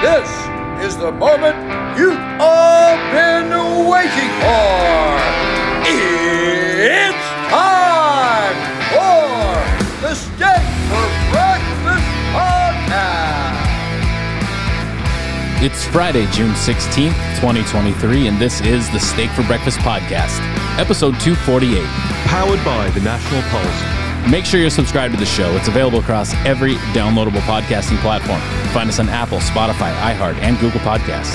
This is the moment you've all been waiting for. It's time for the Steak for Breakfast Podcast. It's Friday, June 16th, 2023, and this is the Steak for Breakfast podcast, episode 248. Powered by the National Pulse. Make sure you're subscribed to the show. It's available across every downloadable podcasting platform. Find us on Apple, Spotify, iHeart, and Google Podcasts.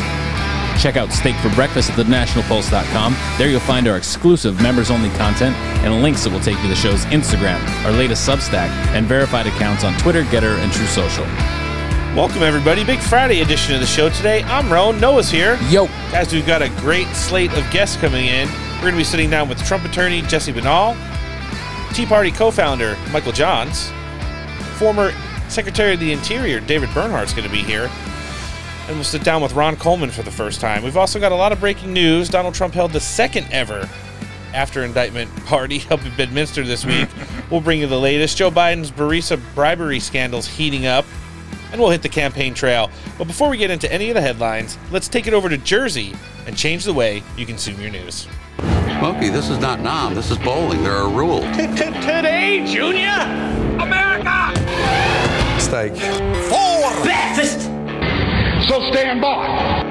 Check out Steak for Breakfast at thenationalpulse.com. There you'll find our exclusive members only content and links that will take you to the show's Instagram, our latest Substack, and verified accounts on Twitter, GETTR, and Truth Social. Welcome, everybody. Big Friday edition of the show today. I'm Roan. Noah's here. Yo! Guys, we've got a great slate of guests coming in. We're going to be sitting down with Trump attorney Jesse Binnall, Tea Party co founder Michael Johns, former Secretary of the Interior David Bernhardt's going to be here. And we'll sit down with Ron Coleman for the first time. We've also got a lot of breaking news. Donald Trump held the second ever after indictment party up in Bedminster this week. we'll bring you the latest. Joe Biden's Burisma bribery scandals heating up and we'll hit the campaign trail. But before we get into any of the headlines, let's take it over to Jersey and change the way you consume your news. Smokey, this is not Nam. This is bowling. There are rules. Today, Junior, America, Steak. breakfast. So stand by.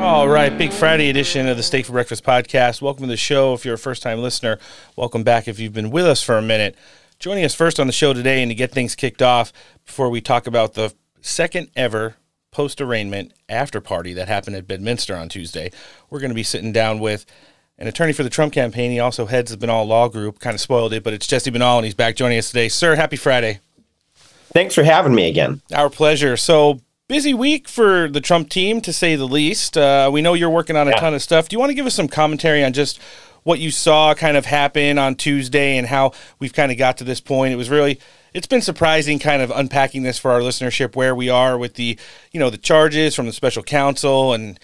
All right, big Friday edition of the Steak for Breakfast podcast. Welcome to the show. If you're a first time listener, welcome back if you've been with us for a minute. Joining us first on the show today and to get things kicked off before we talk about the second ever post arraignment after party that happened at Bedminster on Tuesday, we're going to be sitting down with an attorney for the Trump campaign. He also heads the Binnall Law Group, kind of spoiled it, but it's Jesse Binnall and he's back joining us today. Sir, happy Friday. Thanks for having me again. Our pleasure. So, busy week for the Trump team, to say the least. Uh, we know you're working on a ton of stuff. Do you want to give us some commentary on just what you saw kind of happen on Tuesday and how we've kind of got to this point? It was really. It's been surprising kind of unpacking this for our listenership where we are with the, you know, the charges from the special counsel and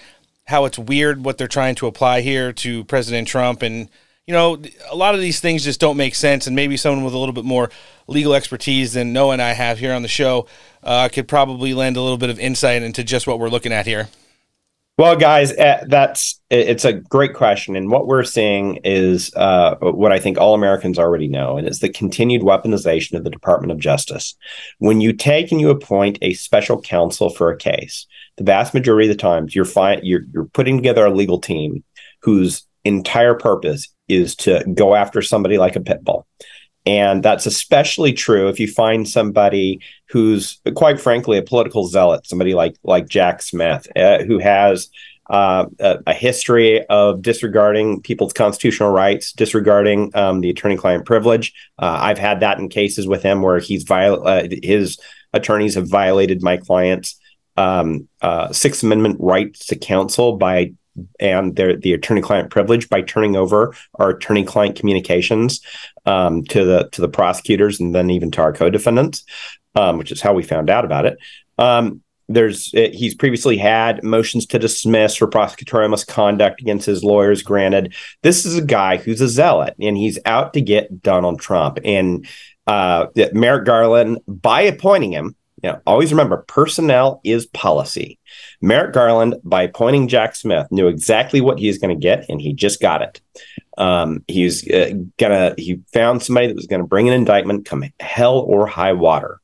how it's weird what they're trying to apply here to President Trump and you know, a lot of these things just don't make sense, and maybe someone with a little bit more legal expertise than Noah and I have here on the show uh, could probably lend a little bit of insight into just what we're looking at here. Well, guys, uh, that's it's a great question, and what we're seeing is uh, what I think all Americans already know, and it's the continued weaponization of the Department of Justice. When you take and you appoint a special counsel for a case, the vast majority of the times you're fi- you're, you're putting together a legal team whose entire purpose is to go after somebody like a pit bull. And that's especially true if you find somebody who's, quite frankly, a political zealot, somebody like like Jack Smith, uh, who has uh, a, a, history of disregarding people's constitutional rights, disregarding um, the attorney-client privilege. Uh, I've had that in cases with him where he's viol- uh, his attorneys have violated my client's um, uh, Sixth Amendment rights to counsel by and their the attorney client privilege by turning over our attorney client communications um, to the to the prosecutors and then even to our co-defendants, um, which is how we found out about it. Um, there's he's previously had motions to dismiss for prosecutorial misconduct against his lawyers granted. This is a guy who's a zealot and he's out to get Donald Trump and uh, Merrick Garland by appointing him. Know, always remember personnel is policy. Merrick Garland, by appointing Jack Smith, knew exactly what he was going to get, and he just got it. Um, he was uh, gonna. He found somebody that was going to bring an indictment, come hell or high water.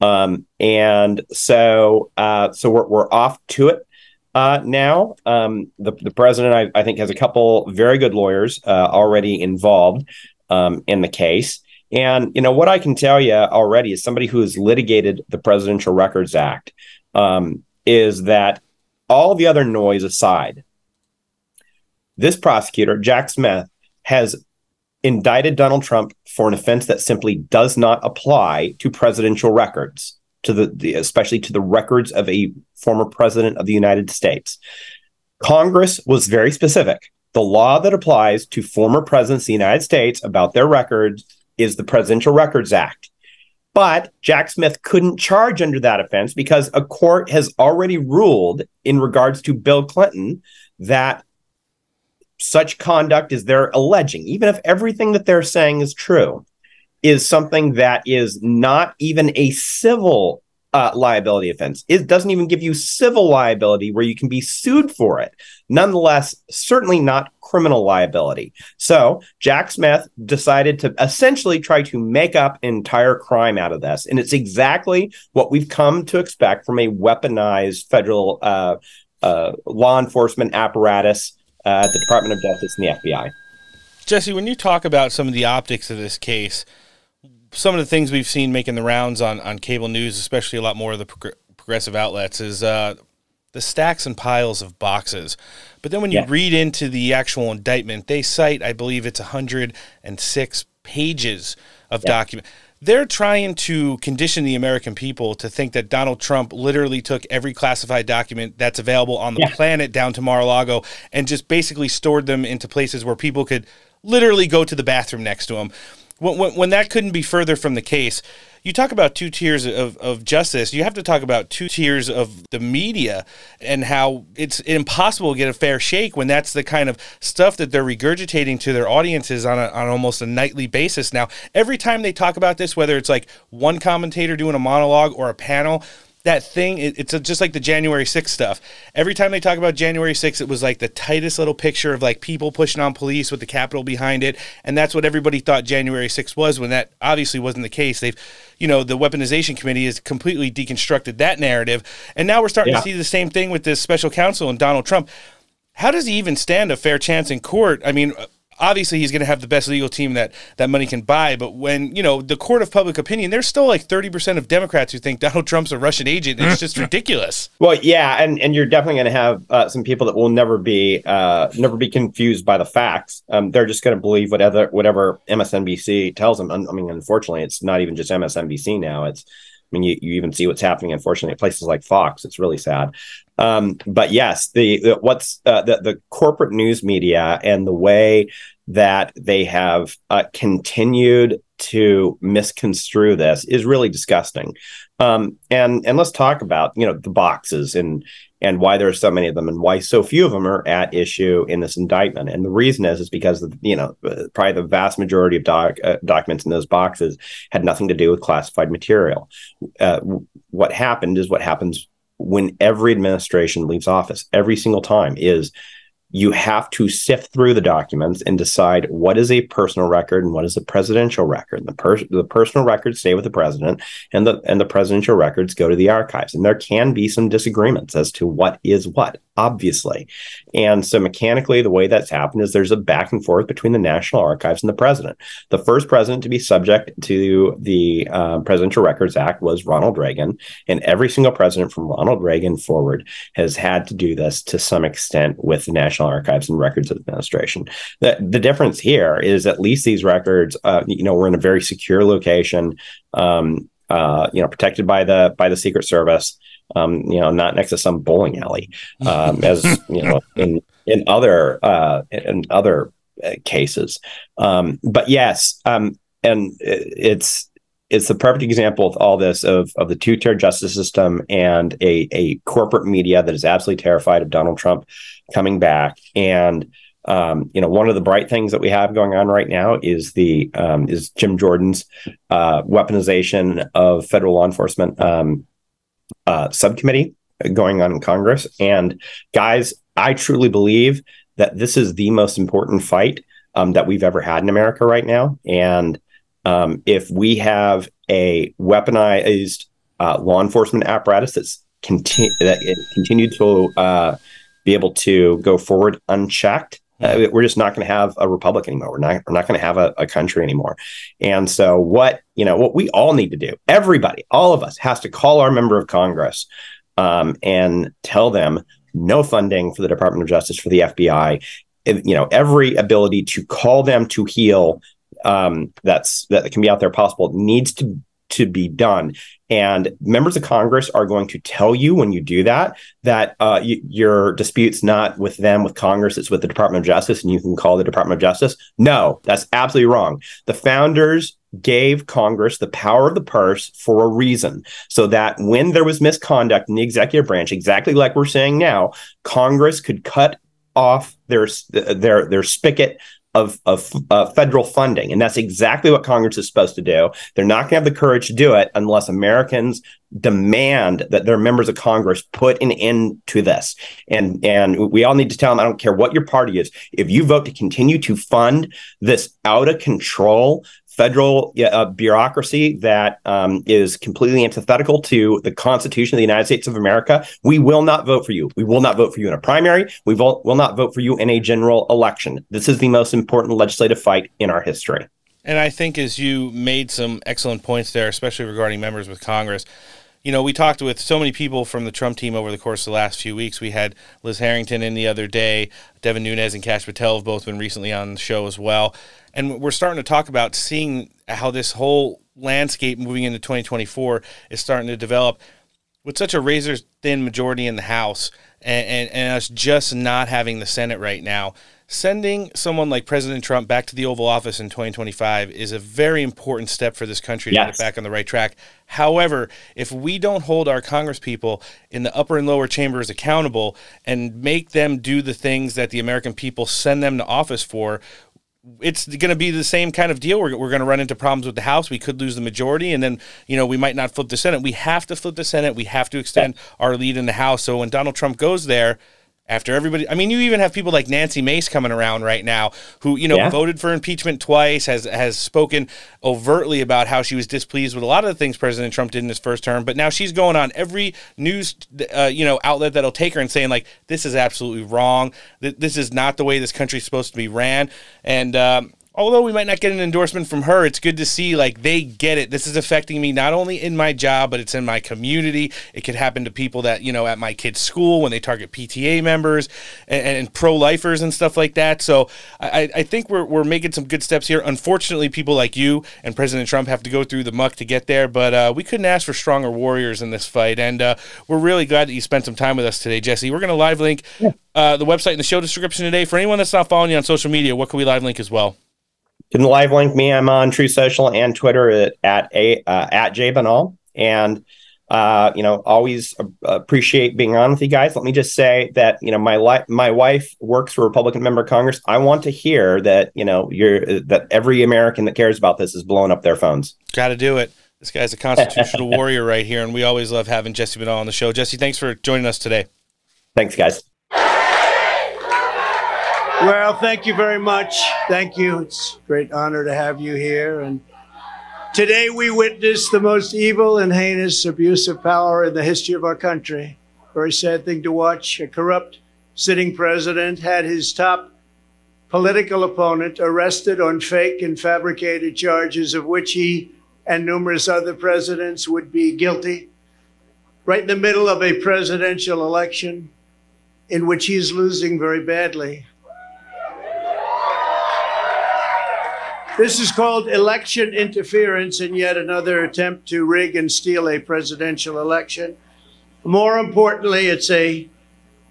Um, and so, uh, so we're we're off to it uh, now. Um, the the president, I, I, think, has a couple very good lawyers uh, already involved um, in the case. And you know what I can tell you already is somebody who has litigated the Presidential Records Act um, is that all the other noise aside, this prosecutor, Jack Smith, has indicted Donald Trump for an offense that simply does not apply to presidential records, to the, the especially to the records of a former president of the United States. Congress was very specific. The law that applies to former presidents of the United States about their records is the Presidential Records Act. But Jack Smith couldn't charge under that offense because a court has already ruled in regards to Bill Clinton that such conduct as they're alleging, even if everything that they're saying is true, is something that is not even a civil uh, liability offense. It doesn't even give you civil liability where you can be sued for it. Nonetheless, certainly not criminal liability. So Jack Smith decided to essentially try to make up entire crime out of this. And it's exactly what we've come to expect from a weaponized federal uh, uh, law enforcement apparatus uh, at the Department of Justice and the FBI. Jesse, when you talk about some of the optics of this case, some of the things we've seen making the rounds on, on cable news, especially a lot more of the prog- progressive outlets, is uh, the stacks and piles of boxes. But then when you yeah. read into the actual indictment, they cite, I believe it's 106 pages of yeah. document. They're trying to condition the American people to think that Donald Trump literally took every classified document that's available on the yeah. planet down to Mar-a-Lago and just basically stored them into places where people could literally go to the bathroom next to him when, when, when that couldn't be further from the case, you talk about two tiers of, of justice. You have to talk about two tiers of the media and how it's impossible to get a fair shake when that's the kind of stuff that they're regurgitating to their audiences on, a, on almost a nightly basis. Now, every time they talk about this, whether it's like one commentator doing a monologue or a panel, that thing it's a, just like the january 6th stuff. Every time they talk about january 6th it was like the tightest little picture of like people pushing on police with the capitol behind it. And that's what everybody thought january 6th was when that obviously wasn't the case. They've you know the weaponization committee has completely deconstructed that narrative. And now we're starting yeah. to see the same thing with this special counsel and donald trump. How does he even stand a fair chance in court? I mean obviously he's going to have the best legal team that that money can buy. But when you know the court of public opinion, there's still like 30 percent of Democrats who think Donald Trump's a Russian agent. It's just ridiculous. Well, yeah, and and you're definitely going to have uh, some people that will never be uh, never be confused by the facts. Um, they're just going to believe whatever whatever MSNBC tells them. I mean, unfortunately, it's not even just MSNBC now. It's I mean, you, you even see what's happening, unfortunately, at places like Fox. It's really sad. Um, but yes, the, the what's uh, the the corporate news media and the way that they have uh, continued to misconstrue this is really disgusting. Um, and and let's talk about you know the boxes and and why there are so many of them and why so few of them are at issue in this indictment. And the reason is is because you know probably the vast majority of doc, uh, documents in those boxes had nothing to do with classified material. Uh, what happened is what happens when every administration leaves office every single time is you have to sift through the documents and decide what is a personal record and what is a presidential record. The, per- the personal records stay with the president, and the and the presidential records go to the archives. And there can be some disagreements as to what is what obviously. And so mechanically, the way that's happened is there's a back and forth between the National Archives and the president. The first president to be subject to the uh, Presidential Records Act was Ronald Reagan, and every single president from Ronald Reagan forward has had to do this to some extent with the National Archives and Records Administration. The, the difference here is at least these records, uh, you know, were in a very secure location. Um, uh, you know, protected by the by the Secret Service um, you know, not next to some bowling alley, um, as you know, in in other uh, in other uh, cases. Um, but yes, um, and it's it's the perfect example of all this of of the two tier justice system and a a corporate media that is absolutely terrified of Donald Trump coming back and. Um, you know, one of the bright things that we have going on right now is the um, is Jim Jordan's uh, weaponization of federal law enforcement um, uh, subcommittee going on in Congress. And guys, I truly believe that this is the most important fight um, that we've ever had in America right now. And um, if we have a weaponized uh, law enforcement apparatus that's conti- that continued to uh, be able to go forward unchecked, uh, we're just not going to have a republic anymore. We're not we're not going to have a, a, country anymore. And so what you know what we all need to do, everybody, all of us, has to call our member of Congress um, and tell them no funding for the Department of Justice for the FBI. You know every ability to call them to heal um, that's that can be out there possible needs to to be done. And members of Congress are going to tell you when you do that that uh, y- your dispute's not with them, with Congress, it's with the Department of Justice, and you can call the Department of Justice. No, that's absolutely wrong. The founders gave Congress the power of the purse for a reason, so that when there was misconduct in the executive branch, exactly like we're saying now, Congress could cut off their their their spigot of, of uh, federal funding. And that's exactly what Congress is supposed to do. They're not going to have the courage to do it unless Americans demand that their members of Congress put an end to this. And, and we all need to tell them, I don't care what your party is, if you vote to continue to fund this out of control federal uh, bureaucracy that um, is completely antithetical to the Constitution of the United States of America, we will not vote for you. We will not vote for you in a primary. We will, will not vote for you in a general election. This is the most important legislative fight in our history. And I think as you made some excellent points there, especially regarding members with Congress, you know, we talked with so many people from the Trump team over the course of the last few weeks. We had Liz Harrington in the other day. Devin Nunes and Kash Patel have both been recently on the show as well. And we're starting to talk about seeing how this whole landscape moving into 2024 is starting to develop with such a razor thin majority in the House and, and, and us just not having the Senate right now sending someone like President Trump back to the Oval Office in 2025 is a very important step for this country to yes. get back on the right track. However, if we don't hold our congresspeople in the upper and lower chambers accountable and make them do the things that the American people send them to office for, it's going to be the same kind of deal. We're, we're going to run into problems with the House. We could lose the majority, and then you know we might not flip the Senate. We have to flip the Senate. We have to extend our lead in the House. So when Donald Trump goes there, after everybody I mean you even have people like Nancy Mace coming around right now who you know yeah. voted for impeachment twice has has spoken overtly about how she was displeased with a lot of the things President Trump did in his first term but now she's going on every news uh, you know outlet that'll take her and saying like this is absolutely wrong this is not the way this country's supposed to be ran and um, although we might not get an endorsement from her, it's good to see like they get it. This is affecting me not only in my job, but it's in my community. It could happen to people that, you know, at my kid's school when they target PTA members and, and pro lifers and stuff like that. So I, I think we're, we're making some good steps here. Unfortunately, people like you and President Trump have to go through the muck to get there, but uh, we couldn't ask for stronger warriors in this fight. And uh, we're really glad that you spent some time with us today, Jesse. We're going to live link uh, the website in the show description today. For anyone that's not following you on social media, what can we live link as well? Can live link me. I'm on Truth Social and Twitter at at a uh, at Jay Binnall. And uh, you know, always appreciate being on with you guys. Let me just say that you know my life, my wife works for a Republican member of Congress. I want to hear that you know you're that every American that cares about this is blowing up their phones. Got to do it. This guy's a constitutional warrior right here, and we always love having Jesse Binnall on the show. Jesse, thanks for joining us today. Thanks, guys. Well, thank you very much. Thank you. It's a great honor to have you here. And today we witness the most evil and heinous abuse of power in the history of our country. Very sad thing to watch. A corrupt sitting president had his top political opponent arrested on fake and fabricated charges of which he and numerous other presidents would be guilty. Right in the middle of a presidential election in which he's losing very badly. This is called election interference and yet another attempt to rig and steal a presidential election. More importantly, it's a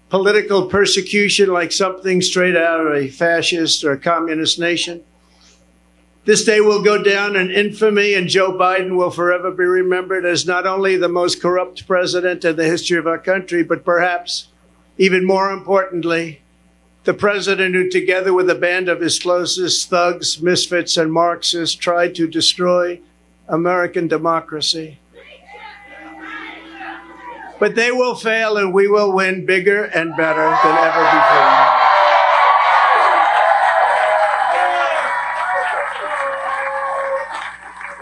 political persecution like something straight out of a fascist or a communist nation. This day will go down in infamy, and Joe Biden will forever be remembered as not only the most corrupt president in the history of our country, but perhaps even more importantly, the president who, together with a band of his closest thugs, misfits, and Marxists, tried to destroy American democracy. But they will fail and we will win bigger and better than ever before.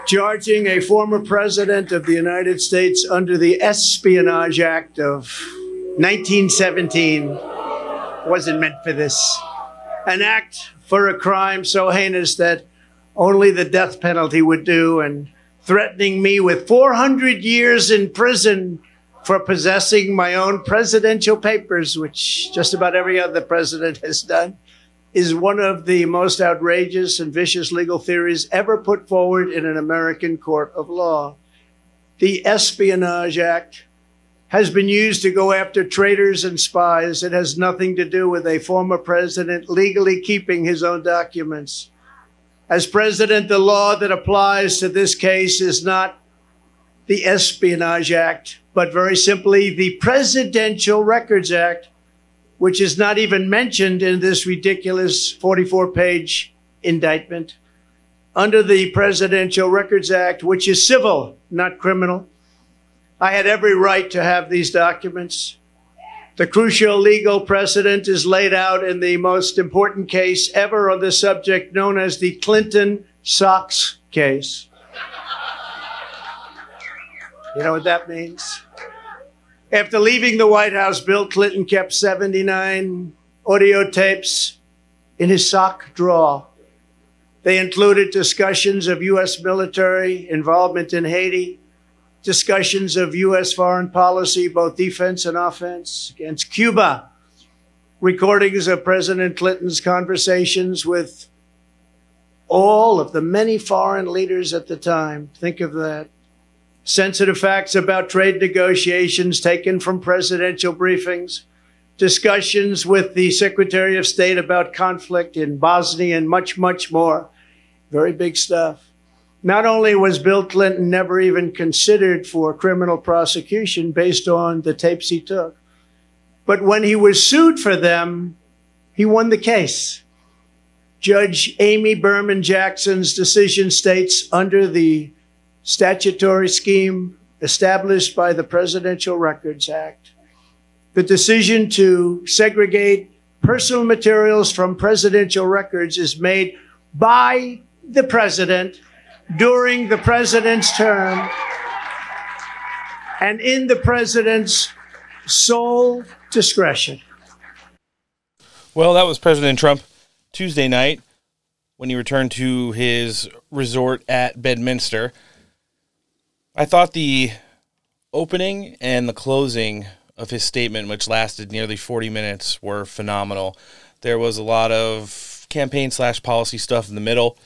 Charging a former president of the United States under the Espionage Act of 1917 wasn't meant for this. An act for a crime so heinous that only the death penalty would do, and threatening me with 400 years in prison for possessing my own presidential papers, which just about every other president has done, is one of the most outrageous and vicious legal theories ever put forward in an American court of law. The Espionage Act has been used to go after traitors and spies. It has nothing to do with a former president legally keeping his own documents. As president, the law that applies to this case is not the Espionage Act, but very simply the Presidential Records Act. which is not even mentioned in this ridiculous 44 page indictment, under the Presidential Records Act, which is civil, not criminal. I had every right to have these documents. The crucial legal precedent is laid out in the most important case ever on this subject, known as the Clinton Socks case. You know what that means? After leaving the White House, Bill Clinton kept 79 audio tapes in his sock drawer. They included discussions of U.S. military involvement in Haiti, discussions of U.S. foreign policy, both defense and offense, against Cuba, recordings of President Clinton's conversations with all of the many foreign leaders at the time. Think of that. Sensitive facts about trade negotiations taken from presidential briefings, discussions with the Secretary of State about conflict in Bosnia, and much, much more. Very big stuff. Not only was Bill Clinton never even considered for criminal prosecution based on the tapes he took, but when he was sued for them, he won the case. Judge Amy Berman Jackson's decision states under the statutory scheme established by the Presidential Records Act, the decision to segregate personal materials from presidential records is made by the president during the president's term and in the president's sole discretion. Well, that was President Trump Tuesday night when he returned to his resort at Bedminster. I thought the opening and the closing of his statement, which lasted nearly 40 minutes, were phenomenal. There was a lot of campaign slash policy stuff in the middle.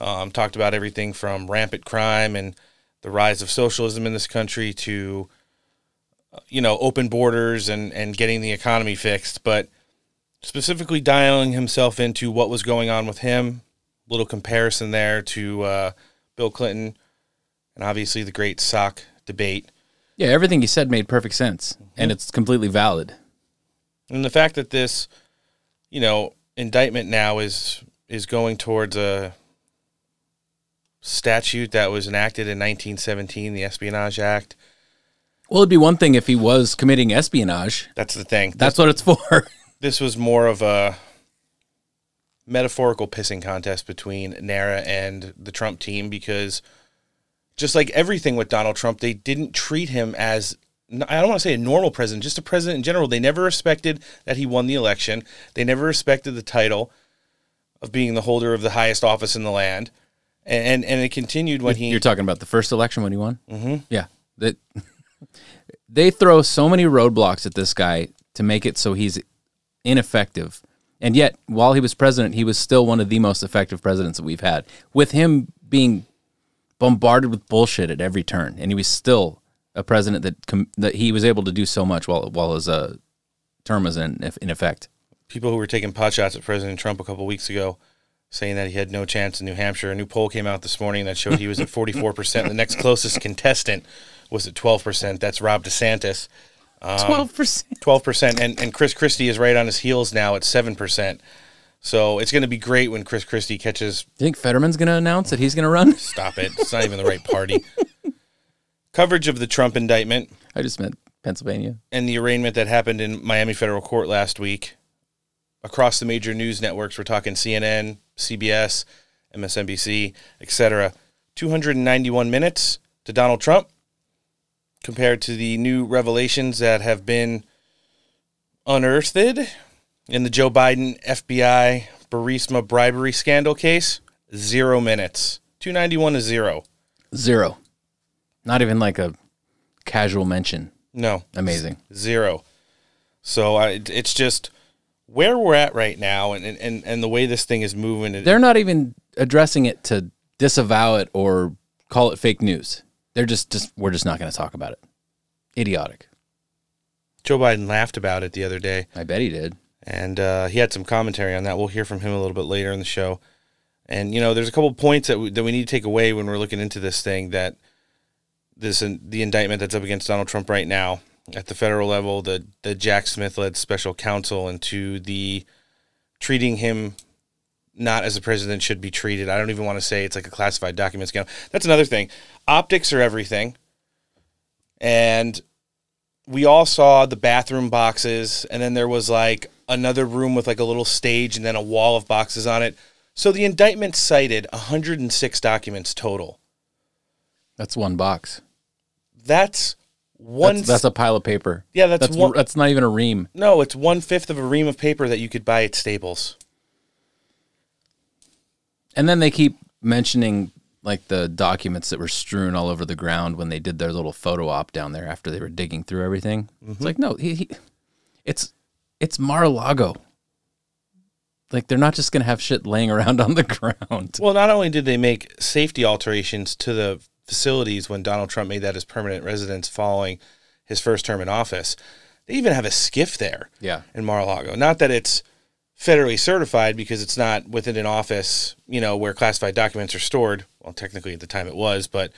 Um, talked about everything from rampant crime and the rise of socialism in this country to, uh, you know, open borders and, and getting the economy fixed. But specifically dialing himself into what was going on with him. Little comparison there to uh, Bill Clinton, and obviously the great sock debate. Yeah, everything he said made perfect sense, and it's completely valid. And the fact that this, you know, indictment now is is going towards a statute that was enacted in 1917, the Espionage Act. Well, it'd be one thing if he was committing espionage. That's the thing. That's what it's for. this was more of a metaphorical pissing contest between NARA and the Trump team because just like everything with Donald Trump, they didn't treat him as I don't want to say a normal president, just a president in general. They never respected that he won the election. They never respected the title of being the holder of the highest office in the land. And and it continued when he You're talking about the first election when he won? Mm-hmm. Yeah. That they throw so many roadblocks at this guy to make it so he's ineffective. And yet, while he was president, he was still one of the most effective presidents that we've had. With him being bombarded with bullshit at every turn, and he was still a president that com- that he was able to do so much while while his uh, term was in in effect. people who were taking pot shots at President Trump a couple weeks ago, saying that he had no chance in New Hampshire. A new poll came out this morning that showed he was at 44%. the next closest contestant was at 12%. That's Ron DeSantis. Um, twelve percent. 12%. And, and Chris Christie is right on his heels now at 7%. So it's going to be great when Chris Christie catches. You think Fetterman's going to announce that he's going to run? Stop it. It's not even the right party. Coverage of the Trump indictment I just meant Pennsylvania. and the arraignment that happened in Miami federal court last week across the major news networks. We're talking CNN, CBS, MSNBC, etc. 291 minutes to Donald Trump compared to the new revelations that have been unearthed in the Joe Biden FBI Burisma bribery scandal case. Zero minutes. 291 to zero. Zero. Not even like a casual mention. No. Amazing. zero. So I, it's just where we're at right now, and and and the way this thing is moving. It, They're not even addressing it to disavow it or call it fake news. They're just, just we're just not going to talk about it. Idiotic. Joe Biden laughed about it the other day, I bet he did. and uh, he had some commentary on that. We'll hear from him a little bit later in the show. And you know, there's a couple points that we, that we need to take away when we're looking into this thing. That this the indictment that's up against Donald Trump right now. At the federal level, the the Jack Smith led special counsel, into the treating him not as a president should be treated. I don't even want to say it's like a classified document scandal. That's another thing. Optics are everything. And we all saw the bathroom boxes, and then there was like another room with like a little stage and then a wall of boxes on it. So the indictment cited 106 documents total. That's one box. That's one. That's, that's a pile of paper. Yeah, that's that's one- that's not even a ream. no, it's one fifth of a ream of paper that you could buy at Staples. And then they keep mentioning like the documents that were strewn all over the ground when they did their little photo op down there after they were digging through everything. It's like mm-hmm. no, he, he, it's it's Mar-a-Lago. Like they're not just gonna have shit laying around on the ground. Well, not only did they make safety alterations to the facilities when Donald Trump made that his permanent residence following his first term in office, they even have a SCIF there Yeah. in Mar-a-Lago. Not that it's federally certified because it's not within an office, you know, where classified documents are stored. Well, technically at the time it was, but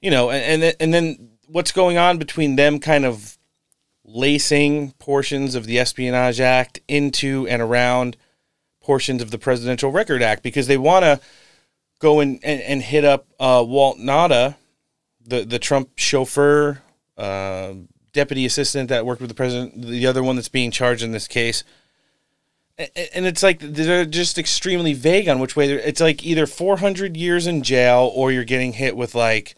you know, and and and then what's going on between them kind of lacing portions of the Espionage Act into and around portions of the Presidential Record Act because they want to go and, and, and hit up uh, Walt Nauta, the the Trump chauffeur, uh, deputy assistant that worked with the president, the other one that's being charged in this case. And it's like they're just extremely vague on which way they're. It's like either 400 years in jail or you're getting hit with like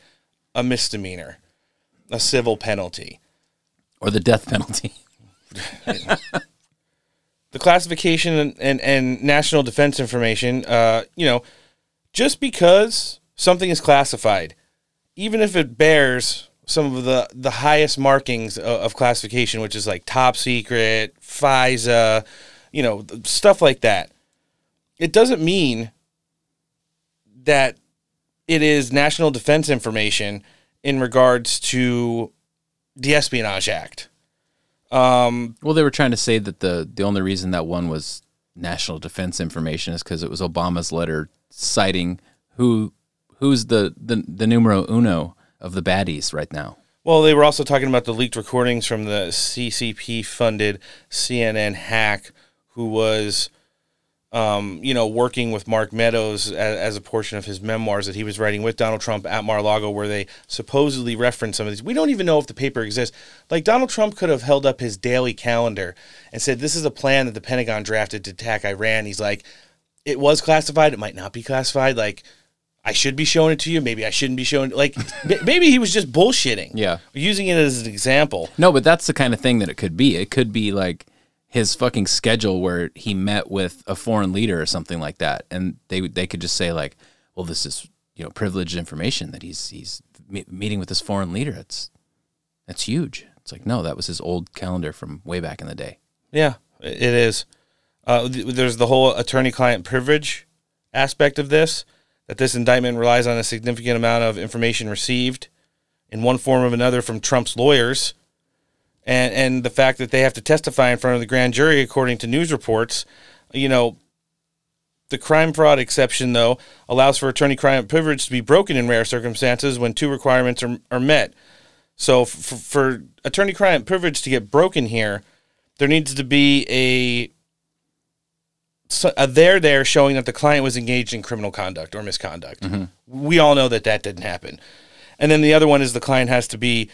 a misdemeanor, a civil penalty. Or the death penalty. the classification and, and, and national defense information, uh, you know, just because something is classified, even if it bears some of the, the highest markings of, of classification, which is like top secret, FISA, you know, stuff like that, it doesn't mean that it is national defense information in regards to the Espionage Act. Um, Well, they were trying to say that the the only reason that one was national defense information is because it was Obama's letter citing who who's the, the the numero uno of the baddies right now. Well, they were also talking about the leaked recordings from the CCP funded CNN hack who was, um, you know, working with Mark Meadows as, as a portion of his memoirs that he was writing with Donald Trump at Mar-a-Lago, where they supposedly reference some of these. We don't even know if the paper exists. Like Donald Trump could have held up his daily calendar and said, "This is a plan that the Pentagon drafted to attack Iran." He's like, "It was classified. It might not be classified. Like." I should be showing it to you. Maybe I shouldn't be showing. Like, m- maybe he was just bullshitting. Yeah. using it as an example. No, but that's the kind of thing that it could be. It could be like his fucking schedule where he met with a foreign leader or something like that, and they they could just say like, "Well, this is you know privileged information that he's he's me- meeting with this foreign leader. It's that's huge." It's like, no, that was his old calendar from way back in the day. Yeah, it is. Uh, th- there's the whole attorney-client privilege aspect of this. That this indictment relies on a significant amount of information received in one form or another from Trump's lawyers, and and the fact that they have to testify in front of the grand jury according to news reports. You know, the crime fraud exception though allows for attorney-client privilege to be broken in rare circumstances when two requirements are are met. So f- for attorney-client privilege to get broken here, there needs to be a, a there there showing that the client was engaged in criminal conduct or misconduct. Mm-hmm. We all know that that didn't happen. And then the other one is the client has to be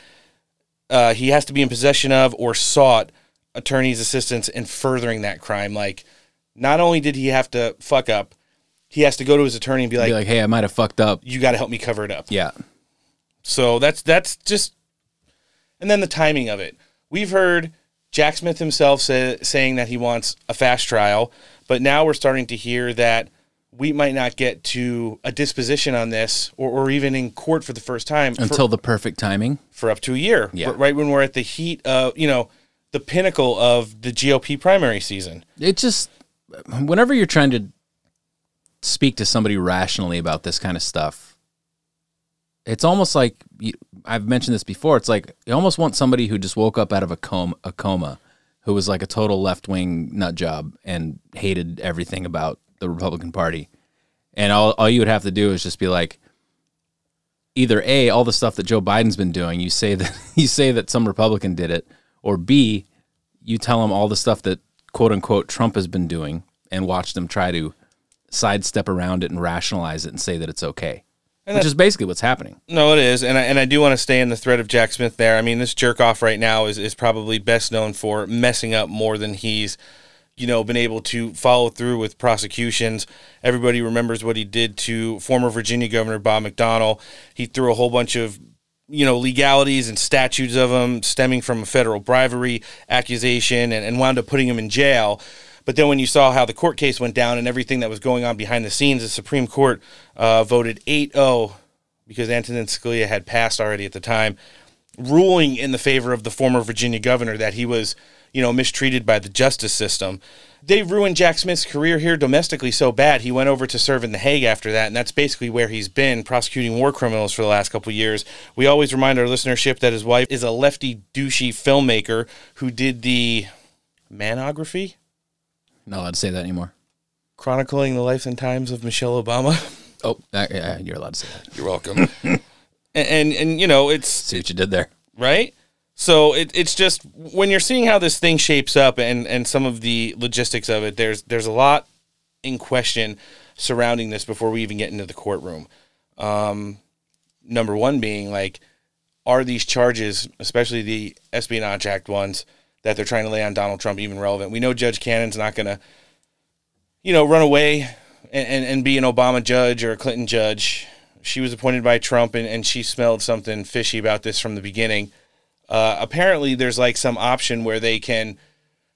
uh, he has to be in possession of or sought attorney's assistance in furthering that crime. Like, not only did he have to fuck up, he has to go to his attorney and be like, Be like, hey, I might have fucked up. "You got to help me cover it up." Yeah, So that's that's just, and then the timing of it. We've heard Jack Smith himself say, saying that he wants a fast trial, but now we're starting to hear that we might not get to a disposition on this, or, or even in court for the first time for- until the perfect timing. for, up to a year. Yeah. Right when we're at the heat of you know the pinnacle of the GOP primary season. It just whenever you're trying to speak to somebody rationally about this kind of stuff, it's almost like you, I've mentioned this before. It's like you almost want somebody who just woke up out of a coma, a coma, who was like a total left wing nut job and hated everything about the Republican Party, and all all you would have to do is just be like, either A, all the stuff that Joe Biden's been doing, you say that you say that some Republican did it, or B, you tell them all the stuff that quote unquote Trump has been doing and watch them try to sidestep around it and rationalize it and say that it's okay. And which is basically what's happening. No, it is, and I, and I do want to stay in the thread of Jack Smith there. I mean, this jerk off right now is, is probably best known for messing up more than he's, you know, been able to follow through with prosecutions. Everybody remembers what he did to former Virginia Governor Bob McDonnell. He threw a whole bunch of you know legalities and statutes of him stemming from a federal bribery accusation and, and wound up putting him in jail. But then when you saw how the court case went down and everything that was going on behind the scenes, the Supreme Court uh, voted 8 0 because Antonin Scalia had passed already at the time, ruling in the favor of the former Virginia governor that he was, you know, mistreated by the justice system. They ruined Jack Smith's career here domestically so bad he went over to serve in The Hague after that, and that's basically where he's been prosecuting war criminals for the last couple of years. We always remind our listenership that his wife is a lefty douchey filmmaker who did the manography Not allowed to say that anymore. chronicling the life and times of Michelle Obama. Oh, uh, yeah, you're allowed to say that. You're welcome. and, and and you know it's See what you did there. right? So it, it's just when you're seeing how this thing shapes up and, and some of the logistics of it, there's there's a lot in question surrounding this before we even get into the courtroom. Um, number one being like, are these charges, especially the Espionage Act ones that they're trying to lay on Donald Trump, even relevant? We know Judge Cannon's not going to, you know, run away and, and, and be an Obama judge or a Clinton judge. She was appointed by Trump and, and she smelled something fishy about this from the beginning. Uh, apparently, there's like some option where they can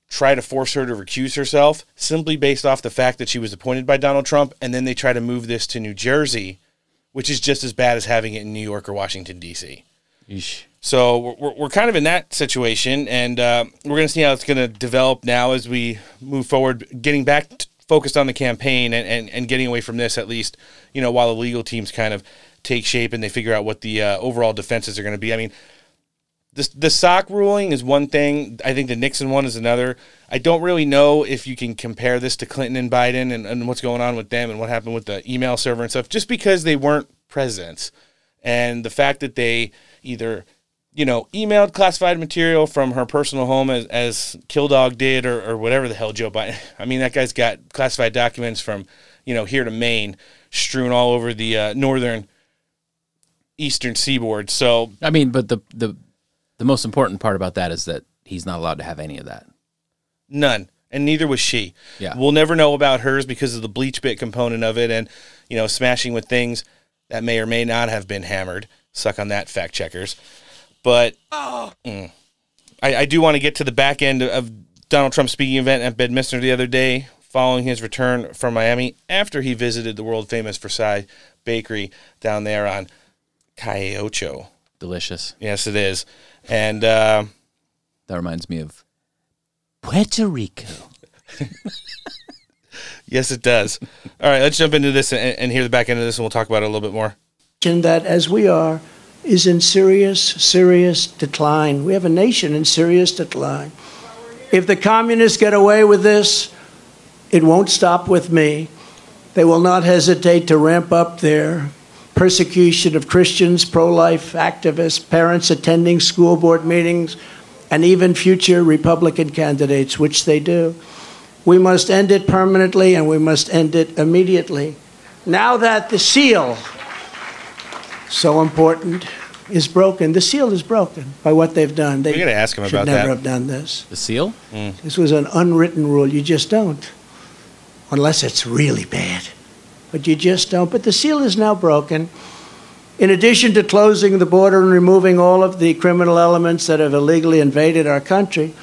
try to force her to recuse herself simply based off the fact that she was appointed by Donald Trump, and then they try to move this to New Jersey, which is just as bad as having it in New York or Washington, D.C. So we're- we're, we're kind of in that situation, and uh, we're going to see how it's going to develop now as we move forward, getting back t- focused on the campaign and, and, and getting away from this at least, you know, while the legal teams kind of take shape and they figure out what the uh, overall defenses are going to be. I mean, the the sock ruling is one thing. I think the Nixon one is another. I don't really know if you can compare this to Clinton and Biden and, and what's going on with them and what happened with the email server and stuff, just because they weren't presidents. And the fact that they either, you know, emailed classified material from her personal home as, as Killdog did or, or whatever the hell Joe Biden. I mean, that guy's got classified documents from, you know, here to Maine strewn all over the uh, northern eastern seaboard. So I mean, but the the the most important part about that is that he's not allowed to have any of that. None. And neither was she. Yeah. We'll never know about hers because of the BleachBit component of it and, you know, smashing with things that may or may not have been hammered. Suck on that, fact checkers. But mm, I, I do want to get to the back end of Donald Trump's speaking event at Bedminster the other day following his return from Miami after he visited the world famous Versailles Bakery down there on Calle Ocho. Delicious. Yes, it is. And, uh, That reminds me of Puerto Rico. Yes, it does. All right, let's jump into this and, and hear the back end of this, and we'll talk about it a little bit more. nation that, as we are, is in serious, serious decline. We have a nation in serious decline. If the communists get away with this, it won't stop with me. They will not hesitate to ramp up their persecution of Christians, pro life activists, parents attending school board meetings, and even future Republican candidates, which they do. We must end it permanently and we must end it immediately. Now that the seal so important is broken. The seal is broken by what they've done. They We gotta ask 'em should about never that. have done this. The seal? Mm. This was an unwritten rule. You just don't, unless it's really bad. But you just don't. But the seal is now broken. In addition to closing the border and removing all of the criminal elements that have illegally invaded our country,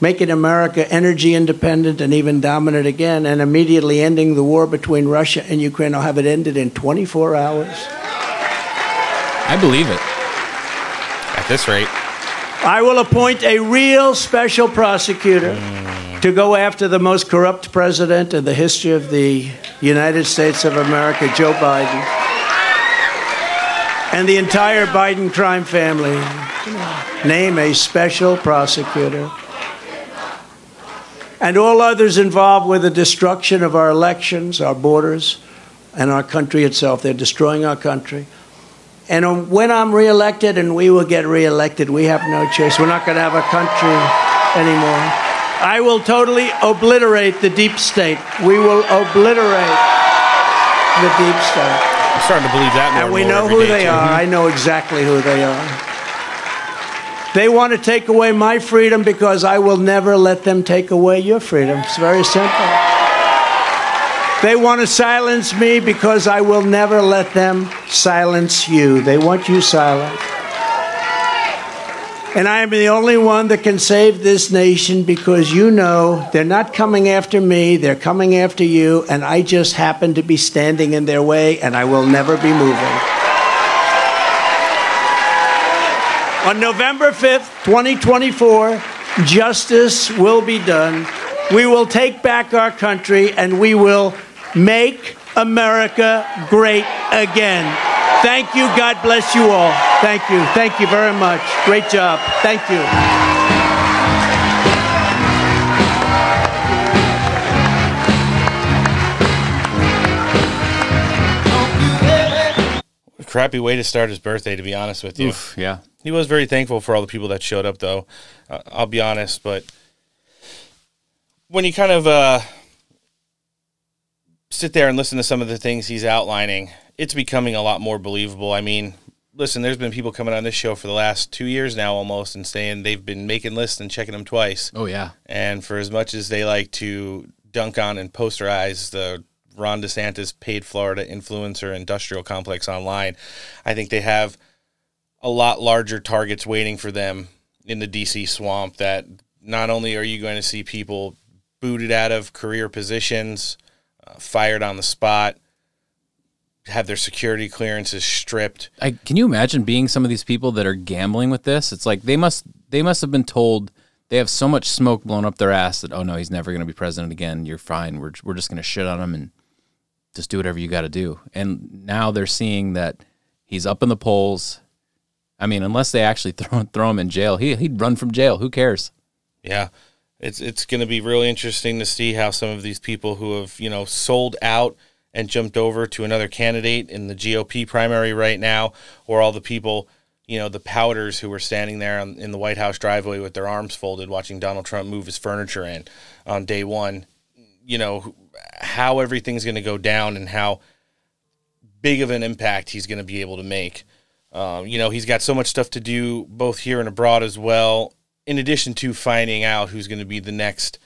making America energy independent and even dominant again, and immediately ending the war between Russia and Ukraine, I'll have it ended in 24 hours. I believe it. At this rate, I will appoint a real special prosecutor mm. To go after the most corrupt president in the history of the United States of America, Joe Biden, and the entire Biden crime family. Name a special prosecutor. And all others involved with the destruction of our elections, our borders, and our country itself. They're destroying our country. And um, when I'm reelected, and we will get reelected, we have no choice. We're not going to have a country anymore. I will totally obliterate the deep state. We will obliterate the deep state. I'm starting to believe that more And we know who they too. are. I mm-hmm. know exactly who they are. They want to take away my freedom because I will never let them take away your freedom. It's very simple. They want to silence me because I will never let them silence you. They want you silent. And I am the only one that can save this nation because you know they're not coming after me, they're coming after you, and I just happen to be standing in their way, and I will never be moving. On November 5th, 2024, justice will be done. We will take back our country and we will make America great again. Thank you. God bless you all. Thank you. Thank you very much. Great job. Thank you. Crappy way to start his birthday, to be honest with you. Oof, yeah. He was very thankful for all the people that showed up, though. Uh, I'll be honest, but when you kind of uh, sit there and listen to some of the things he's outlining, it's becoming a lot more believable. I mean, listen, there's been people coming on this show for the last two years now almost and saying they've been making lists and checking them twice. Oh yeah. And for as much as they like to dunk on and posterize the Ron DeSantis paid Florida influencer industrial complex online, I think they have a lot larger targets waiting for them in the DC swamp that not only are you going to see people booted out of career positions, uh, fired on the spot, have their security clearances stripped. I, can you imagine being some of these people that are gambling with this? It's like they must they must have been told they have so much smoke blown up their ass that oh no he's never going to be president again. You're fine. We're we're just going to shit on him and just do whatever you got to do. And now they're seeing that he's up in the polls. I mean, unless they actually throw throw him in jail, he he'd run from jail. Who cares? Yeah. It's it's going to be really interesting to see how some of these people who have, you know, sold out and jumped over to another candidate in the GOP primary right now or all the people, you know, the powders who were standing there on, in the White House driveway with their arms folded watching Donald Trump move his furniture in on day 1, you know, how everything's going to go down and how big of an impact he's going to be able to make. Um, you know, he's got so much stuff to do both here and abroad as well, in addition to finding out who's going to be the next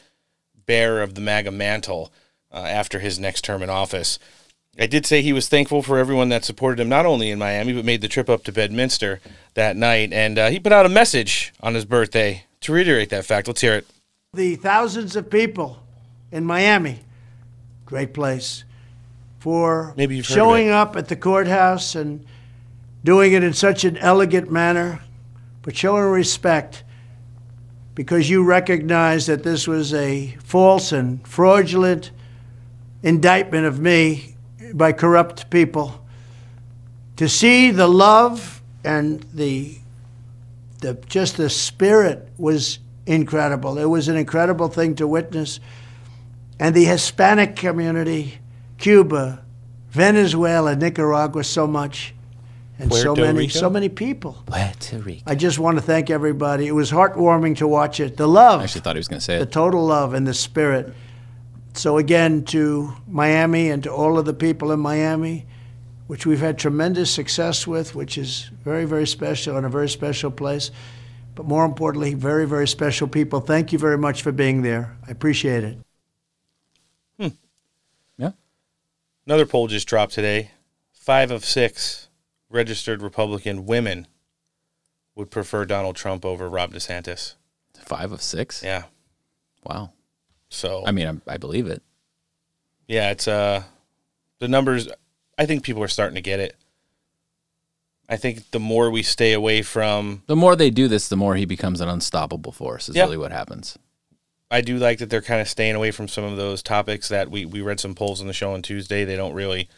bearer of the MAGA mantle uh, after his next term in office. I did say he was thankful for everyone that supported him, not only in Miami, but made the trip up to Bedminster that night. And uh, he put out a message on his birthday to reiterate that fact. Let's hear it. The thousands of people in Miami, great place, for Maybe you've heard of showing up at the courthouse and doing it in such an elegant manner, but showing respect because you recognize that this was a false and fraudulent indictment of me by corrupt people. To see the love and the the just the spirit was incredible. It was an incredible thing to witness. And the Hispanic community, Cuba, Venezuela, Nicaragua, so much, and so many, Rico? so many people. Puerto Rico. I just want to thank everybody. It was heartwarming to watch it. The love, I actually thought he was going to say the it. total love and the spirit. So again, to Miami and to all of the people in Miami, which we've had tremendous success with, which is very, very special and a very special place. But more importantly, very, very special people. Thank you very much for being there. I appreciate it. Hmm. Yeah. Another poll just dropped today. Five of six registered Republican women would prefer Donald Trump over Rob DeSantis. Five of six. Yeah. Wow. So I mean, I, I believe it. yeah, it's uh the numbers. I think people are starting to get it. I think the more we stay away from, The more they do this, the more he becomes an unstoppable force. Is Yeah. really what happens. I do like that they're kind of staying away from some of those topics that we we read some polls on the show on Tuesday. They don't really,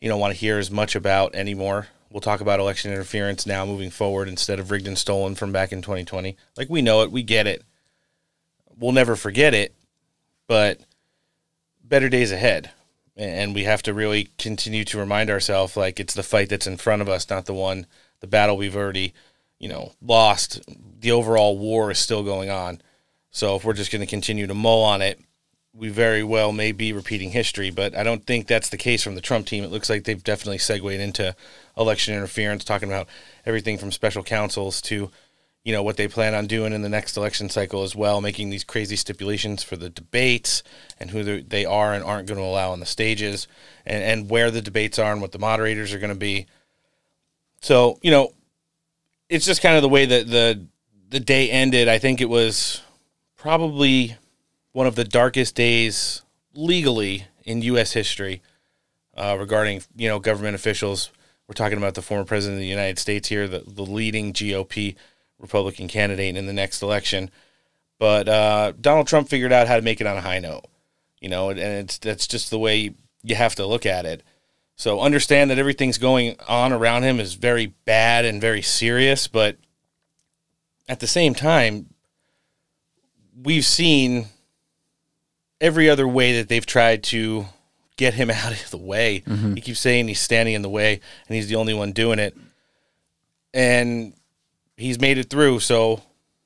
you know, want to hear as much about anymore. We'll talk about election interference now moving forward instead of rigged and stolen from back in 2020. Like we know it, we get it. We'll never forget it, but better days ahead. and we have to really continue to remind ourselves like it's the fight that's in front of us, not the one, the battle we've already, you know, lost. The overall war is still going on. So if we're just going to continue to mull on it, we very well may be repeating history. But I don't think that's the case from the Trump team. It looks like they've definitely segued into election interference, talking about everything from special counsels to you know what they plan on doing in the next election cycle as well, making these crazy stipulations for the debates and who they are and aren't going to allow on the stages, and, and where the debates are and what the moderators are going to be. So you know, it's just kind of the way that the the day ended. I think it was probably one of the darkest days legally in U.S. history uh, regarding you know government officials. We're talking about the former president of the United States here, the, the leading GOP Republican candidate in the next election. But uh, Donald Trump figured out how to make it on a high note, you know, and it's that's just the way you have to look at it. So understand that everything's going on around him is very bad and very serious, but at the same time, we've seen every other way that they've tried to get him out of the way. Mm-hmm. He keeps saying he's standing in the way and he's the only one doing it. And he's made it through. So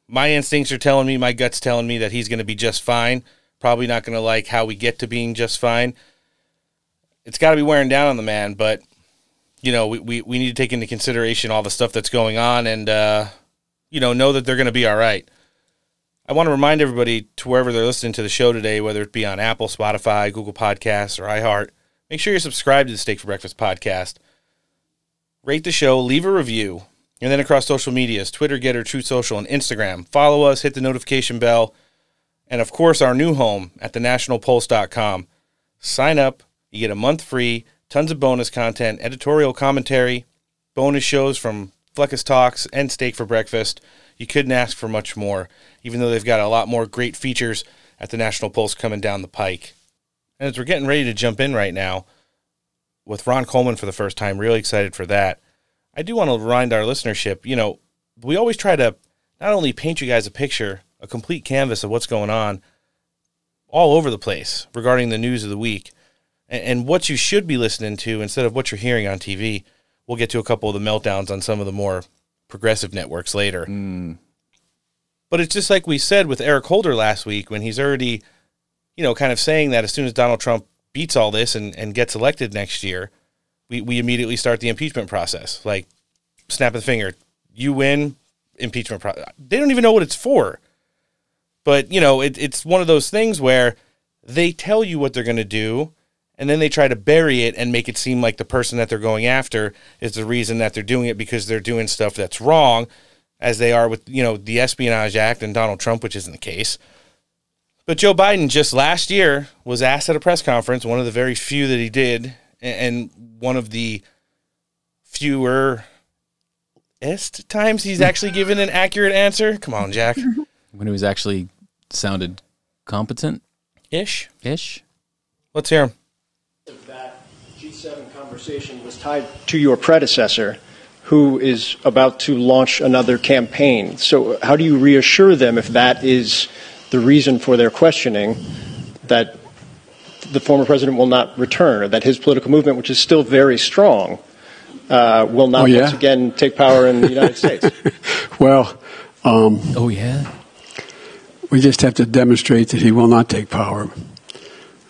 my instincts are telling me, my gut's telling me that he's going to be just fine. Probably not going to like how we get to being just fine. It's got to be wearing down on the man, but you know, we, we, we need to take into consideration all the stuff that's going on and, uh, you know, know that they're going to be all right. I want to remind everybody to wherever they're listening to the show today, whether it be on Apple, Spotify, Google Podcasts, or iHeart, make sure you're subscribed to the Steak for Breakfast podcast. Rate the show, leave a review. And then across social medias Twitter, GETTR, Truth Social, and Instagram. Follow us, hit the notification bell, and of course, our new home at thenationalpulse.com. Sign up, you get a month free, tons of bonus content, editorial commentary, bonus shows from Fleccas Talks and Steak for Breakfast. You couldn't ask for much more, even though they've got a lot more great features at the National Pulse coming down the pike. And as we're getting ready to jump in right now with Ron Coleman for the first time, really excited for that. I do want to remind our listenership, you know, we always try to not only paint you guys a picture, a complete canvas of what's going on all over the place regarding the news of the week and, and what you should be listening to instead of what you're hearing on TV. We'll get to a couple of the meltdowns on some of the more progressive networks later. Mm. But it's just like we said with Eric Holder last week when he's already, you know, kind of saying that as soon as Donald Trump beats all this and, and gets elected next year, we, we immediately start the impeachment process. Like, snap of the finger, you win, impeachment. They don't even know what it's for. But, you know, it, it's one of those things where they tell you what they're going to do, and then they try to bury it and make it seem like the person that they're going after is the reason that they're doing it because they're doing stuff that's wrong, as they are with, you know, the Espionage Act and Donald Trump, which isn't the case. But Joe Biden just last year was asked at a press conference, one of the very few that he did, and one of the fewer est times he's actually given an accurate answer. Come on, Jack. When he was actually sounded competent Ish. ish. Let's hear him. That G7 conversation was tied to your predecessor, who is about to launch another campaign. So, uh, how do you reassure them if that is the reason for their questioning that the former president will not return, or that his political movement, which is still very strong, uh, will not Oh, yeah? once again take power in the United States? Well, um, Oh yeah. we just have to demonstrate that he will not take power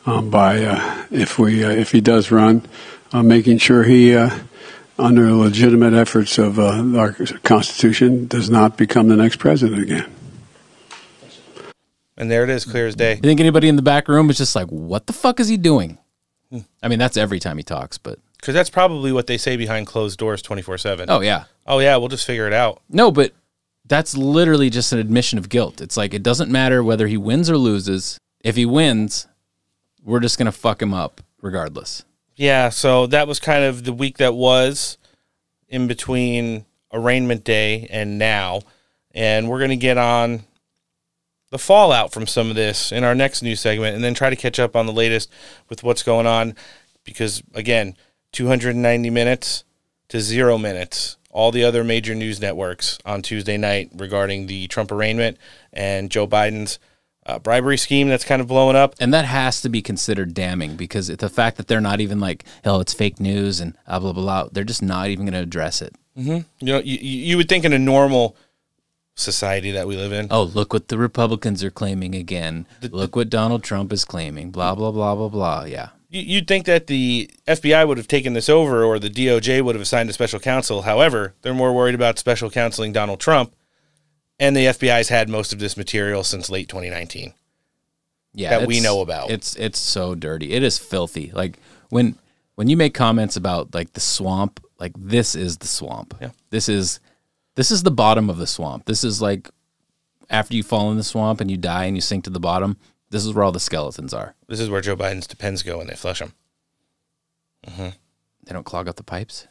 um, by uh, if we uh, if he does run, uh, making sure he, uh, under legitimate efforts of uh, our Constitution, does not become the next president again. And there it is, clear as day. You think anybody in the back room is just like, what the fuck is he doing? Hmm. I mean, that's every time he talks, but Because that's probably what they say behind closed doors 24 7. oh yeah. Oh, yeah, we'll just figure it out. No, but that's literally just an admission of guilt. It's like it doesn't matter whether he wins or loses. If he wins, we're just gonna fuck him up regardless. Yeah, so that was kind of the week that was in between arraignment day and now. And we're going to get on the fallout from some of this in our next news segment and then try to catch up on the latest with what's going on. Because, again, 290 minutes to zero minutes. All the other major news networks on Tuesday night regarding the Trump arraignment and Joe Biden's uh, bribery scheme that's kind of blowing up. And that has to be considered damning because it's the fact that they're not even like, oh, it's fake news and blah, blah, blah, they're just not even going to address it. Mm-hmm. You know, you, you would think in a normal society that we live in. Oh, look what the Republicans are claiming again. The, look what Donald Trump is claiming. Blah, blah, blah, blah, blah. Yeah. You'd think that the FBI would have taken this over or the DOJ would have assigned a special counsel. However, they're more worried about special counseling Donald Trump and the FBI's had most of this material since late 2019. Yeah, that we know about. It's it's so dirty. It is filthy. Like when when you make comments about like the swamp, like this is the swamp. Yeah. This is this is the bottom of the swamp. This is like after you fall in the swamp and you die and you sink to the bottom. This is where all the skeletons are. This is where Joe Biden's depends go when they flush them. Mm-hmm. They don't clog up the pipes.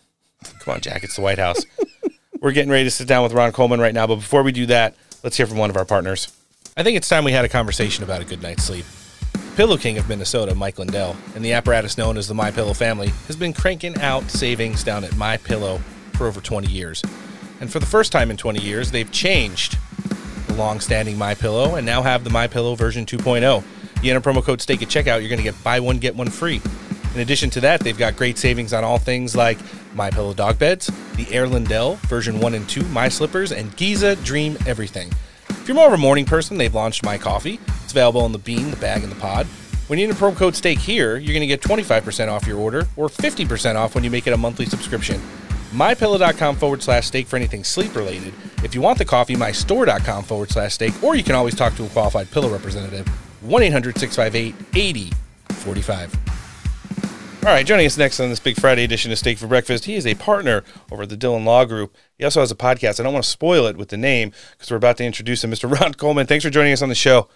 Come on, Jack. It's the White House. We're getting ready to sit down with Ron Coleman right now, but before we do that, let's hear from one of our partners. I think it's time we had a conversation about a good night's sleep. Pillow King of Minnesota, Mike Lindell, and the apparatus known as the My Pillow family has been cranking out savings down at My Pillow for over 20 years. And for the first time in 20 years, they've changed the long-standing My Pillow and now have the My Pillow version 2.0. You enter promo code STAKE at checkout, you're going to get buy one get one free. In addition to that, they've got great savings on all things like My Pillow dog beds, the Air Lindell version 1 and 2, My Slippers, and Giza Dream Everything. If you're more of a morning person, they've launched My Coffee. It's available in the bean, the bag, and the pod. When you enter promo code STAKE here, you're going to get 25% off your order or 50% off when you make it a monthly subscription. MyPillow.com forward slash stake for anything sleep related. If you want the coffee, mystore.com forward slash stake, or you can always talk to a qualified pillow representative. 1 800 658 8045. All right, joining us next on this Big Friday edition of Steak for Breakfast, he is a partner over at the Dhillon Law Group. He also has a podcast. I don't want to spoil it with the name because we're about to introduce him. Mr. Ron Coleman, thanks for joining us on the show.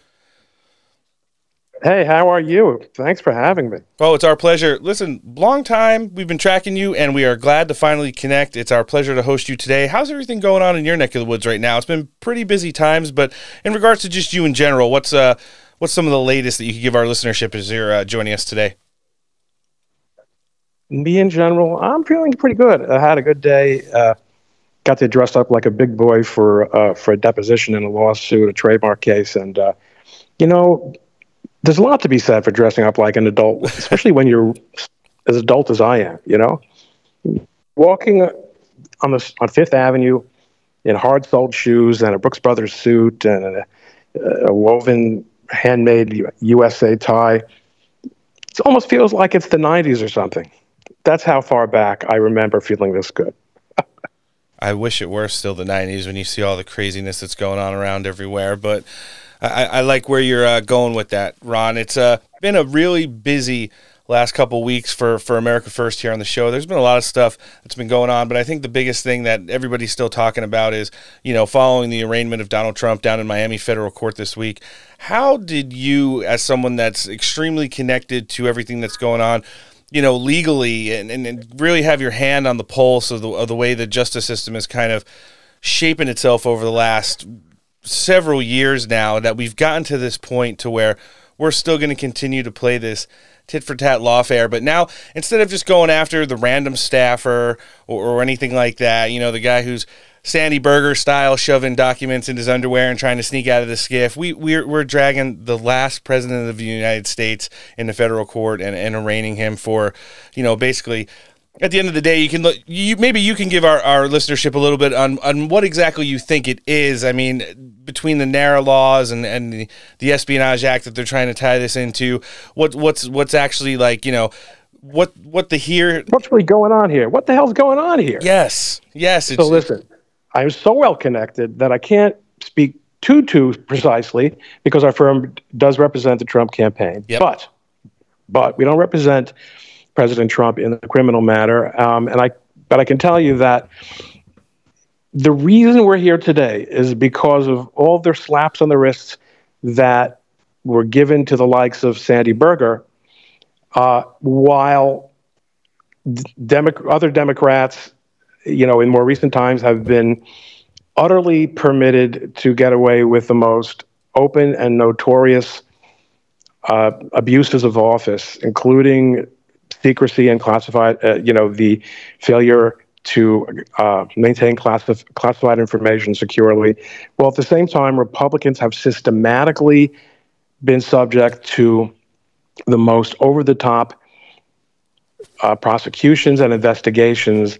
Hey, how are you? Thanks for having me. Oh, it's our pleasure. Listen, long time we've been tracking you, and we are glad to finally connect. It's our pleasure to host you today. How's everything going on in your neck of the woods right now? It's been pretty busy times, but in regards to just you in general, what's uh, what's some of the latest that you could give our listenership as you're uh, joining us today? me in general, I'm feeling pretty good. I had a good day. Uh, got to dress up like a big boy for uh, for a deposition in a lawsuit, a trademark case, and uh, you know, there's a lot to be said for dressing up like an adult, especially when you're as adult as I am. You know, walking on the on Fifth Avenue in hard-soled shoes and a Brooks Brothers suit and a, a woven handmade USA tie. It almost feels like it's the 90s or something that's how far back I remember feeling this good. I wish it were still the 90s when you see all the craziness that's going on around everywhere. But I, I like where you're uh, going with that, Ron. It's uh, been a really busy last couple weeks for, for America First here on the show. There's been a lot of stuff that's been going on, but I think the biggest thing that everybody's still talking about is, you know, following the arraignment of Donald Trump down in Miami federal court this week. How did you, as someone that's extremely connected to everything that's going on, you know, legally and, and, really have your hand on the pulse of the, of the way the justice system is kind of shaping itself over the last several years now that we've gotten to this point to where we're still going to continue to play this tit for tat lawfare. But now, instead of just going after the random staffer or, or anything like that, you know, the guy who's Sandy Berger style, shoving documents in his underwear and trying to sneak out of the SCIF, We we're, we're dragging the last president of the United States in the federal court and, and arraigning him for, you know, basically. At the end of the day, you can look. You maybe you can give our, our listenership a little bit on, on what exactly you think it is. I mean, between the NARA laws and, and the, the Espionage Act that they're trying to tie this into, what what's what's actually like you know what what the here what's really going on here? What the hell's going on here? Yes, yes. so listen, I'm so well connected that I can't speak too too precisely because our firm does represent the Trump campaign. Yep. But but we don't represent President Trump in the criminal matter. Um, and I but I can tell you that the reason we're here today is because of all their slaps on the wrists that were given to the likes of Sandy Berger, uh, while Demo- other Democrats you know, in more recent times have been utterly permitted to get away with the most open and notorious uh, abuses of office, including secrecy and classified, uh, you know, the failure to uh, maintain classif- classified information securely. Well, at the same time, Republicans have systematically been subject to the most over the top uh, prosecutions and investigations.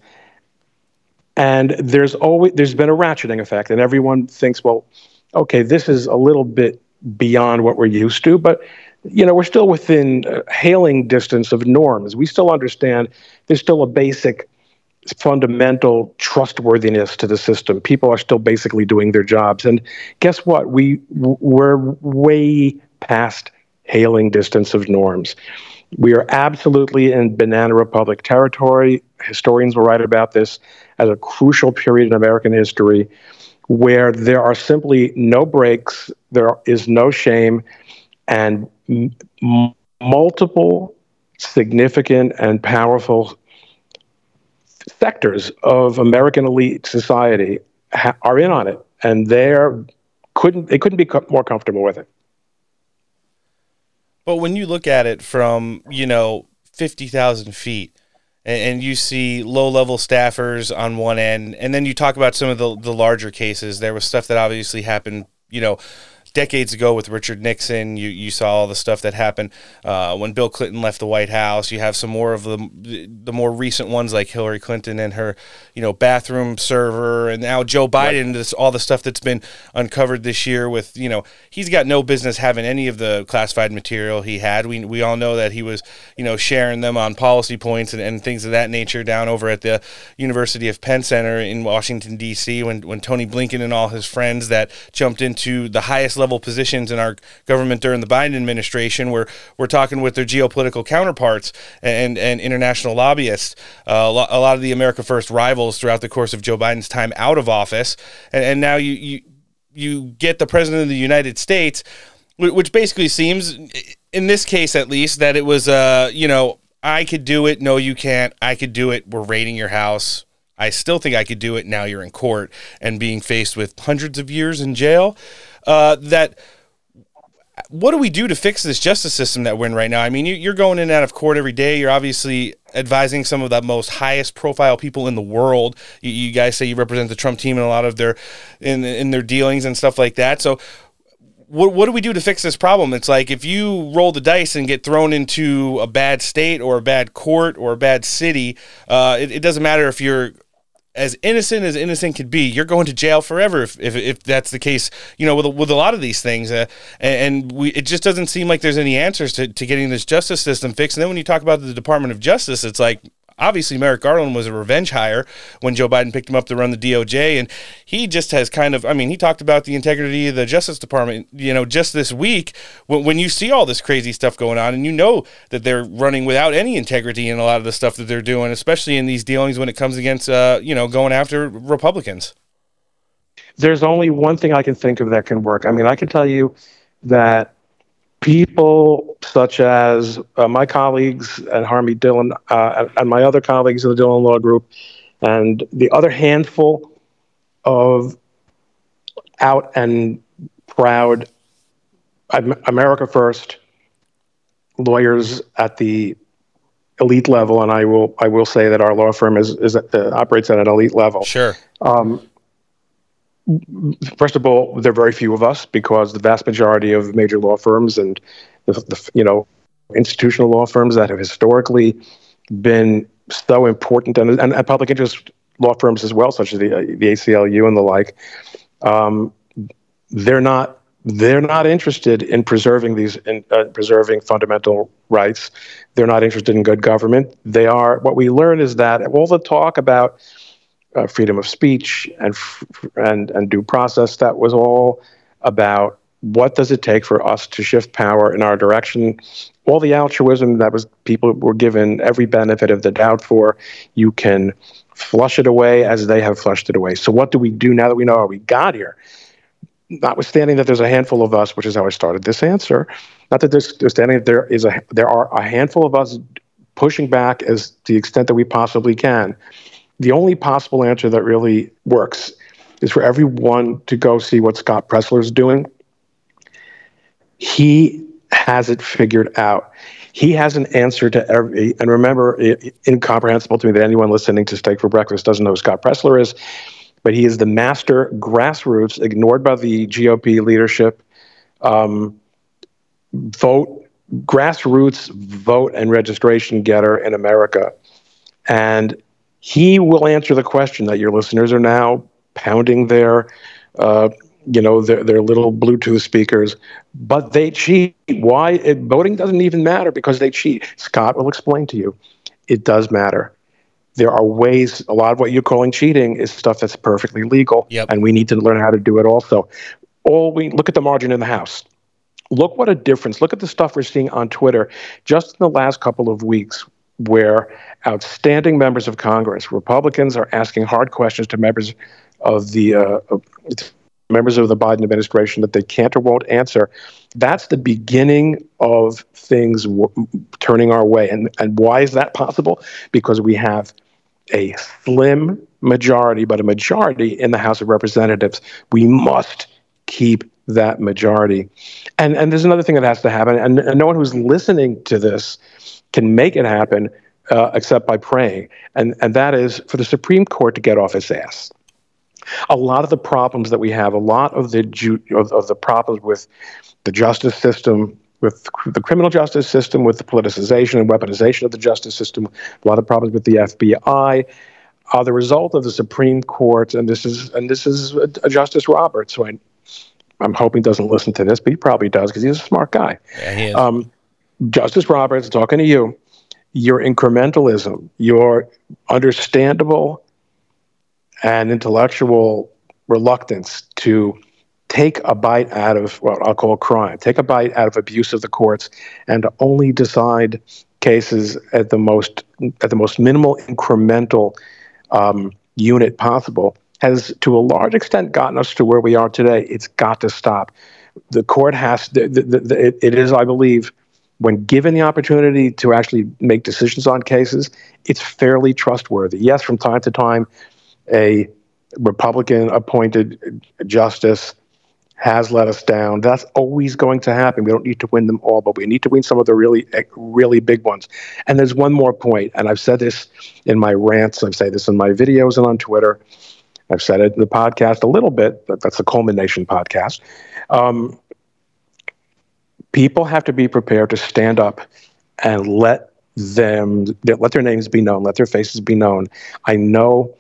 And there's always there's been a ratcheting effect, and everyone thinks, well, okay, this is a little bit beyond what we're used to, but you know we're still within uh, hailing distance of norms. We still understand there's still a basic fundamental trustworthiness to the system. People are still basically doing their jobs, and guess what? We we're way past hailing distance of norms. We are absolutely in banana republic territory. Historians will write about this as a crucial period in American history where there are simply no breaks, there is no shame, and m- multiple significant and powerful sectors of American elite society ha- are in on it, and they're couldn't they couldn't be co- more comfortable with it. But when you look at it from, you know, 50,000 feet and, and, you see low level staffers on one end, and then you talk about some of the, the larger cases, there was stuff that obviously happened, you know, decades ago with Richard Nixon. You you saw all the stuff that happened uh, when Bill Clinton left the White House. You have some more of the the more recent ones like Hillary Clinton and her you know bathroom server, and now Joe Biden. Right. This all the stuff that's been uncovered this year with you know he's got no business having any of the classified material he had. We we all know that he was you know sharing them on policy points and, and things of that nature down over at the University of Penn Center in Washington D.C. when when Tony Blinken and all his friends that jumped into the highest level level positions in our government during the Biden administration. We're we're talking with their geopolitical counterparts and and international lobbyists. Uh, a, lot, a, lot, of the America First rivals throughout the course of Joe Biden's time out of office, and, and now you you you get the president of the United States, which basically seems, in this case at least, that it was uh you know I could do it. No, you can't. I could do it. We're raiding your house. I still think I could do it. Now you're in court and being faced with hundreds of years in jail uh, that what do we do to fix this justice system that we're in right now? I mean, you're going in and out of court every day. You're obviously advising some of the most highest profile people in the world. You, you, guys say you represent the Trump team in a lot of their in in their dealings and stuff like that. So, what what do we do to fix this problem? It's like if you roll the dice and get thrown into a bad state or a bad court or a bad city, uh, it, it doesn't matter if you're as innocent as innocent could be, you're going to jail forever if, if, if that's the case. You know, with with a lot of these things, uh, and, we it just doesn't seem like there's any answers to, to getting this justice system fixed. And then when you talk about the Department of Justice, it's like obviously Merrick Garland was a revenge hire when Joe Biden picked him up to run the DOJ, and he just has kind of, I mean, he talked about the integrity of the Justice Department, you know, just this week when, when you see all this crazy stuff going on, and you know that they're running without any integrity in a lot of the stuff that they're doing, especially in these dealings when it comes against, uh, you know, going after Republicans. There's only one thing I can think of that can work. I mean, I can tell you that people such as uh, my colleagues at Harmeet Dhillon uh, and my other colleagues in the Dhillon Law Group, and the other handful of out and proud America First lawyers at the elite level, and I will I will say that our law firm is, is uh, operates at an elite level. Sure. Um, first of all, there are very few of us because the vast majority of major law firms and the, the, you know institutional law firms that have historically been so important and, and, and public interest law firms as well, such as the, the ACLU and the like, um, they're not they're not interested in preserving these in uh, preserving fundamental rights. They're not interested in good government. They are. What we learn is that all the talk about uh, freedom of speech and and and due process. That was all about what does it take for us to shift power in our direction. All the altruism that was people were given every benefit of the doubt for, you can flush it away as they have flushed it away. So what do we do now that we know how we got here? Notwithstanding that there's a handful of us, which is how I started this answer, not that there's understanding that there is a there are a handful of us pushing back as the extent that we possibly can the only possible answer that really works is for everyone to go see what Scott Presler is doing. He has it figured out. He has an answer to every, and remember, it, incomprehensible to me that anyone listening to Steak for Breakfast doesn't know who Scott Presler is, but he is the master grassroots, ignored by the GOP leadership, um, vote grassroots vote and registration getter in America. And he will answer the question that your listeners are now pounding their, uh, you know, their, their little Bluetooth speakers, but they cheat. Why? It, voting doesn't even matter because they cheat. Scott will explain to you. It does matter. There are ways, a lot of what you're calling cheating is stuff that's perfectly legal, Yep. and we need to learn how to do it also. All we look at the margin in the House. Look what a difference. Look at the stuff we're seeing on Twitter just in the last couple of weeks where outstanding members of Congress, Republicans, are asking hard questions to members of the uh, members of the Biden administration that they can't or won't answer. That's the beginning of things w- turning our way. And and why is that possible? Because we have a slim majority, but a majority in the House of Representatives. We must keep that majority. And and there's another thing that has to happen, and, and no one who's listening to this can make it happen uh, except by praying, and and that is for the Supreme Court to get off its ass. A lot of the problems that we have, a lot of the ju- of, of the problems with the justice system, with the criminal justice system, with the politicization and weaponization of the justice system, a lot of problems with the FBI are the result of the Supreme Court, and this is and this is Justice Roberts, who I, I'm hoping doesn't listen to this, but he probably does because he's a smart guy. Yeah, he is. Um, Justice Roberts, talking to you, your incrementalism, your understandable and intellectual reluctance to take a bite out of what I'll call crime, take a bite out of abuse of the courts, and only decide cases at the most at the most minimal incremental um, unit possible has, to a large extent, gotten us to where we are today. It's got to stop. The court has. The, the, the, it is, I believe, when given the opportunity to actually make decisions on cases, it's fairly trustworthy. Yes, from time to time, a Republican appointed justice has let us down. That's always going to happen. We don't need to win them all, but we need to win some of the really, really big ones. And there's one more point, and I've said this in my rants, I've said this in my videos and on Twitter. I've said it in the podcast a little bit, but that's the Coleman-nation podcast. Um, people have to be prepared to stand up and let them let their names be known, let their faces be known. I know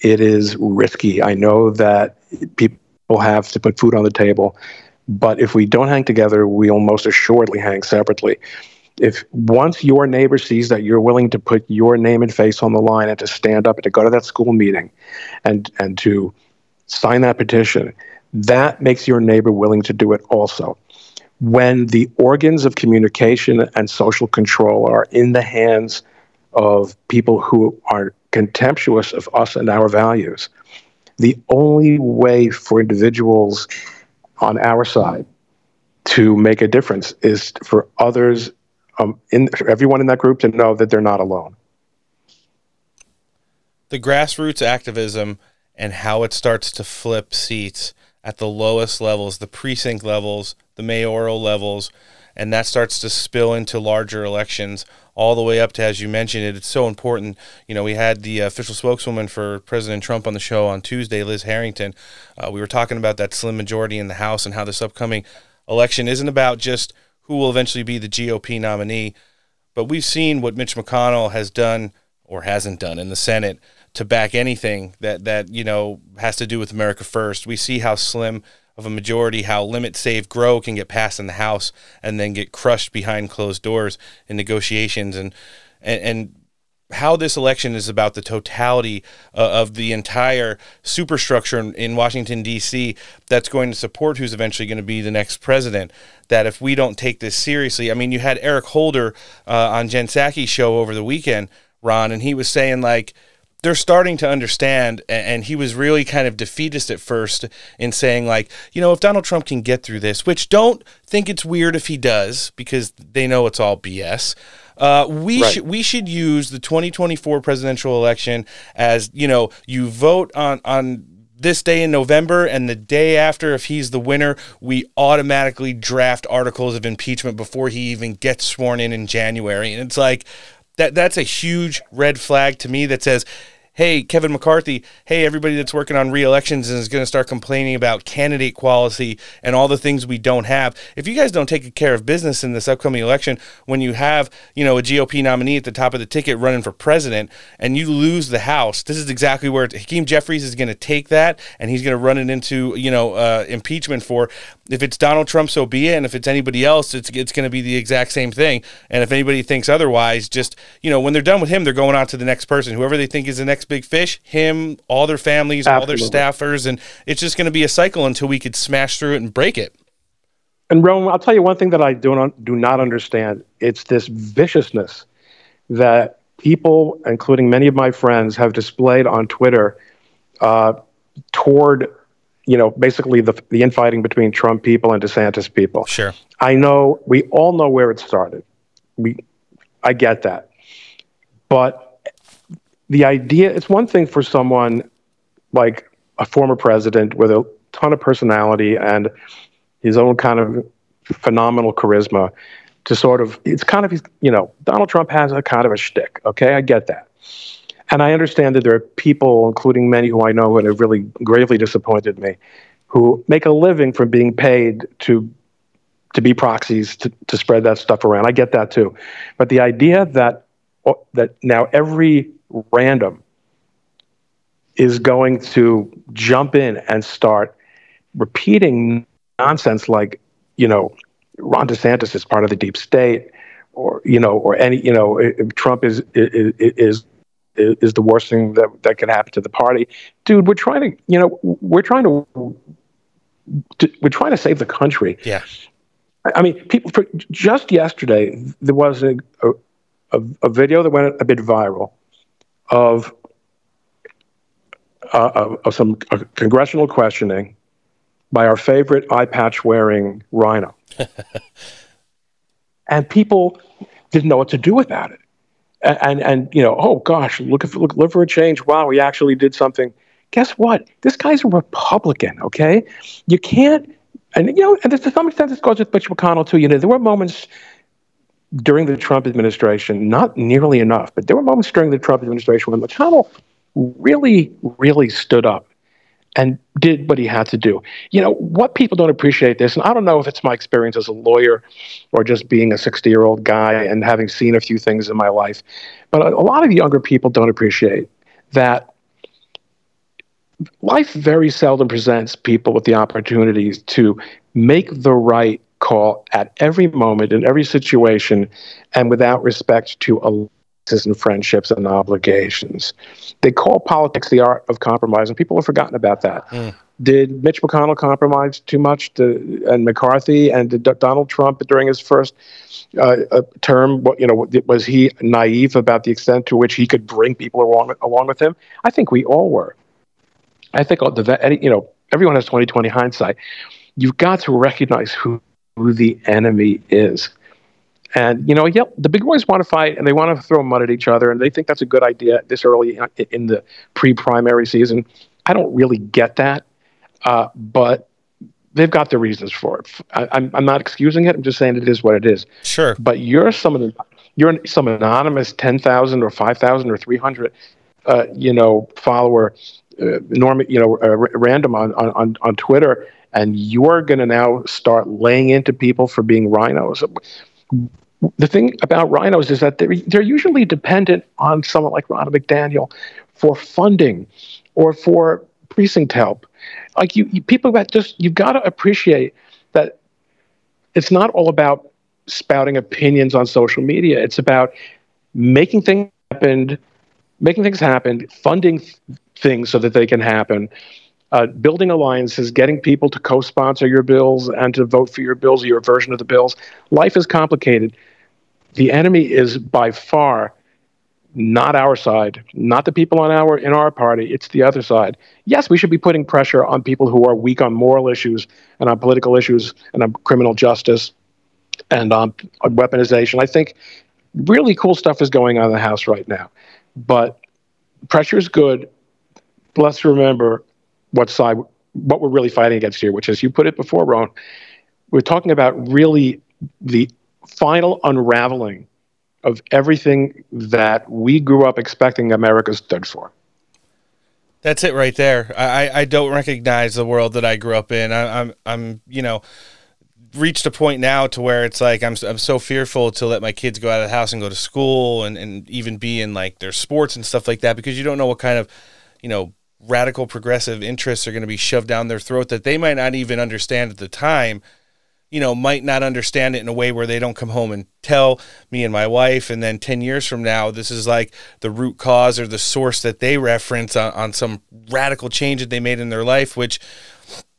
it is risky. I know that people have to put food on the table, but if we don't hang together, we'll most assuredly hang separately. If once your neighbor sees that you're willing to put your name and face on the line and to stand up and to go to that school meeting and and to sign that petition, that makes your neighbor willing to do it also when the organs of communication and social control are in the hands of people who are contemptuous of us and our values, the only way for individuals on our side to make a difference is for others, um, in for everyone in that group, to know that they're not alone. the grassroots activism and how it starts to flip seats at the lowest levels, the precinct levels, the mayoral levels, and that starts to spill into larger elections all the way up to, as you mentioned it, it's so important. You know, we had the official spokeswoman for President Trump on the show on Tuesday, Liz Harrington. Uh, we were talking about that slim majority in the House and how this upcoming election isn't about just who will eventually be the GOP nominee, but we've seen what Mitch McConnell has done or hasn't done in the Senate to back anything that that you know has to do with America First. We see how slim of a majority, how limit, save, grow can get passed in the House and then get crushed behind closed doors in negotiations, and and, and how this election is about the totality uh, of the entire superstructure in, in Washington D.C. that's going to support who's eventually going to be the next president. That if we don't take this seriously, I mean, you had Eric Holder uh, on Jen Psaki's show over the weekend, Ron, and he was saying like they're starting to understand and he was really kind of defeatist at first in saying like you know if donald trump can get through this which don't think it's weird if he does because they know it's all bs uh, we Right. should we should use the 2024 presidential election as you know you vote on on this day in November and the day after if he's the winner we automatically draft articles of impeachment before he even gets sworn in in January and it's like that that's a huge red flag to me that says hey, Kevin McCarthy, hey, everybody that's working on re-elections and is going to start complaining about candidate quality and all the things we don't have. If you guys don't take care of business in this upcoming election, when you have, you know, a GOP nominee at the top of the ticket running for president and you lose the House, this is exactly where Hakeem Jeffries is going to take that and he's going to run it into, you know, uh, impeachment for. If it's Donald Trump, so be it. And if it's anybody else, it's, it's going to be the exact same thing. And if anybody thinks otherwise, just, you know, when they're done with him, they're going on to the next person. Whoever they think is the next big fish, him, all their families, Absolutely. all their staffers. And it's just going to be a cycle until we could smash through it and break it. And Rome, I'll tell you one thing that I do not, do not understand. It's this viciousness that people, including many of my friends, have displayed on Twitter uh, toward you know, basically the the infighting between Trump people and DeSantis people. Sure. I know we all know where it started. We, I get that, but the idea it's one thing for someone like a former president with a ton of personality and his own kind of phenomenal charisma to sort of it's kind of you know Donald Trump has a kind of a shtick. Okay, I get that. And I understand that there are people, including many who I know, who have really gravely disappointed me, who make a living from being paid to to be proxies to, to spread that stuff around. I get that too. But the idea that that now every random is going to jump in and start repeating nonsense like, you know, Ron DeSantis is part of the deep state, or you know, or any, you know, Trump is is, is is the worst thing that that can happen to the party. Dude, we're trying to, you know, we're trying to, to we're trying to save the country. Yeah. I mean, people. For, just yesterday, there was a, a, a video that went a bit viral of uh, of some uh, congressional questioning by our favorite eye patch wearing RINO, and people didn't know what to do about it and and you know, oh gosh, look look, look for a change. Wow, we actually did something. Guess what? This guy's a Republican. Okay, you can't. And you know, and to some extent, this goes with Mitch McConnell too. You know, there were moments during the Trump administration, not nearly enough, but there were moments during the Trump administration when McConnell really, really stood up and did what he had to do. You know, what people don't appreciate this, and I don't know if it's my experience as a lawyer or just being a 60 year old guy and having seen a few things in my life, but a, lot of younger people don't appreciate that life very seldom presents people with the opportunities to make the right call at every moment in every situation and without respect to a and friendships and obligations. They call politics the art of compromise, and people have forgotten about that. Mm. Did Mitch McConnell compromise too much to, and McCarthy and did Donald Trump during his first uh, uh, term? What you know was he naive about the extent to which he could bring people along along with him? I think we all were. I think the you know everyone has twenty twenty hindsight. You've got to recognize who, who the enemy is. And you know, yeah, the big boys want to fight and they want to throw mud at each other, and they think that's a good idea this early in the pre-primary season. I don't really get that, uh, but they've got their reasons for it. I, I'm I'm not excusing it. I'm just saying it is what it is. Sure. But you're some of the you're some anonymous ten thousand or five thousand or three hundred, uh, you know, follower, uh, norm, you know, uh, random on on on Twitter, and you're going to now start laying into people for being RINOs the thing about RINOs is that they're, they're usually dependent on someone like Ronna McDaniel for funding or for precinct help. Like you, you people that just you've got to appreciate that it's not all about spouting opinions on social media. It's about making things happen, making things happen, funding th- things so that they can happen, uh, building alliances, getting people to co-sponsor your bills and to vote for your bills, your version of the bills. Life is complicated the enemy is by far not our side, not the people on our in our party. It's the other side. Yes, we should be putting pressure on people who are weak on moral issues and on political issues and on criminal justice and on, on weaponization. I think really cool stuff is going on in the House right now, but pressure is good. Let's remember what side what we're really fighting against here, which is you put it before, Ron. We're talking about really the final unraveling of everything that we grew up expecting America stood for. That's it right there. I, I don't recognize the world that I grew up in. I, I'm I'm you know reached a point now to where it's like I'm I'm so fearful to let my kids go out of the house and go to school and, and even be in like their sports and stuff like that because you don't know what kind of you know radical progressive interests are going to be shoved down their throat that they might not even understand at the time you know, might not understand it in a way where they don't come home and tell me and my wife. And then 10 years from now, this is like the root cause or the source that they reference on, on some radical change that they made in their life, which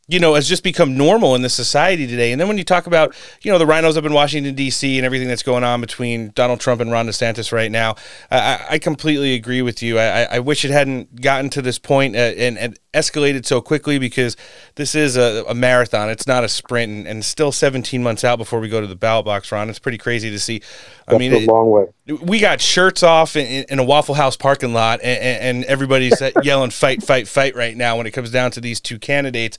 you know, has just become normal in the society today. And then when you talk about, you know, the RINOs up in Washington D.C. and everything that's going on between Donald Trump and Ron DeSantis right now, I, I completely agree with you. I, I, wish it hadn't gotten to this point, uh, and, and, escalated so quickly because this is a, a marathon. It's not a sprint, and, and, still 17 months out before we go to the ballot box. Ron, it's pretty crazy to see. I that's mean, a long way. We got shirts off in, in a Waffle House parking lot, and, and everybody's yelling "fight, fight, fight" right now when it comes down to these two candidates.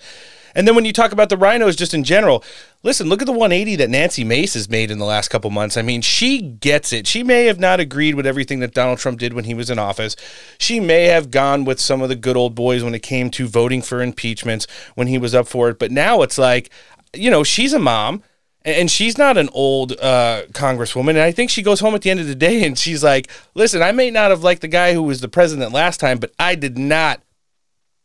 And then when you talk about the RINOs just in general, listen, look at the 180 that Nancy Mace has made in the last couple months. I mean, she gets it. She may have not agreed with everything that Donald Trump did when he was in office. She may have gone with some of the good old boys when it came to voting for impeachments when he was up for it. But now it's like, you know, she's a mom and she's not an old uh, congresswoman. And I think she goes home at the end of the day and she's like, listen, I may not have liked the guy who was the president last time, but I did not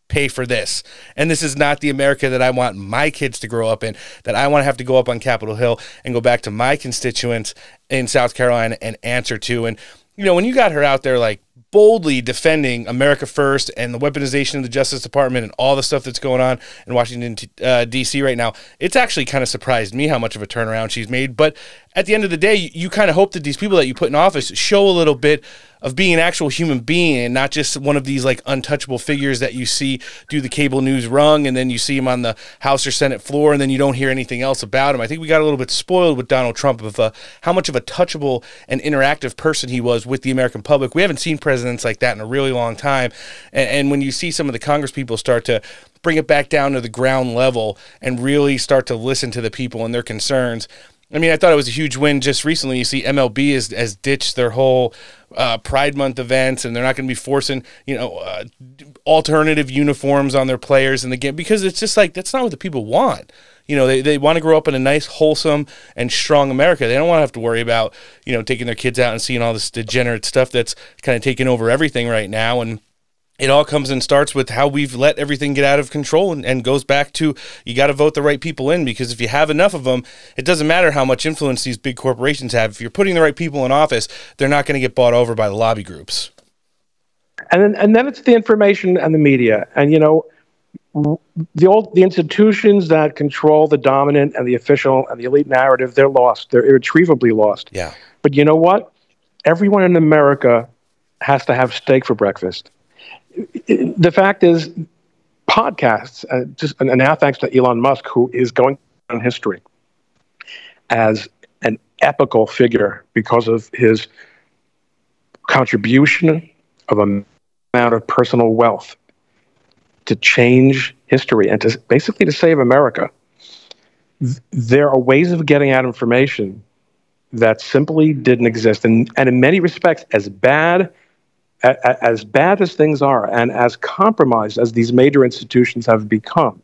pay for this. And this is not the America that I want my kids to grow up in, that I want to have to go up on Capitol Hill and go back to my constituents in South Carolina and answer to. And, you know, when you got her out there like boldly defending America First and the weaponization of the Justice Department and all the stuff that's going on in Washington, uh, D.C. right now, it's actually kind of surprised me how much of a turnaround she's made. But at the end of the day, you, you kind of hope that these people that you put in office show a little bit of being an actual human being and not just one of these like untouchable figures that you see do the cable news rung and then you see him on the House or Senate floor and then you don't hear anything else about him. I think we got a little bit spoiled with Donald Trump of uh, how much of a touchable and interactive person he was with the American public. We haven't seen presidents like that in a really long time. And, and when you see some of the Congress people start to bring it back down to the ground level and really start to listen to the people and their concerns, I mean, I thought it was a huge win just recently. You see, MLB has, has ditched their whole uh, Pride Month events, and they're not going to be forcing you know uh, alternative uniforms on their players in the game because it's just like that's not what the people want. You know, they, they want to grow up in a nice, wholesome, and strong America. They don't want to have to worry about you know taking their kids out and seeing all this degenerate stuff that's kind of taking over everything right now and it all comes and starts with how we've let everything get out of control and, and goes back to you got to vote the right people in because if you have enough of them, it doesn't matter how much influence these big corporations have. If you're putting the right people in office, they're not going to get bought over by the lobby groups. And then, and then it's the information and the media. And, you know, the old the institutions that control the dominant and the official and the elite narrative, they're lost. They're irretrievably lost. Yeah. But you know what? Everyone in America has to have steak for breakfast the fact is, podcasts, uh, just and now thanks to Elon Musk, who is going on history as an epical figure because of his contribution of a amount of personal wealth to change history and to basically to save America. There are ways of getting out information that simply didn't exist, and, and in many respects, as bad as bad as things are and as compromised as these major institutions have become,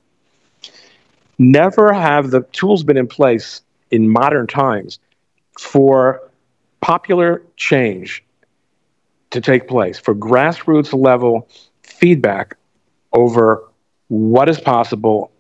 never have the tools been in place in modern times for popular change to take place, for grassroots level feedback over what is possible,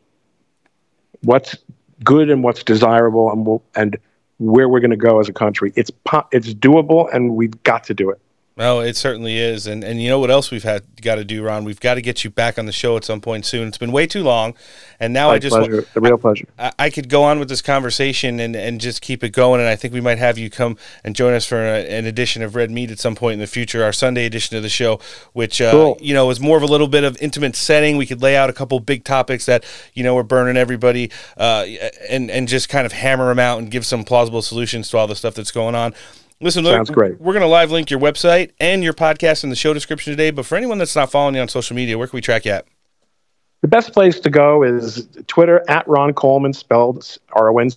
what's good and what's desirable, and, we'll, and where we're going to go as a country. It's, po- it's doable, and we've got to do it. No, it certainly is, and and you know what else we've had got to do, Ron? We've got to get you back on the show at some point soon. It's been way too long, and now My I just pleasure. the real pleasure. I, I, could go on with this conversation and and just keep it going, and I think we might have you come and join us for a, an edition of Red Meat at some point in the future, our Sunday edition of the show, which uh, cool. you know is more of a little bit of intimate setting. We could lay out a couple big topics that you know are burning everybody, uh, and and just kind of hammer them out and give some plausible solutions to all the stuff that's going on. Listen, sounds great. We're going to live link your website and your podcast in the show description today. But for anyone that's not following you on social media, where can we track you at? The best place to go is Twitter at Ron Coleman, spelled R O N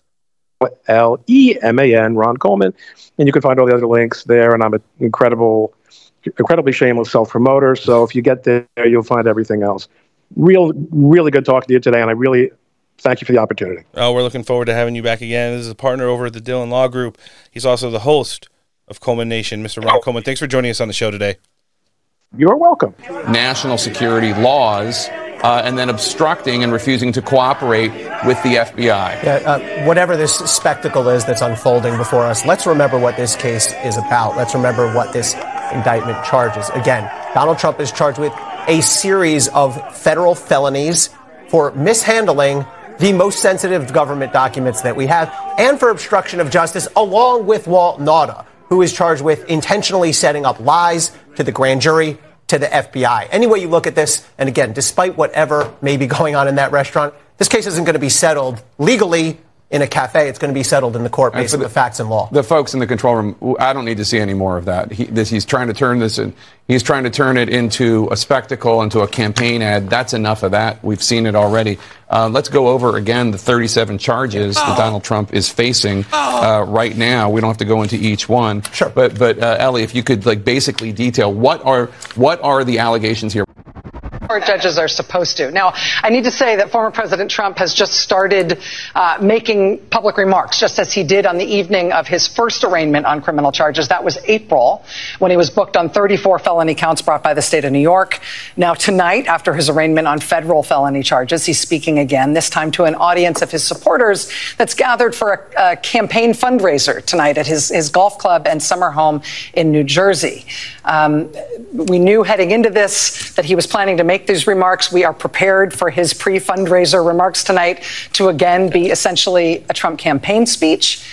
L E M A N, Ron Coleman. And you can find all the other links there. And I'm an incredible incredibly shameless self promoter. So if you get there, you'll find everything else. Real, really good talking to you today, and I really thank you for the opportunity. Oh, we're looking forward to having you back again. This is a partner over at the Dhillon Law Group. He's also the host of Coleman-nation, Mr. Ron Coleman. Thanks for joining us on the show today. You're welcome. National security laws uh, and then obstructing and refusing to cooperate with the FBI. Yeah, uh, whatever this spectacle is that's unfolding before us, let's remember what this case is about. Let's remember what this indictment charges. Again, Donald Trump is charged with a series of federal felonies for mishandling the most sensitive government documents that we have and for obstruction of justice, along with Walt Nauta, who is charged with intentionally setting up lies to the grand jury to the FBI. Any way you look at this, and again, despite whatever may be going on in that restaurant, this case isn't going to be settled legally in a cafe. It's going to be settled in the court based on the, the, facts and law. The folks in the control room, I don't need to see any more of that. He, this, he's trying to turn this in, he's trying to turn it into a spectacle, into a campaign ad. That's enough of that. We've seen it already. Uh, let's go over again the 37 charges oh. that Donald Trump is facing uh, right now. We don't have to go into each one. Sure. But, but uh, Ellie, if you could like basically detail what are what are the allegations here? Court judges are supposed to. Now, I need to say that former President Trump has just started uh, making public remarks, just as he did on the evening of his first arraignment on criminal charges. That was April, when he was booked on 34 felony counts brought by the state of New York. Now, tonight, after his arraignment on federal felony charges, he's speaking again, this time to an audience of his supporters that's gathered for a, a campaign fundraiser tonight at his, his golf club and summer home in New Jersey. Um, we knew heading into this that he was planning to make make these remarks. We are prepared for his pre fundraiser remarks tonight to again be essentially a Trump campaign speech.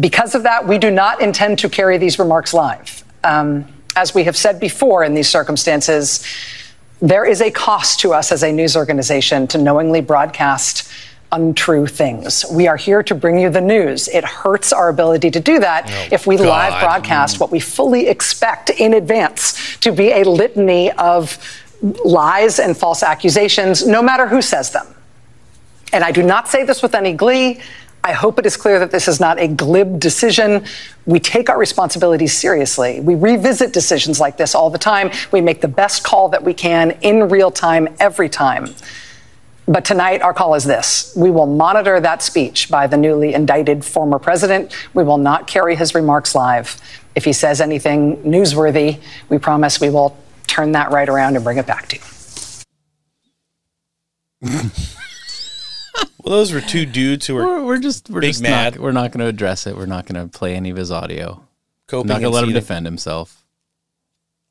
Because of that, we do not intend to carry these remarks live. Um, as we have said before in these circumstances, there is a cost to us as a news organization to knowingly broadcast untrue things. We are here to bring you the news. It hurts our ability to do that oh, if we God. live broadcast what we fully expect in advance to be a litany of lies and false accusations, no matter who says them. And I do not say this with any glee. I hope it is clear that this is not a glib decision. We take our responsibilities seriously. We revisit decisions like this all the time. We make the best call that we can in real time every time. But tonight, our call is this. We will monitor that speech by the newly indicted former president. We will not carry his remarks live. If he says anything newsworthy, we promise we will turn that right around and bring it back to you. well, those were two dudes who were. We're, we're just we're big just mad. Not, we're not going to address it. We're not going to play any of his audio. Coping not going to let him defend himself.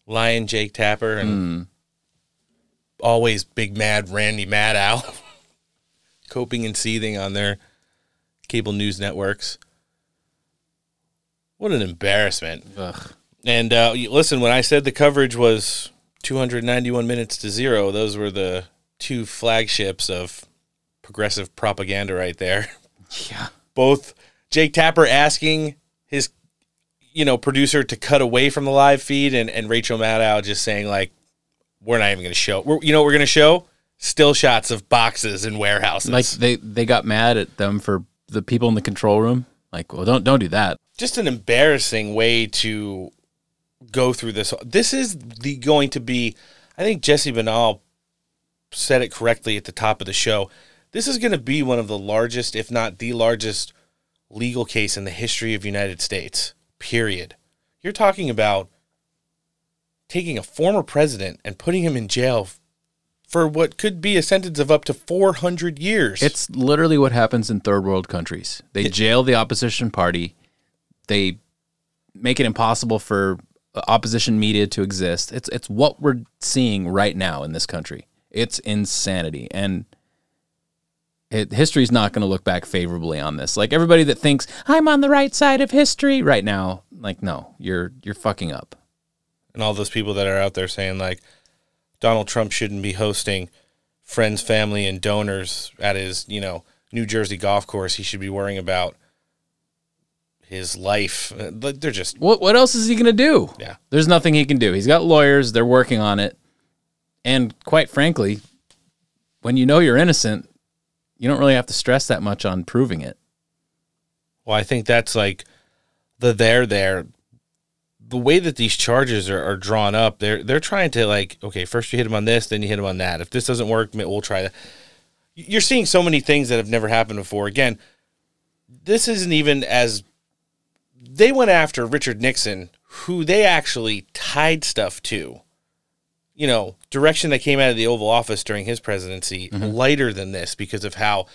Lion Jake Tapper and Mm. always big mad Randy Maddow, coping and seething on their cable news networks. What an embarrassment! Ugh. And uh, listen, when I said the coverage was 291 minutes to zero, those were the two flagships of progressive propaganda right there. Yeah. Both Jake Tapper asking his, you know, producer to cut away from the live feed, and, and Rachel Maddow just saying like, "We're not even going to show. We're, you know, what we're going to show still shots of boxes and warehouses. Like they they got mad at them for the people in the control room. Like, well, don't don't do that. just an embarrassing way to go through this. This is the going to be. I think Jesse Binnall said it correctly at the top of the show. This is going to be one of the largest, if not the largest, legal case in the history of United States. Period. You're talking about taking a former president and putting him in jail for what could be a sentence of up to 400 years. It's literally what happens in third world countries. They jail the opposition party. They make it impossible for opposition media to exist. It's it's what we're seeing right now in this country. It's insanity, and it, history's not going to look back favorably on this. Like everybody that thinks I'm on the right side of history right now, like no, you're you're fucking up. and all those people that are out there saying like Donald Trump shouldn't be hosting friends, family, and donors at his, you know, New Jersey golf course. He should be worrying about his life. Uh, They're just What what else is he going to do? Yeah. There's nothing he can do. He's got lawyers, they're working on it. And quite frankly, when you know you're innocent, you don't really have to stress that much on proving it. well, I think that's like the there there the way that these charges are, are drawn up, they're they're trying to like, okay, first you hit him on this, then you hit him on that. If this doesn't work, we'll try that. You're seeing so many things that have never happened before. Again, this isn't even as they went after Richard Nixon, who they actually tied stuff to. You know, direction that came out of the Oval Office during his presidency, Mhm. lighter than this because of how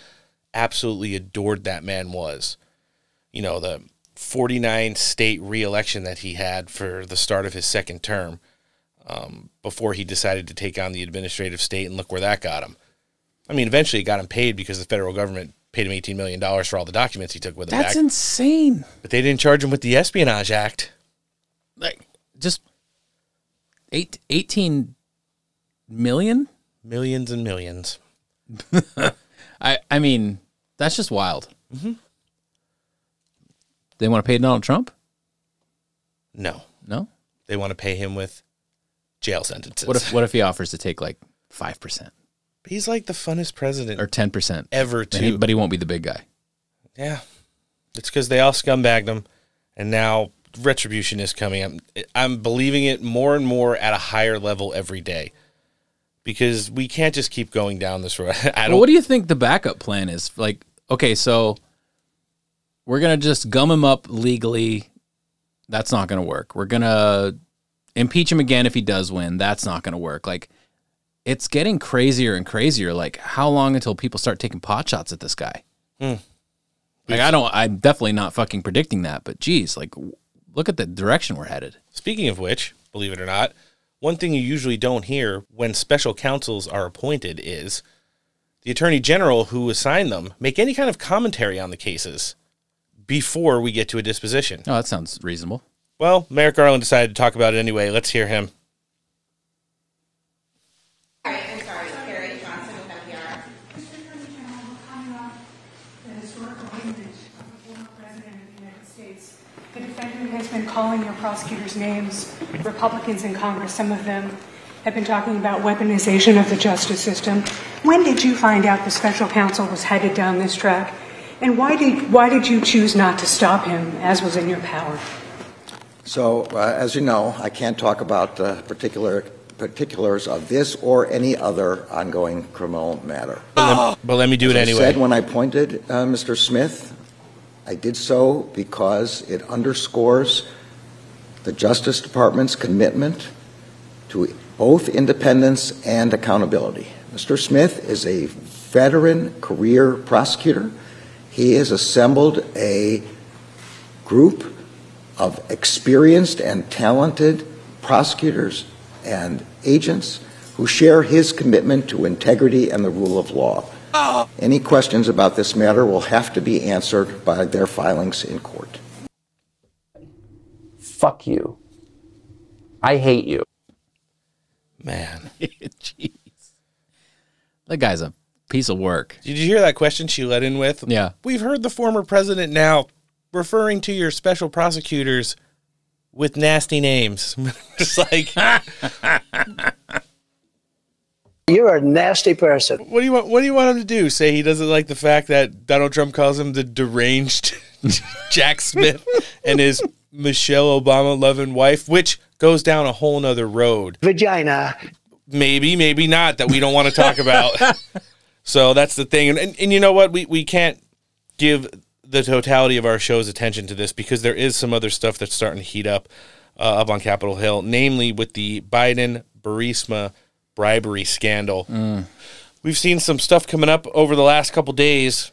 absolutely adored that man was. You know, the 49 state reelection that he had for the start of his second term um, before he decided to take on the administrative state, and look where that got him. I mean, eventually it got him paid because the federal government paid him $18 million for all the documents he took with him That's back. insane. But they didn't charge him with the Espionage Act. Like just eight, 18 million? Millions and millions. I I mean, that's just wild. Mhm. They want to pay Donald Trump? No. No? They want to pay him with jail sentences. What if what if he offers to take like 5% He's like the funnest president or 10% ever, Then he- too. but he won't be the big guy. Yeah. It's because they all scumbagged him, and now retribution is coming. I'm, I'm believing it more and more at a higher level every day because we can't just keep going down this road. Well, what do you think the backup plan is? Like, okay, so we're gonna just gum him up legally. That's not gonna work. We're gonna impeach him again if he does win. That's not gonna work. Like, it's getting crazier and crazier. Like, how long until people start taking pot shots at this guy? Hmm. Like, I don't. I'm definitely not fucking predicting that. But geez, like, look at the direction we're headed. Speaking of which, believe it or not, one thing you usually don't hear when special counsels are appointed is the attorney general who assigned them make any kind of commentary on the cases before we get to a disposition. Oh, that sounds reasonable. Well, Merrick Garland decided to talk about it anyway. Let's hear him. The defendant has been calling your prosecutors names. Republicans in Congress, some of them, have been talking about weaponization of the justice system. When did you find out the special counsel was headed down this track? And why did, why did you choose not to stop him, as was in your power? So, uh, as you know, I can't talk about uh, particular particulars of this or any other ongoing criminal matter. But let, but let me do As it I anyway. said when I pointed uh, Mr. Smith, I did so because it underscores the Justice Department's commitment to both independence and accountability. Mr. Smith is a veteran career prosecutor. He has assembled a group of experienced and talented prosecutors and agents who share his commitment to integrity and the rule of law. Any questions about this matter will have to be answered by their filings in court. Fuck you. I hate you. Man. Jeez. That guy's a piece of work. Did you hear that question she let in with? Yeah. We've heard the former president now referring to your special prosecutors with nasty names. Just like You're a nasty person. What do you want what do you want him to do? Say he doesn't like the fact that Donald Trump calls him the deranged Jack Smith and his Michelle Obama loving wife, which goes down a whole nother road. Vagina. Maybe, maybe not, that we don't want to talk about. so that's the thing. And, and, and you know what? We, we can't give the totality of our show's attention to this because there is some other stuff that's starting to heat up uh, up on Capitol Hill, namely with the Biden Burisma bribery scandal. Mm. We've seen some stuff coming up over the last couple days.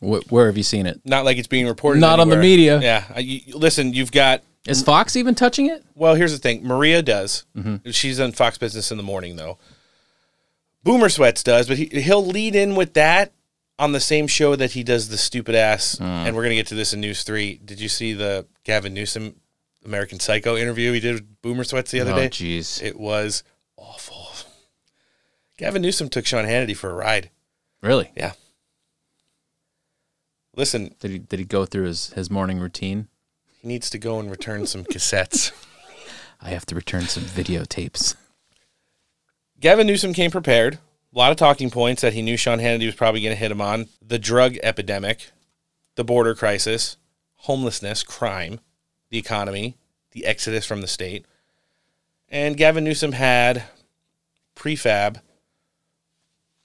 Wh- where have you seen it? Not like it's being reported. Not on the media. Yeah. Uh, you- listen, you've got. Is Fox even touching it? Well, here's the thing. Maria does. Mhm. She's on Fox Business in the morning, though. Boomer Sweats does, but he, he'll lead in with that on the same show that he does the stupid ass. And we're gonna get to this in News Three. Did you see the Gavin Newsom American Psycho interview he did with Boomer Sweats the other Oh, day? jeez. It was awful. Gavin Newsom took Sean Hannity for a ride. Really? Yeah. Listen, Did he did he go through his, his morning routine? he needs to go and return some cassettes. I have to return some videotapes. Gavin Newsom came prepared. A lot of talking points that he knew Sean Hannity was probably going to hit him on the drug epidemic, the border crisis, homelessness, crime, the economy, the exodus from the state. And Gavin Newsom had prefab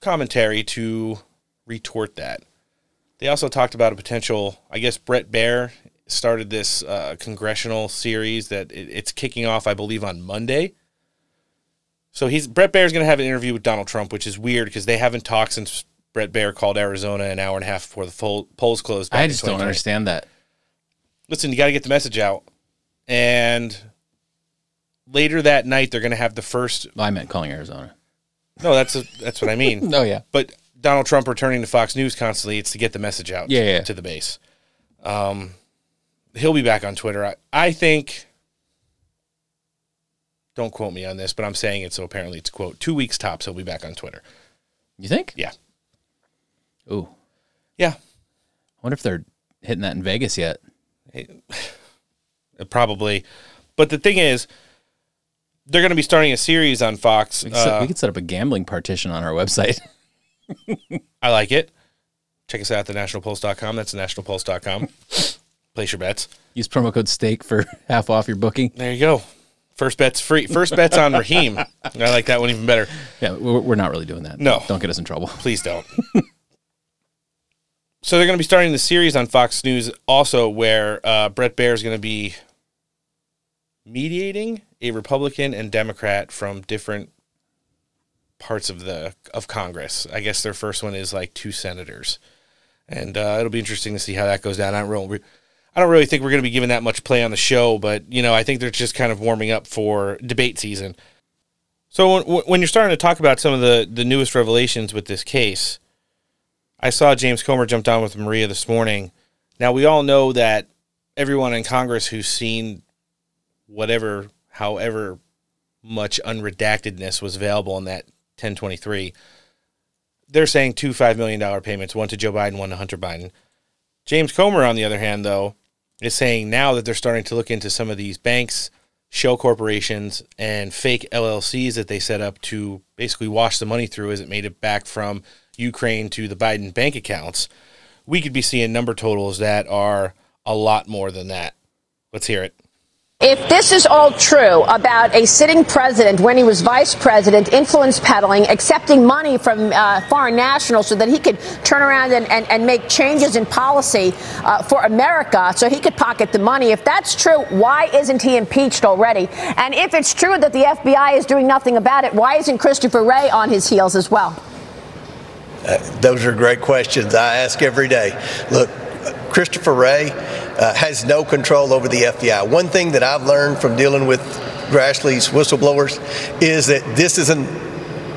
commentary to retort that. They also talked about a potential, I guess, Bret Baier started this uh, congressional series that it, it's kicking off, I believe, on Monday. So he's Bret Baier's going to have an interview with Donald Trump, which is weird because they haven't talked since Bret Baier called Arizona an hour and a half before the poll, polls closed. I just don't understand that. Listen, you got to get the message out, and later that night they're going to have the first. Well, I meant calling Arizona. No, that's a, that's what I mean. No, yeah, but Donald Trump returning to Fox News constantly, it's to get the message out. Yeah, yeah. to the base. Um, he'll be back on Twitter. I, I think. Don't quote me on this, but I'm saying it so apparently it's quote. Two weeks tops, he'll be back on Twitter. You think? Yeah. Ooh. Yeah. I wonder if they're hitting that in Vegas yet. Probably. But the thing is, they're going to be starting a series on Fox. We could, set, uh, we could set up a gambling partition on our website. I like it. Check us out at thenationalpulse.com. That's thenationalpulse.com. Place your bets. Use promo code STAKE for half off your booking. There you go. First bet's free. First bet's on Raheem. I like that one even better. Yeah, we're, we're not really doing that. No. Don't get us in trouble. Please don't. so they're going to be starting the series on Fox News also where uh, Bret Baier is going to be mediating a Republican and Democrat from different parts of the of Congress. I guess their first one is like two senators, and uh, it'll be interesting to see how that goes down. I don't really, I don't really think we're going to be giving that much play on the show, but you know, I think they're just kind of warming up for debate season. So when, when you're starting to talk about some of the the newest revelations with this case, I saw James Comer jump down with Maria this morning. Now we all know that everyone in Congress who's seen whatever, however much unredactedness was available in that 1023, they're saying two $5 million payments, one to Joe Biden, one to Hunter Biden. James Comer, on the other hand, though, is saying now that they're starting to look into some of these banks, shell corporations, and fake LLCs that they set up to basically wash the money through as it made it back from Ukraine to the Biden bank accounts. We could be seeing number totals that are a lot more than that. Let's hear it. If this is all true about a sitting president when he was vice president, influence peddling, accepting money from uh, foreign nationals so that he could turn around and, and, and make changes in policy uh, for America so he could pocket the money, if that's true, why isn't he impeached already? And if it's true that the FBI is doing nothing about it, why isn't Christopher Wray on his heels as well? Uh, those are great questions I ask every day. Look, Christopher Wray uh, has no control over the FBI. One thing that I've learned from dealing with Grassley's whistleblowers is that this is an,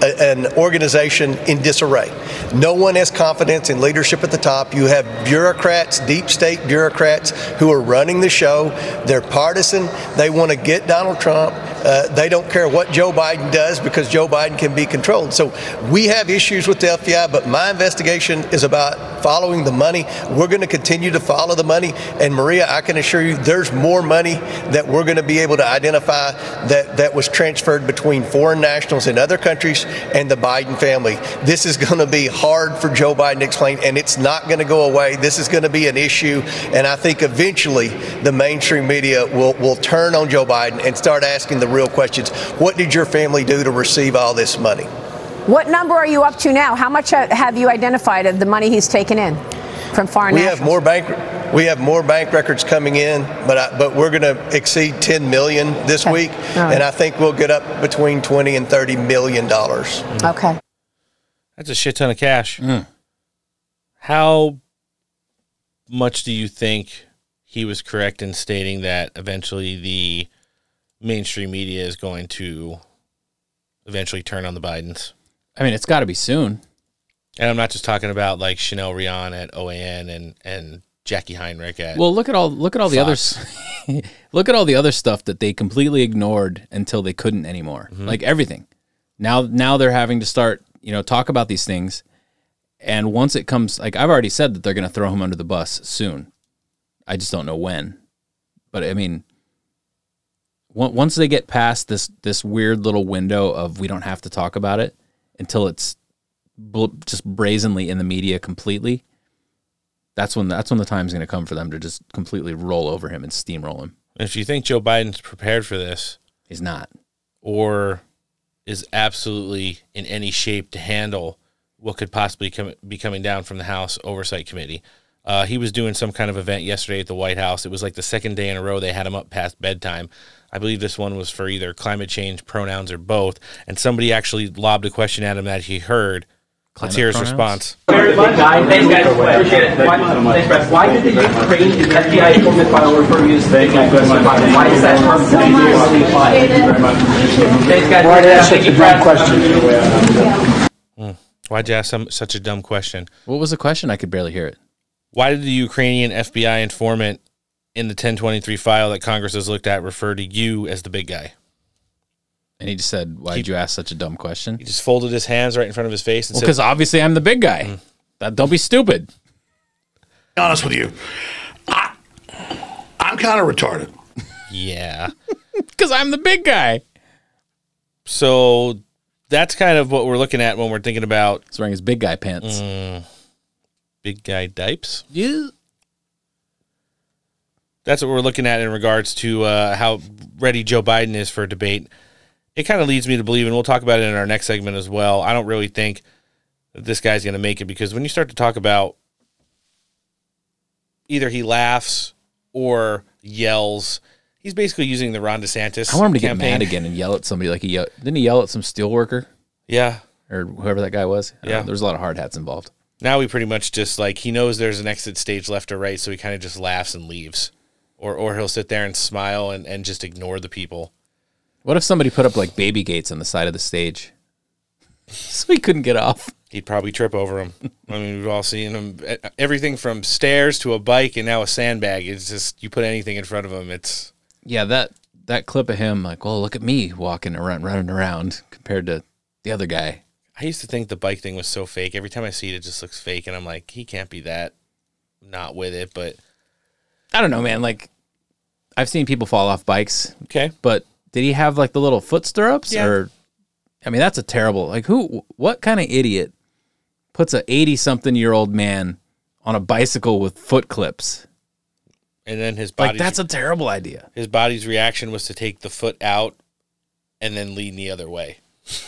an organization in disarray. No one has confidence in leadership at the top. You have bureaucrats, deep state bureaucrats, who are running the show. They're partisan. They want to get Donald Trump. Uh, they don't care what Joe Biden does because Joe Biden can be controlled. So we have issues with the FBI, but my investigation is about following the money. We're going to continue to follow the money. And Maria, I can assure you there's more money that we're going to be able to identify that, that was transferred between foreign nationals in other countries and the Biden family. This is going to be hard for Joe Biden to explain, and it's not going to go away. This is going to be an issue. And I think eventually the mainstream media will, will turn on Joe Biden and start asking the real questions. What did your family do to receive all this money? What number are you up to now? How much uh, have you identified of the money he's taken in from foreign we nationals? have more bank we have more bank records coming in, but I, but we're going to exceed 10 million this Okay. week, All right. and I think we'll get up between 20 and 30 million dollars. Mm. Okay. That's a shit ton of cash. Mm. How much do you think he was correct in stating that eventually the mainstream media is going to eventually turn on the Bidens? I mean, it's got to be soon. And I'm not just talking about like Chanel Rion at OAN and and Jacqui Heinrich at Well, look at all look at all the others. Look at all the other stuff that they completely ignored until they couldn't anymore. Mm-hmm. Like everything. Now now they're having to start, you know, talk about these things. And once it comes like I've already said that they're going to throw him under the bus soon. I just don't know when. But I mean once they get past this this weird little window of we don't have to talk about it until it's bl- just brazenly in the media completely that's when that's when the time's going to come for them to just completely roll over him and steamroll him. If you think Joe Biden's prepared for this, he's not, or is absolutely in any shape to handle what could possibly come, be coming down from the House Oversight Committee. Uh, he was doing some kind of event yesterday at the White House. It was like the second day in a row they had him up past bedtime. I believe this one was for either climate change, pronouns, or both. And somebody actually lobbed a question at him that he heard. Let's hear his pronouns? response. Very much. Thanks, guys. Appreciate it. Why, thanks, Brett. Why did the Ukraine FBI informant file refer to you as Thank you very much. Why is that term continuously applied? Thank you very much. Thanks, guys. Why'd you ask such a Thank dumb Brett. Hmm. Why'd you ask some, such a dumb question? What was the question? I could barely hear it. Why did the Ukrainian FBI informant in the 1023 file that Congress has looked at refer to you as the big guy? And he just said, "Why did you ask such a dumb question?" He just folded his hands right in front of his face and Well, said, because obviously I'm the big guy. Hmm. That, don't be stupid. Be honest with you, I, I'm kind of retarded. Yeah. Because I'm the big guy. So that's kind of what we're looking at when we're thinking about. He's wearing his big guy pants. Mm, big guy dipes. Yeah. That's what we're looking at in regards to uh, how ready Joe Biden is for a debate. It kind of leads me to believe, and we'll talk about it in our next segment as well. I don't really think that this guy's going to make it because when you start to talk about either he laughs or yells, he's basically using the Ron DeSantis. I want him to campaign. get mad again and yell at somebody like he yelled. Didn't he yell at some steel worker? Yeah. Or whoever that guy was? Yeah. There's a lot of hard hats involved. Now he pretty much just like he knows there's an exit stage left or right, so he kind of just laughs and leaves, or or he'll sit there and smile and, and just ignore the people. What if somebody put up like baby gates on the side of the stage so he couldn't get off? He'd probably trip over him. I mean, we've all seen him. e- Everything from stairs to a bike and now a sandbag. It's just you put anything in front of him, it's Yeah, that that clip of him like, well, look at me walking around, running around compared to the other guy. I used to think the bike thing was so fake. Every time I see it, it just looks fake, and I'm like, he can't be that not with it. But I don't know, man. Like, I've seen people fall off bikes. Okay, but did he have like the little foot stirrups? Yeah. Or, I mean, that's a terrible. Like, who? What kind of idiot puts a eighty-something-year-old man on a bicycle with foot clips? and then his Like, body that's a terrible idea. his body's reaction was to take the foot out and then lean the other way.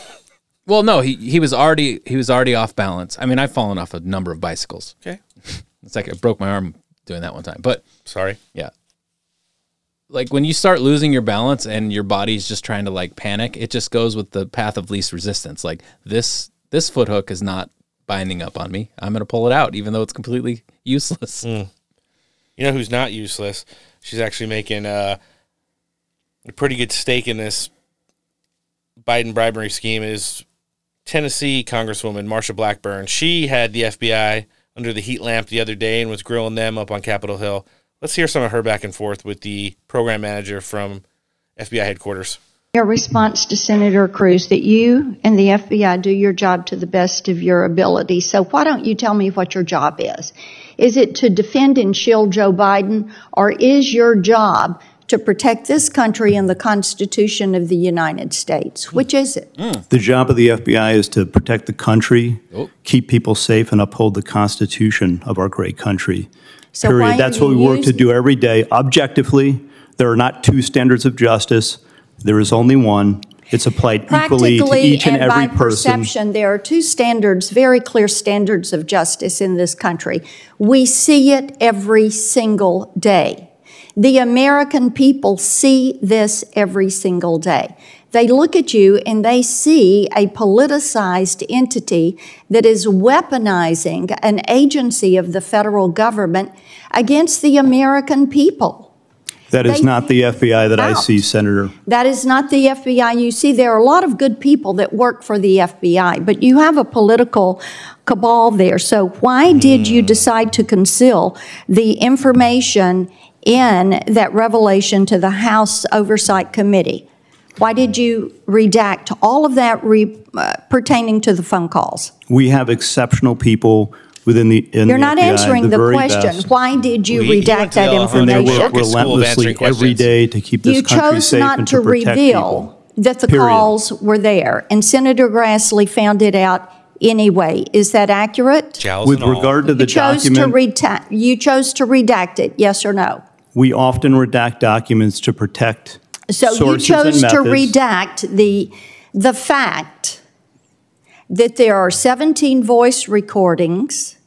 Well, no, he he was already he was already off balance. I mean, I've fallen off a number of bicycles. Okay. It's like I broke my arm doing that one time. But sorry. Yeah. Like when you start losing your balance and your body's just trying to like panic, it just goes with the path of least resistance. Like this this foot hook is not binding up on me. I'm going to pull it out even though it's completely useless. You know who's not useless? She's actually making uh, a pretty good stake in this Biden bribery scheme. Is Tennessee Congresswoman Marsha Blackburn? She had the FBI under the heat lamp the other day and was grilling them up on Capitol Hill. Let's hear some of her back and forth with the program manager from FBI headquarters. Your response to Senator Cruz that you and the FBI do your job to the best of your ability. So why don't you tell me what your job is? Is it to defend and shield Joe Biden or is your job to protect this country and the Constitution of the United States? Which is it? Hmm. The job of the FBI is to protect the country, oh. keep people safe, and uphold the Constitution of our great country. So Period. That's what we work to do every day. Objectively, there are not two standards of justice. There is only one. It's applied equally to each and and every by person. perception, there are two standards, very clear standards of justice in this country. We see it every single day. The American people see this every single day. They look at you and they see a politicized entity that is weaponizing an agency of the federal government against the American people. That is They not the FBI that I see, Senator. That is not the FBI. You see, there are a lot of good people that work for the FBI, but you have a political cabal there. So, why did you hmm. decide to conceal the information in that revelation to the House Oversight Committee? Why did you redact all of that re, uh, pertaining to the phone calls? We have exceptional people within the in You're the not FBI, answering the very question. best. Why did you We- He redact that And they information? work relentlessly every day to keep this You country chose safe not and to to protect reveal people. that the Period. calls were there, and Senator Grassley found it out anyway. Is that accurate? With regard to the you chose document, to reta- you chose to redact it. Yes or no? We often redact documents to protect So you sources chose and to methods. redact the, the fact that there are 17 voice recordings,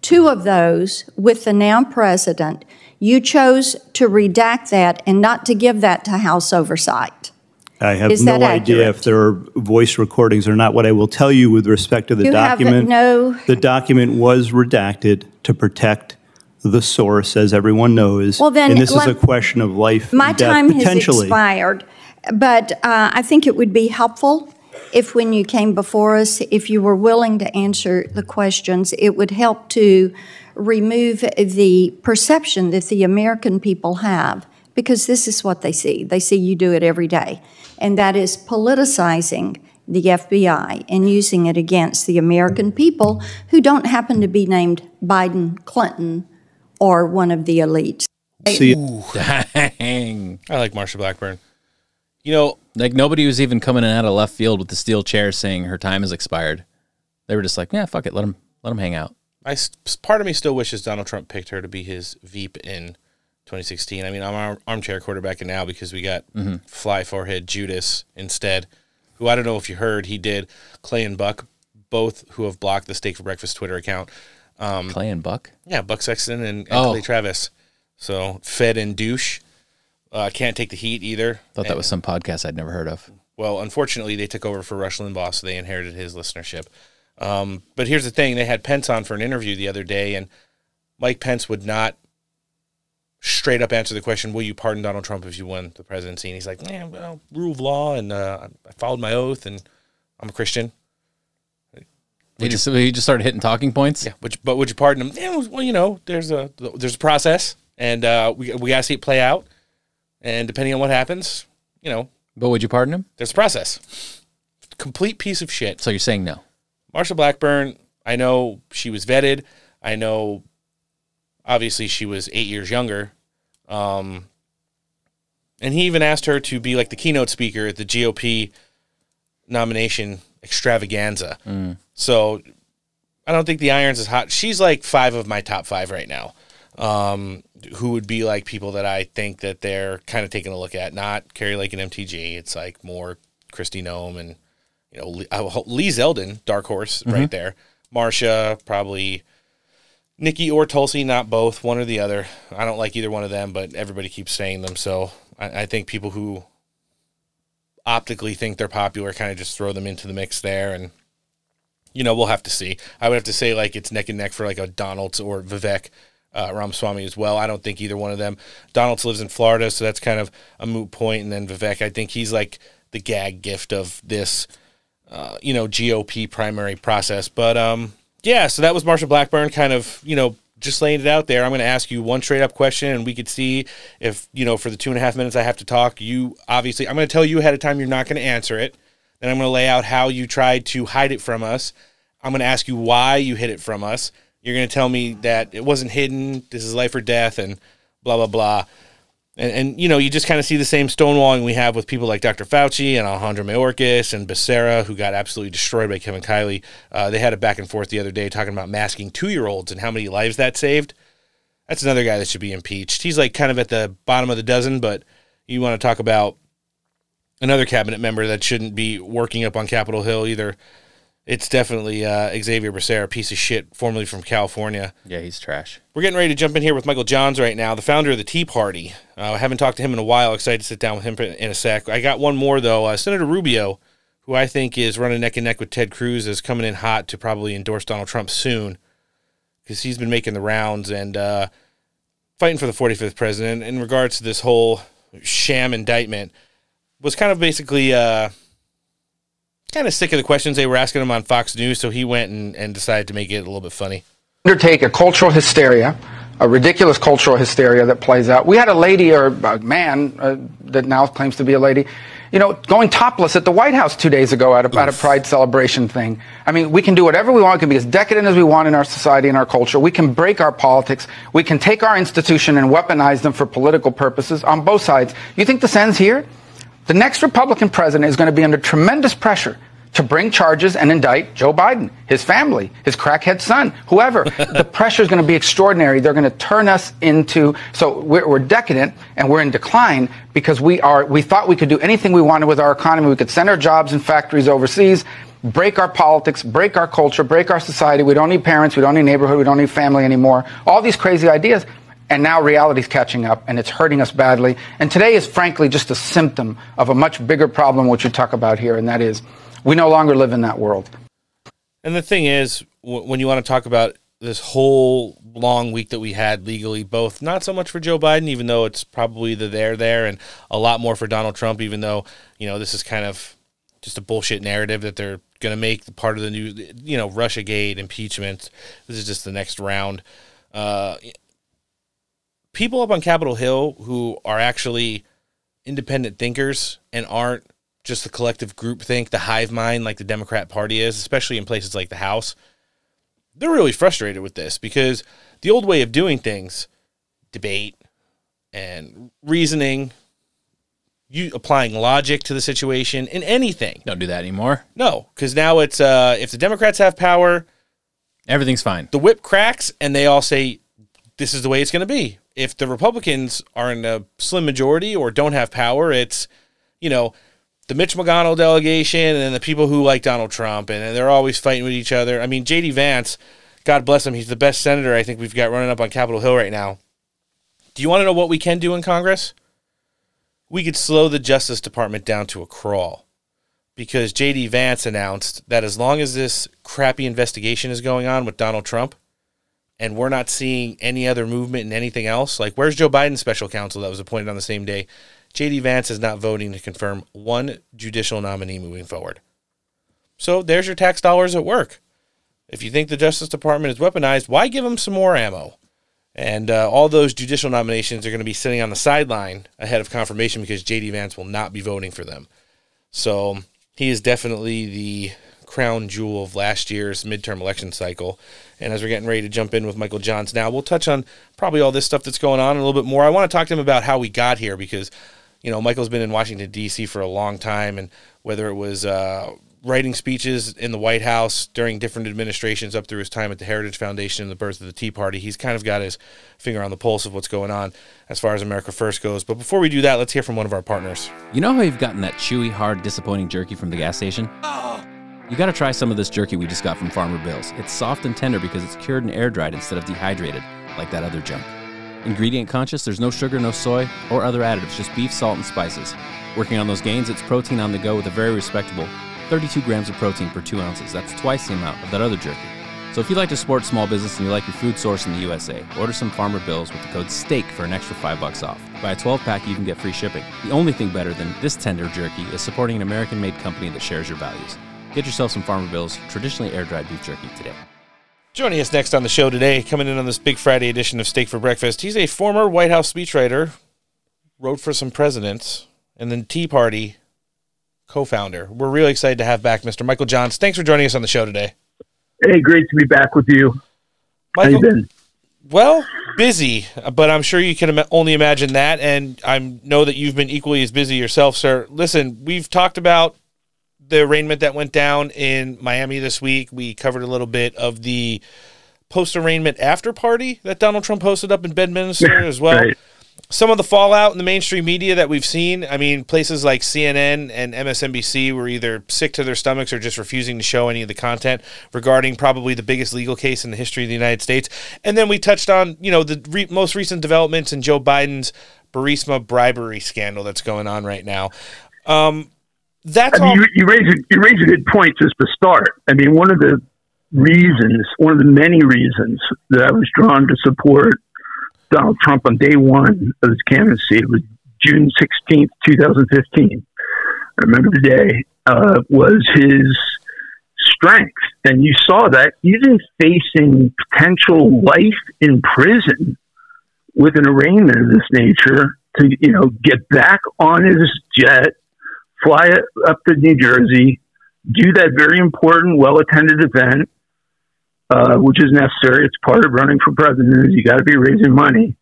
two of those with the now president. You chose to redact that and not to give that to House oversight. I have Is no that idea accurate? if there are voice recordings or not. What I will tell you with respect to the You have document, no- the document was redacted to protect the source, as everyone knows. Well, then and this is a question of life My death, time has expired, but uh, I think it would be helpful if when you came before us, if you were willing to answer the questions, it would help to remove the perception that the American people have, because this is what they see. They see you do it every day, and that is politicizing the FBI and using it against the American people who don't happen to be named Biden, Clinton, or one of the elites. Ooh, dang. I like Marsha Blackburn. You know, like nobody was even coming in out of left field with the steel chair saying her time has expired. They were just like, yeah, fuck it, let him let him hang out. I s- part of me still wishes Donald Trump picked her to be his Veep in 2016. I mean, I'm arm, armchair quarterbacking now because we got Mhm. fly forehead Judas instead, who I don't know if you heard he did Clay and Buck, both who have blocked the Steak for Breakfast Twitter account. Um, Clay and Buck, yeah, Buck Sexton and, and Oh. Clay Travis. So Fed and douche. Uh, can't take the heat either. thought that was some podcast I'd never heard of. Well, unfortunately, they took over for Rush Limbaugh, so they inherited his listenership. Um, but here's the thing: they had Pence on for an interview the other day, and Mike Pence would not straight up answer the question, "Will you pardon Donald Trump if you win the presidency?" And he's like, "Yeah, well, rule of law, and uh, I followed my oath, and I'm a Christian." He just he just started hitting talking points. Yeah, but but would you pardon him? Yeah, well, you know, there's a there's a process, and uh, we we gotta see it play out, and depending on what happens, you know, But would you pardon him? there's a process. Complete piece of shit. So you're saying no? Marsha Blackburn, I know she was vetted. I know, obviously, she was eight years younger. Um, and he even asked her to be like the keynote speaker at the GOP nomination extravaganza. Mm. So I don't think the irons is hot. She's like five of my top five right now. Um, who would be like people that I think that they're kind of taking a look at? Not Kari Lake and MTG. It's like more Kristi Noem and you know Lee, Zeldin, dark horse right Mhm. there. Marsha probably. Nikki or Tulsi, not both, one or the other. I don't like either one of them, but everybody keeps saying them. So I, I think people who optically think they're popular kind of just throw them into the mix there. And, you know, we'll have to see. I would have to say, like, it's neck and neck for like a Donalds or Vivek uh, Ramaswamy as well. I don't think either one of them. Donalds lives in Florida, so that's kind of a moot point. And then Vivek, I think he's like the gag gift of this, uh, you know, GOP primary process. But, um, yeah, so that was Marsha Blackburn kind of, you know, just laying it out there. I'm going to ask you one straight up question and we could see if, you know, for the two and a half minutes I have to talk, you obviously, I'm going to tell you ahead of time you're not going to answer it. Then I'm going to lay out how you tried to hide it from us. I'm going to ask you why you hid it from us. You're going to tell me that it wasn't hidden. This is life or death and blah, blah, blah. And, and you know, you just kind of see the same stonewalling we have with people like Dr. Fauci and Alejandro Mayorkas and Becerra, who got absolutely destroyed by Kevin Kiley. Uh, they had a back and forth the other day talking about masking two year olds and how many lives that saved. That's another guy that should be impeached. He's like kind of at the bottom of the dozen, but you want to talk about another cabinet member that shouldn't be working up on Capitol Hill either. It's definitely uh, Xavier Becerra, a piece of shit, formerly from California. Yeah, he's trash. We're getting ready to jump in here with Michael Johns right now, the founder of the Tea Party. Uh, I haven't talked to him in a while. Excited to sit down with him in a sec. I got one more though. Uh, Senator Rubio, who I think is running neck and neck with Ted Cruz, is coming in hot to probably endorse Donald Trump soon because he's been making the rounds and uh, fighting for the 45th president. In regards to this whole sham indictment, was kind of basically uh, kind of sick of the questions they were asking him on Fox News, so he went and, and decided to make it a little bit funny. undertake a cultural hysteria, a ridiculous cultural hysteria that plays out. We had a lady or a man uh, that now claims to be a lady, you know, going topless at the White House two days ago at a, at a Pride celebration thing. I mean, we can do whatever we want. We can be as decadent as we want in our society and our culture. We can break our politics. We can take our institution and weaponize them for political purposes on both sides. You think this ends here? The next Republican president is going to be under tremendous pressure to bring charges and indict Joe Biden, his family, his crackhead son, whoever. the pressure is going to be extraordinary. They're going to turn us into so we're, we're, decadent and we're in decline because we are. We thought we could do anything we wanted with our economy. We could send our jobs and factories overseas, break our politics, break our culture, break our society. We don't need parents. We don't need neighborhood. We don't need family anymore. All these crazy ideas. And now reality's catching up and it's hurting us badly. And today is frankly just a symptom of a much bigger problem, which you talk about here, and that is we no longer live in that world. And the thing is, w- when you want to talk about this whole long week that we had legally, both not so much for Joe Biden, even though it's probably the there there, and a lot more for Donald Trump, even though you know this is kind of just a bullshit narrative that they're going to make part of the new, you know, Russia Gate impeachment. This is just the next round. Uh, people up on Capitol Hill who are actually independent thinkers and aren't just the collective group think, the hive mind like the Democrat Party is, especially in places like the House, they're really frustrated with this because the old way of doing things, debate and reasoning, you applying logic to the situation in anything. Don't do that anymore. No, because now it's uh, if the Democrats have power, everything's fine. The whip cracks, and they all say this is the way it's going to be. If the Republicans are in a slim majority or don't have power, it's you know the Mitch McConnell delegation and the people who like Donald Trump, and, and they're always fighting with each other. I mean, J.D. Vance, God bless him, he's the best senator I think we've got running up on Capitol Hill right now. Do you want to know what we can do in Congress? We could slow the Justice Department down to a crawl because J.D. Vance announced that as long as this crappy investigation is going on with Donald Trump, and we're not seeing any other movement in anything else, like where's Joe Biden's special counsel that was appointed on the same day? JD Vance is not voting to confirm one judicial nominee moving forward. So there's your tax dollars at work. If you think the Justice Department is weaponized, why give them some more ammo? And uh, all those judicial nominations are going to be sitting on the sideline ahead of confirmation because JD Vance will not be voting for them. So he is definitely the crown jewel of last year's midterm election cycle. And as we're getting ready to jump in with Michael Johns now, we'll touch on probably all this stuff that's going on a little bit more. I want to talk to him about how we got here because you know, Michael's been in Washington D.C. for a long time, and whether it was uh, writing speeches in the White House during different administrations up through his time at the Heritage Foundation and the birth of the Tea Party, he's kind of got his finger on the pulse of what's going on as far as America First goes. But before we do that, let's hear from one of our partners. You know how you've gotten that chewy, hard, disappointing jerky from the gas station? You got to try some of this jerky we just got from Farmer Bill's. It's soft and tender because it's cured and air dried instead of dehydrated, like that other junk. Ingredient conscious, there's no sugar, no soy, or other additives, just beef, salt, and spices. Working on those gains, it's protein on the go with a very respectable 32 grams of protein per 2 ounces. That's twice the amount of that other jerky. So if you like to support small business and you like your food source in the USA, order some Farmer Bills with the code STEAK for an extra 5 bucks off. Buy a 12 pack, you can get free shipping. The only thing better than this tender jerky is supporting an American made company that shares your values. Get yourself some Farmer Bills, traditionally air dried beef jerky today. Joining us next on the show today, coming in on this big Friday edition of Steak for Breakfast, he's a former White House speechwriter, wrote for some presidents, and then Tea Party co founder. We're really excited to have back Mr. Michael Johns. Thanks for joining us on the show today. Hey, great to be back with you. Michael, How you been? Well, busy, but I'm sure you can Im- only imagine that, and I know that you've been equally as busy yourself, sir. Listen, we've talked about the arraignment that went down in Miami this week. We covered a little bit of the post arraignment after party that Donald Trump hosted up in Bedminster as well. Right. Some of the fallout in the mainstream media that we've seen. I mean, places like CNN and MSNBC were either sick to their stomachs or just refusing to show any of the content regarding probably the biggest legal case in the history of the United States. And then we touched on, you know, the re- most recent developments in Joe Biden's Burisma bribery scandal that's going on right now. Um, that's I mean, all. you, you raise a, you raise a good point just to start. I mean, one of the reasons, one of the many reasons that I was drawn to support Donald Trump on day one of his candidacy was June sixteenth, two thousand fifteen. I remember the day uh, was his strength, and you saw that even facing potential life in prison with an arraignment of this nature to you know get back on his jet fly up to New Jersey, do that very important, well attended event, uh, which is necessary. It's part of running for president. Is you got to be raising money,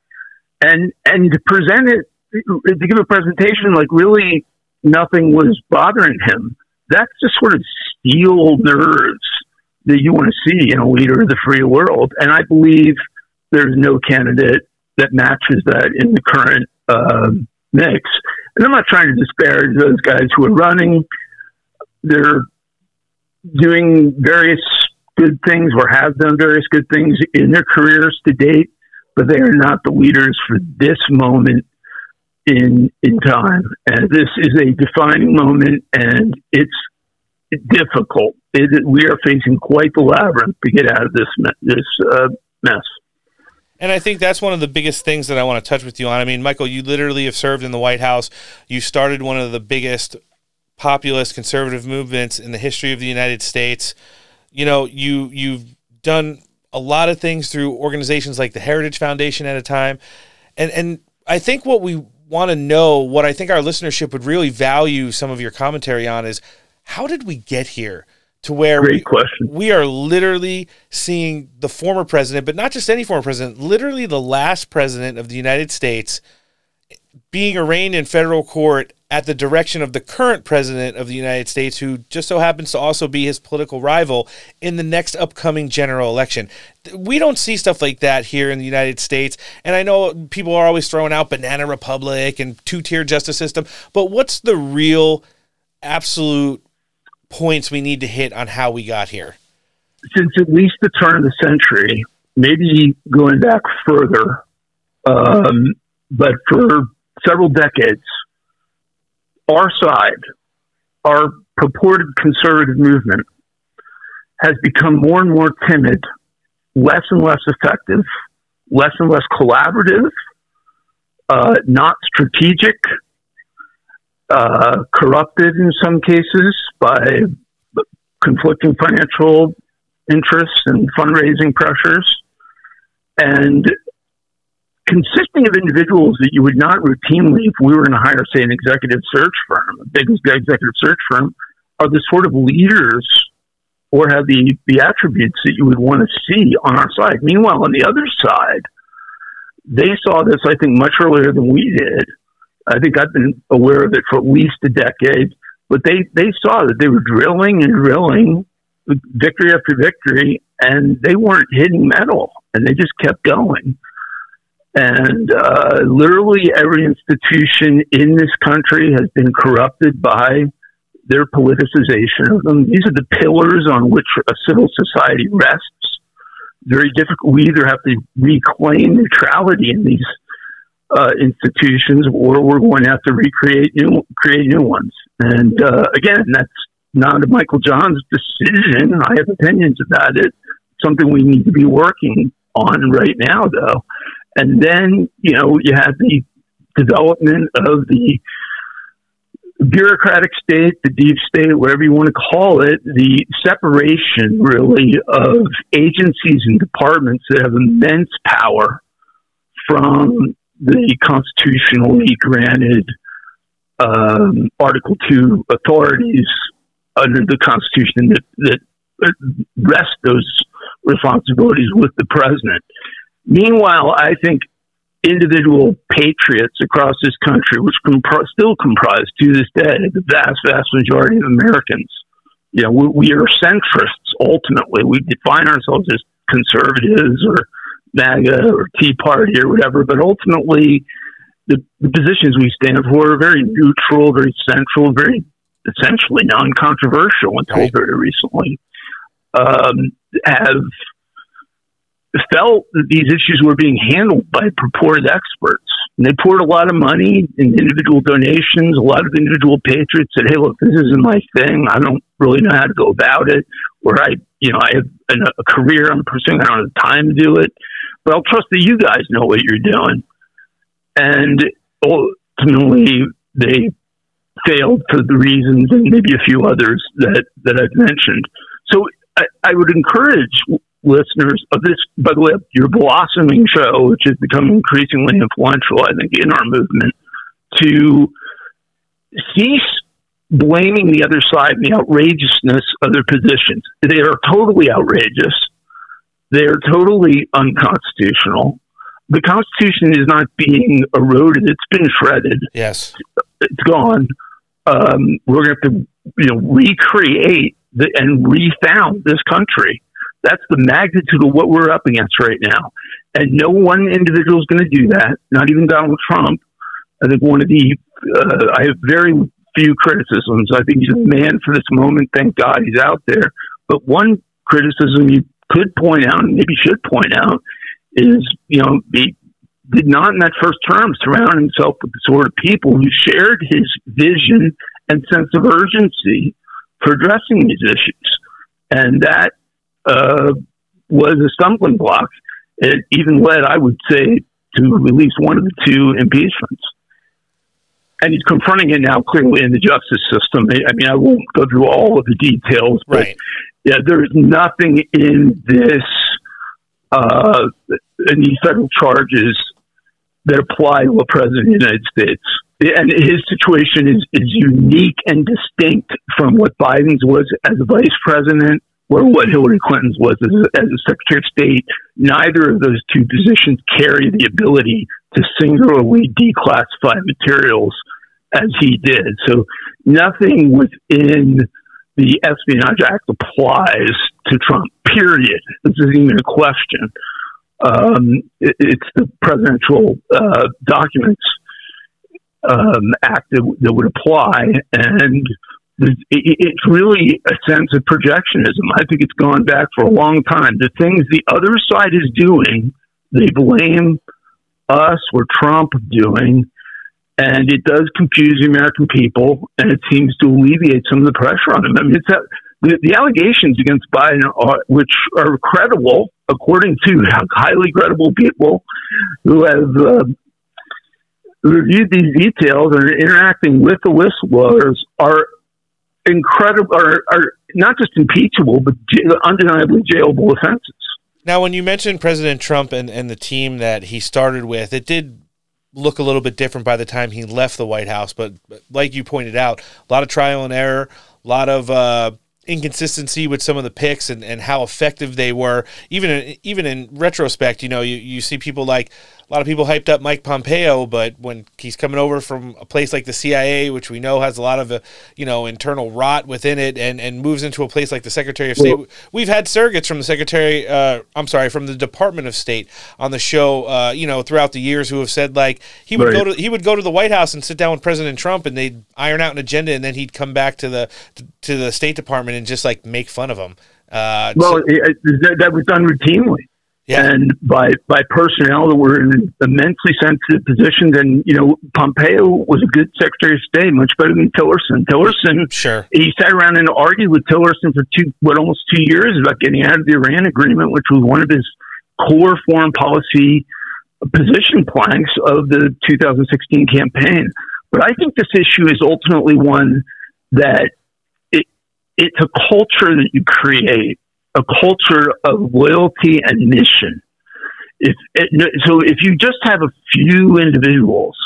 and and to present it, to give a presentation like really nothing was bothering him. that's the sort of steel nerves that you want to see in a leader of the free world. And I believe there's no candidate that matches that in the current uh, mix. And I'm not trying to disparage those guys who are running. They're doing various good things or have done various good things in their careers to date, but they are not the leaders for this moment in in time. And this is a defining moment, and it's difficult. It, we are facing quite the labyrinth to get out of this this uh, mess. And I think that's one of the biggest things that I want to touch with you on. I mean, Michael, you literally have served in the White House. You started one of the biggest populist conservative movements in the history of the United States. You know, you you've done a lot of things through organizations like the Heritage Foundation at a time. And and I think what we want to know, what I think our listenership would really value some of your commentary on is how did we get here? To where Great we, question. we are literally seeing the former president, but not just any former president, literally the last president of the United States being arraigned in federal court at the direction of the current president of the United States, who just so happens to also be his political rival in the next upcoming general election. We don't see stuff like that here in the United States. And I know people are always throwing out banana republic and two tier justice system, but what's the real absolute points we need to hit on how we got here? Since at least the turn of the century, maybe going back further, um, but for several decades, our side, our purported conservative movement, has become more and more timid, less and less effective, less and less collaborative, uh, not strategic, uh, corrupted in some cases by conflicting financial interests and fundraising pressures, and consisting of individuals that you would not routinely, if we were going to hire, say, an executive search firm, a big executive search firm, are the sort of leaders or have the, the attributes that you would want to see on our side. Meanwhile, on the other side, they saw this, I think, much earlier than we did I think I've been aware of it for at least a decade. But they, they saw that they were drilling and drilling victory after victory, and they weren't hitting metal, and they just kept going. And uh, literally every institution in this country has been corrupted by their politicization of them. These are the pillars on which a civil society rests. Very difficult. We either have to reclaim neutrality in these uh, institutions, or we're going to have to recreate new create new ones. And uh, again, that's not Michael Johns decision. I have opinions about it. Something we need to be working on right now, though. And then you know you have the development of the bureaucratic state, the deep state, whatever you want to call it, the separation really of agencies and departments that have immense power from the constitutionally granted um, Article 2 authorities under the Constitution that, that rest those responsibilities with the president. Meanwhile, I think individual patriots across this country, which still comprise to this day the vast, vast majority of Americans, you know, we, we are centrists ultimately. We define ourselves as conservatives or MAGA or Tea Party or whatever, but ultimately the, the positions we stand for are very neutral, very central, very essentially non-controversial until right. very recently. Um, have felt that these issues were being handled by purported experts. And they poured a lot of money in individual donations. A lot of individual patriots said, "Hey, look, this isn't my thing. I don't really know how to go about it. Or I, you know, I have a career I'm pursuing. I don't have time to do it." But I'll trust that you guys know what you're doing. And ultimately, they failed for the reasons and maybe a few others that, that I've mentioned. So I, I would encourage listeners of this, by the way, your blossoming show, which has become increasingly influential, I think, in our movement, to cease blaming the other side and the outrageousness of their positions. They are totally outrageous. They're totally unconstitutional. The Constitution is not being eroded; it's been shredded. Yes, it's gone. Um, we're going to have to you know, recreate the, and refound this country. That's the magnitude of what we're up against right now. And no one individual is going to do that, not even Donald Trump. I think one of the, uh, I have very few criticisms. I think he's a man for this moment. Thank God he's out there. But one criticism you could point out, and maybe should point out, is, you know, he did not in that first term surround himself with the sort of people who shared his vision and sense of urgency for addressing these issues. And that uh, was a stumbling block. It even led, I would say, to at least one of the two impeachments. And he's confronting it now clearly in the justice system. I mean, I won't go through all of the details, but Right. Yeah, there is nothing in this, uh, in these federal charges that apply to a president of the United States. And his situation is, is unique and distinct from what Biden's was as a vice president or what Hillary Clinton's was as as a secretary of state. Neither of those two positions carry the ability to singularly declassify materials as he did. So nothing within the Espionage Act applies to Trump, period. This isn't even a question. Um, it, it's the presidential uh, documents um, act that, that would apply, and it, it- it's really a sense of projectionism. I think it's gone back for a long time. The things the other side is doing, they blame us or Trump doing, and it does confuse the American people, and it seems to alleviate some of the pressure on them. I mean, it's the, the allegations against Biden, are, which are credible, according to highly credible people who have uh, reviewed these details and are interacting with the whistleblowers, are incredible, are, are not just impeachable, but undeniably jailable offenses. Now, when you mentioned President Trump and, and the team that he started with, it did look a little bit different by the time he left the White House. But, but like you pointed out, a lot of trial and error, a lot of uh, inconsistency with some of the picks and, and how effective they were. Even in, even in retrospect, you know, you, you see people like a lot of people hyped up Mike Pompeo, but when he's coming over from a place like the CIA, which we know has a lot of uh, you know internal rot within it, and and moves into a place like the Secretary of State, we've had surrogates from the Secretary, uh, I'm sorry, from the Department of State on the show, uh, you know, throughout the years who have said like he would Right. go to he would go to the White House and sit down with President Trump, and they'd iron out an agenda, and then he'd come back to the to the State Department and just like make fun of him. Uh, Well, so- it, it, that, that was done routinely. And by by personnel that were in immensely sensitive positions, and you know Pompeo was a good Secretary of State, much better than Tillerson. Tillerson, sure, he sat around and argued with Tillerson for two, what almost two years about getting out of the Iran agreement, which was one of his core foreign policy position planks of the 2016 campaign. But I think this issue is ultimately one that it, it's a culture that you create, a culture of loyalty and mission. If it, so, if you just have a few individuals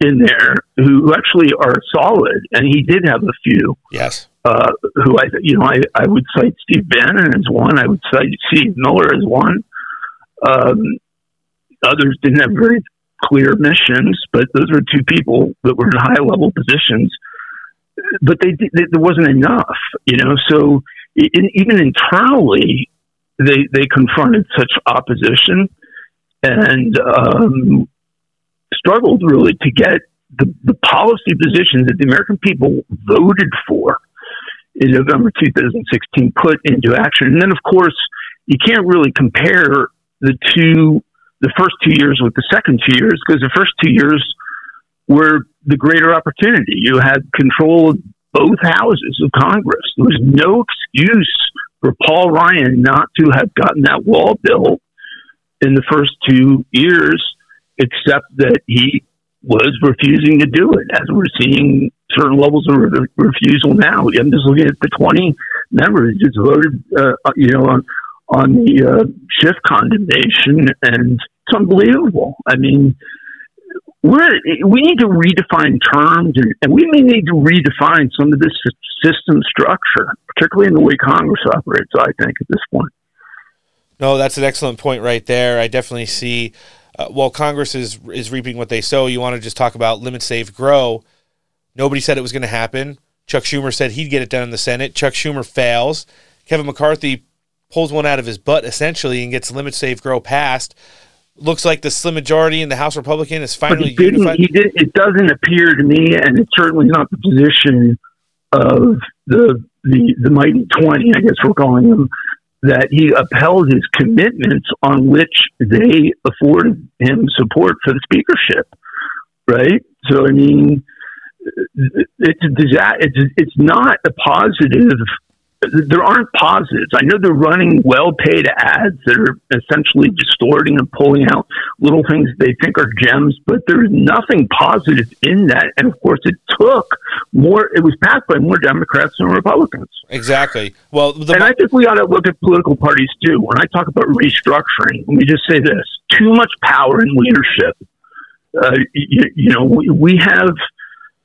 in there who actually are solid, and he did have a few, yes, uh, who I, you know, I, I would cite Steve Bannon as one. I would cite Steve Miller as one. Um, others didn't have very clear missions, but those were two people that were in high level positions. But they, did- there wasn't enough, you know. So in, even internally, they they confronted such opposition and um, struggled really to get the, the policy positions that the American people voted for in November 2016 put into action. And then, of course, you can't really compare the two, the first two years with the second two years, because the first two years were the greater opportunity. You had control of both houses of Congress. There was no excuse for Paul Ryan not to have gotten that wall built in the first two years, except that he was refusing to do it, as we're seeing certain levels of re- refusal now. I'm just looking at the 20 members just voted, uh, you know, on, on the uh, Schiff condemnation, and it's unbelievable. I mean, we're, we need to redefine terms, and, and we may need to redefine some of this system structure, particularly in the way Congress operates, I think, at this point. No, that's an excellent point right there. I definitely see. Uh, while Congress is is reaping what they sow, you want to just talk about limit, save, grow. Nobody said it was going to happen. Chuck Schumer said he'd get it done in the Senate. Chuck Schumer fails. Kevin McCarthy pulls one out of his butt essentially and gets limit save, grow passed. Looks like the slim majority in the House Republican is finally unified. It doesn't appear to me, and it's certainly not the position of the the the mighty twenty. I guess we're calling them that he upheld his commitments on which they afforded him support for the speakership. Right. So I mean, it's a disa- It's it's not a positive. There aren't positives. I know they're running well-paid ads that are essentially distorting and pulling out little things they think are gems, but there's nothing positive in that. And of course, it took more. It was passed by more Democrats than Republicans. Exactly. Well, the, and I think we ought to look at political parties too. When I talk about restructuring, let me just say this: too much power in leadership. Uh, you, you know, we, we have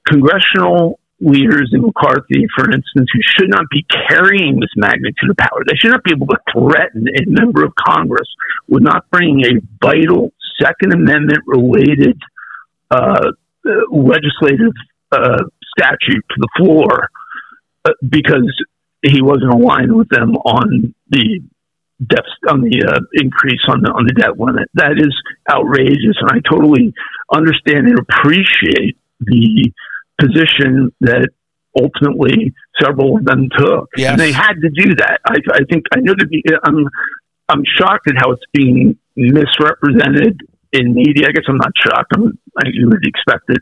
congressional leaders in McCarthy, for instance, who should not be carrying this magnitude of power. They should not be able to threaten a member of Congress with not bringing a vital Second Amendment related uh, legislative uh, statute to the floor uh, because he wasn't aligned with them on the depth on the uh, increase on the on the debt limit. That is outrageous, and I totally understand and appreciate the position that ultimately several of them took. Yes. And they had to do that. I, I think I know that the, I'm I'm shocked at how it's being misrepresented in media. I guess I'm not shocked. I'm, I you would expect it,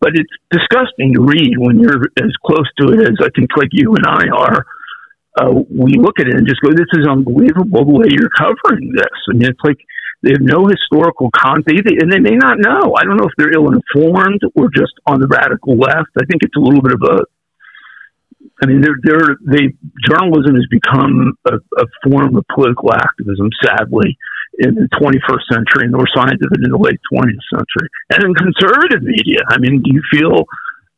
but it's disgusting to read when you're as close to it as I think like you and I are. Uh, we look at it and just go, "This is unbelievable the way you're covering this." I mean, it's like they have no historical context, and they may not know. I don't know if they're ill-informed or just on the radical left. I think it's a little bit of a. I mean, they're, they're, they journalism has become a, a form of political activism, sadly, in the 21st century, and were signs of it in the late 20th century. And in conservative media, I mean, do you feel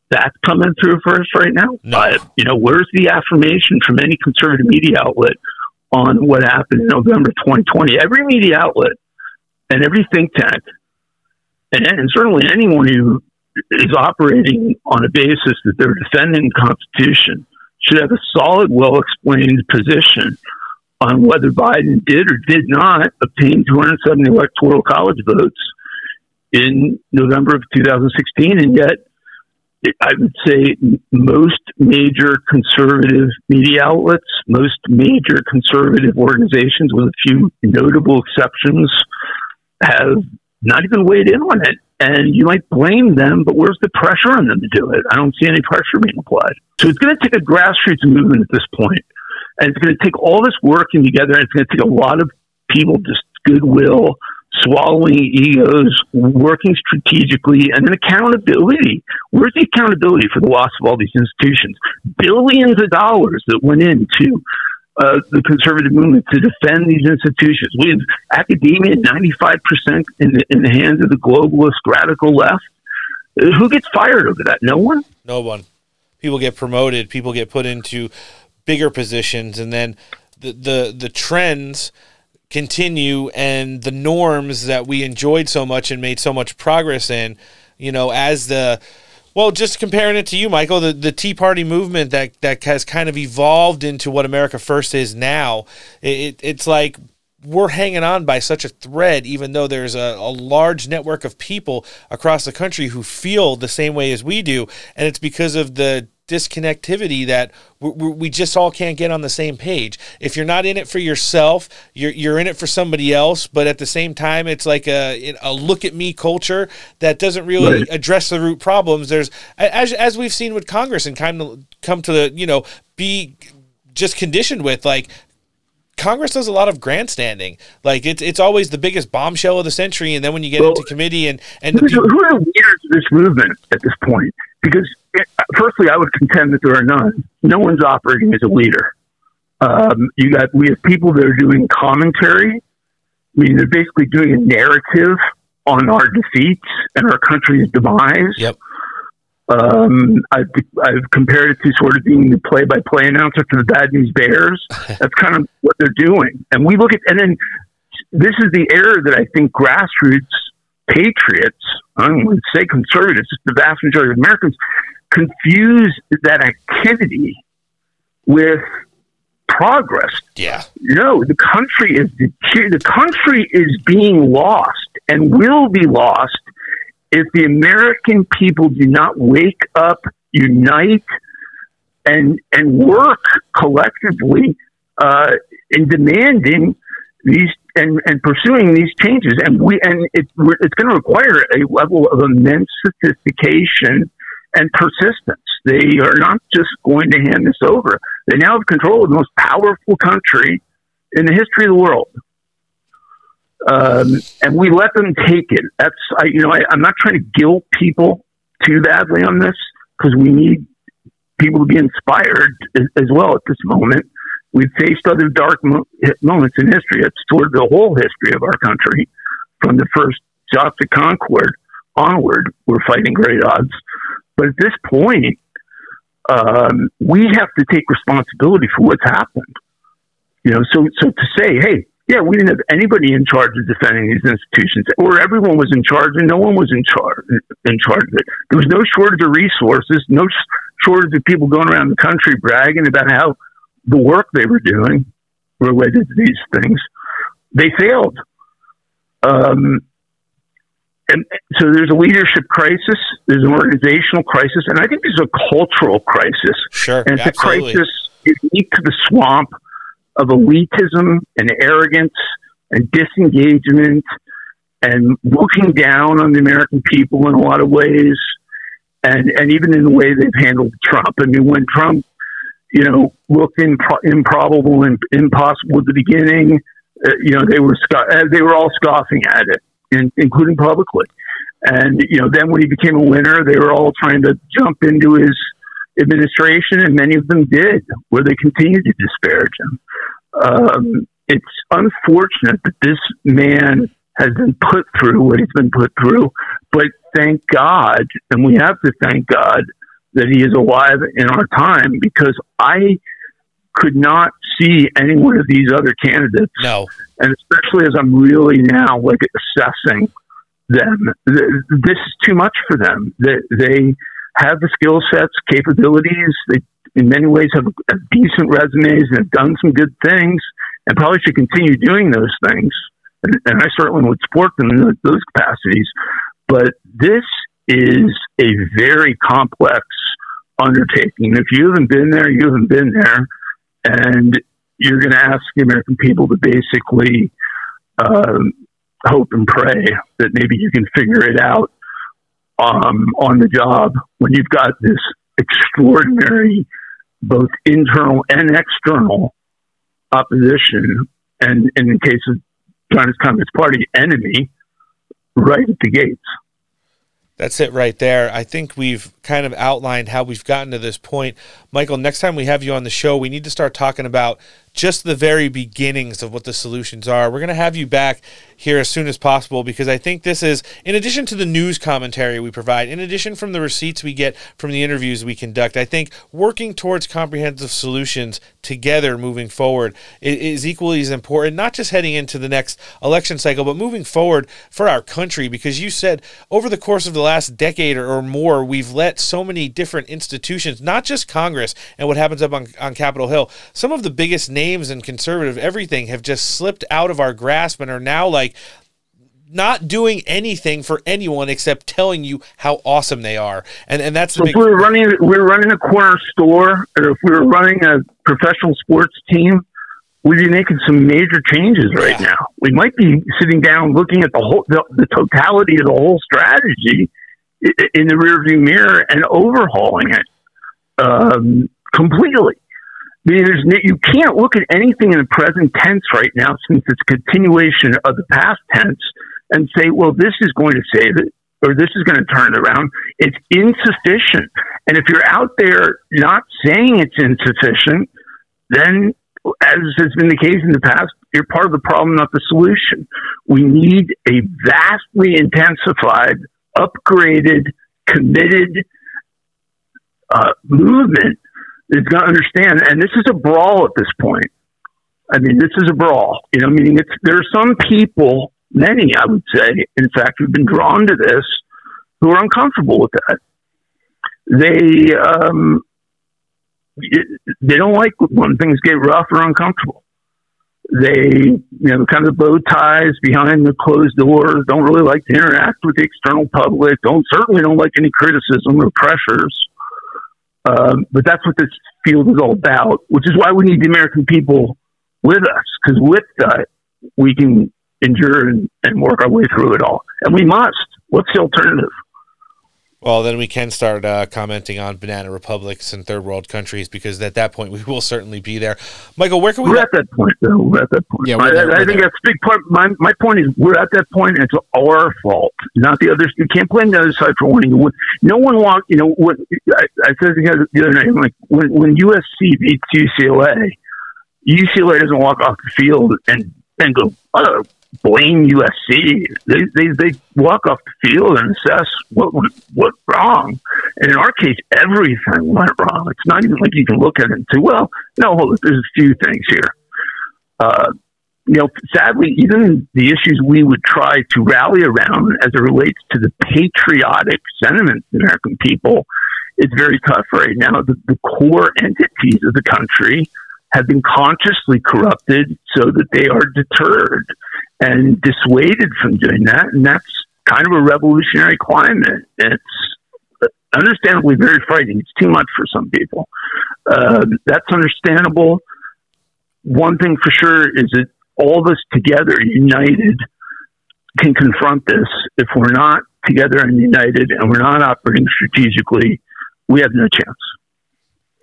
that's coming through for us right now? Uh, you know, where's the affirmation from any conservative media outlet on what happened in November 2020? Every media outlet and every think tank, and, and certainly anyone who is operating on a basis that they're defending the Constitution should have a solid, well explained position on whether Biden did or did not obtain 270 electoral college votes in November of 2016. And yet, I would say most major conservative media outlets, most major conservative organizations, with a few notable exceptions, have not even weighed in on it. And you might blame them, but where's the pressure on them to do it? I don't see any pressure being applied. So it's going to take a grassroots movement at this point, and it's going to take all this working together, and it's going to take a lot of people just goodwill, swallowing egos, working strategically, and then accountability. Where's the accountability for the loss of all these institutions? Billions of dollars that went into uh, the conservative movement to defend these institutions. We have academia 95% in the, in the hands of the globalist radical left. Uh, Who gets fired over that? No one? No one. People get promoted. People get put into bigger positions, and then the the the trends continue, and the norms that we enjoyed so much and made so much progress in. You know, as the well, just comparing it to you, Michael, the, the Tea Party movement that, that has kind of evolved into what America First is now. It, it's like we're hanging on by such a thread, even though there's a, a large network of people across the country who feel the same way as we do. And it's because of the disconnectivity that we, we just all can't get on the same page. If you're not in it for yourself, you're you're in it for somebody else. But at the same time, it's like a a look at me culture that doesn't really Right. address the root problems. There's as as we've seen with Congress and kind of come to the you know be just conditioned with like Congress does a lot of grandstanding. Like it's it's always the biggest bombshell of the century, and then when you get Well, into committee and and the Who, people, who are leaders of this movement at this point? Because, eh, firstly, I would contend that there are none. No one's operating as a leader. Um, you got we have people that are doing commentary. I mean, they're basically doing a narrative on our defeats and our country's demise. Yep. Um, I've, I've compared it to sort of being the play-by-play announcer for the Bad News Bears. That's kind of what they're doing. And we look at, and then this is the error that I think grassroots patriots, I don't want to say conservatives, the vast majority of Americans, confuse that activity with progress. Yeah. No, the country is the country is being lost and will be lost if the American people do not wake up, unite, and and work collectively uh, in demanding these and, and pursuing these changes. And we and it, it's going to require a level of immense sophistication and persistence. They are not just going to hand this over. They now have control of the most powerful country in the history of the world. Um, and we let them take it. That's, I, you know, I, I'm not trying to guilt people too badly on this because we need people to be inspired as, as, well at this moment. We've faced other dark mo- moments in history. It's toward the whole history of our country, from the first shots of Concord onward. We're fighting great odds. But at this point, um, we have to take responsibility for what's happened. You know, so so to say, hey, yeah, we didn't have anybody in charge of defending these institutions, or everyone was in charge and no one was in charge in charge of it. There was no shortage of resources, no shortage of people going around the country bragging about how the work they were doing related to these things. They failed. Um, and so there's a leadership crisis, there's an organizational crisis, and I think there's a cultural crisis. Sure, and it's absolutely. a crisis unique to the swamp of elitism and arrogance and disengagement and looking down on the American people in a lot of ways, and and even in the way they've handled Trump. I mean, when Trump, you know, looked impro- improbable and impossible at the beginning, uh, you know, they were sco- uh, they were all scoffing at it, in, including publicly. And you know, then when he became a winner, they were all trying to jump into his administration, and many of them did, where they continued to disparage him. Um, it's unfortunate that this man has been put through what he's been put through, but thank God, and we have to thank God that he is alive in our time because I could not see any one of these other candidates. No. And especially as I'm really now like assessing them, th- this is too much for them. They, they have the skill sets, capabilities. They, in many ways, have, have decent resumes and have done some good things, and probably should continue doing those things. And, and I certainly would support them in those, those capacities. But this is a very complex undertaking. If you haven't been there, you haven't been there, and you're going to ask the American people to basically um, hope and pray that maybe you can figure it out um, on the job when you've got this extraordinary, both internal and external opposition, and in the case of China's Communist Party, enemy right at the gates. That's it right there. I think we've kind of outlined how we've gotten to this point. Michael, next time we have you on the show, we need to start talking about just the very beginnings of what the solutions are. We're going to have you back here as soon as possible because I think this is, in addition to the news commentary we provide, in addition from the receipts we get from the interviews we conduct, I think working towards comprehensive solutions together moving forward is equally as important, not just heading into the next election cycle, but moving forward for our country because you said over the course of the last decade or more, we've let so many different institutions, not just Congress and what happens up on, on Capitol Hill, some of the biggest names and conservative everything have just slipped out of our grasp and are now like not doing anything for anyone except telling you how awesome they are. And and that's so the if we were running we were running a corner store or if we were running a professional sports team, we'd be making some major changes right now. We might be sitting down looking at the whole the, the totality of the whole strategy in the rearview mirror and overhauling it um, completely. I mean, there's, you can't look at anything in the present tense right now since it's continuation of the past tense and say, well, this is going to save it or this is going to turn it around. It's insufficient. And if you're out there not saying it's insufficient, then, as has been the case in the past, you're part of the problem, not the solution. We need a vastly intensified, upgraded, committed uh, movement that's going to understand. And this is a brawl at this point. I mean, this is a brawl. You know, meaning it's there are some people, many I would say, in fact, who've been drawn to this, who are uncomfortable with that. they um, they don't like when things get rough or uncomfortable. They, you know, kind of bow ties behind the closed doors. Don't really like to interact with the external public. Don't certainly don't like any criticism or pressures. Um, but that's what this field is all about, which is why we need the American people with us, because with that we can endure and, and work our way through it all, and we must. What's the alternative? Well, then we can start uh, commenting on banana republics and third world countries because at that point we will certainly be there. Michael, where can we? We're at that point, though. We're at that point. Yeah, I, we're there, I we're think there. that's a big part. My my point is we're at that point, and it's our fault, not the others. You can't blame the other side for wanting to win. No one walked. You know what? I, I said the other night, like when when USC beats UCLA, UCLA doesn't walk off the field and and go, oh, blame USC. They, they they walk off the field and assess what what wrong. And in our case, everything went wrong. It's not even like you can look at it and say, well, no, hold. There's a few things here. Uh, you know, sadly, even the issues we would try to rally around as it relates to the patriotic sentiments of the American people, it's very tough right now. The, the core entities of the country have been consciously corrupted so that they are deterred and dissuaded from doing that. And that's kind of a revolutionary climate. It's understandably very frightening. It's too much for some people. Uh, that's understandable. One thing for sure is that all of us together, united, can confront this. If we're not together and united and we're not operating strategically, we have no chance.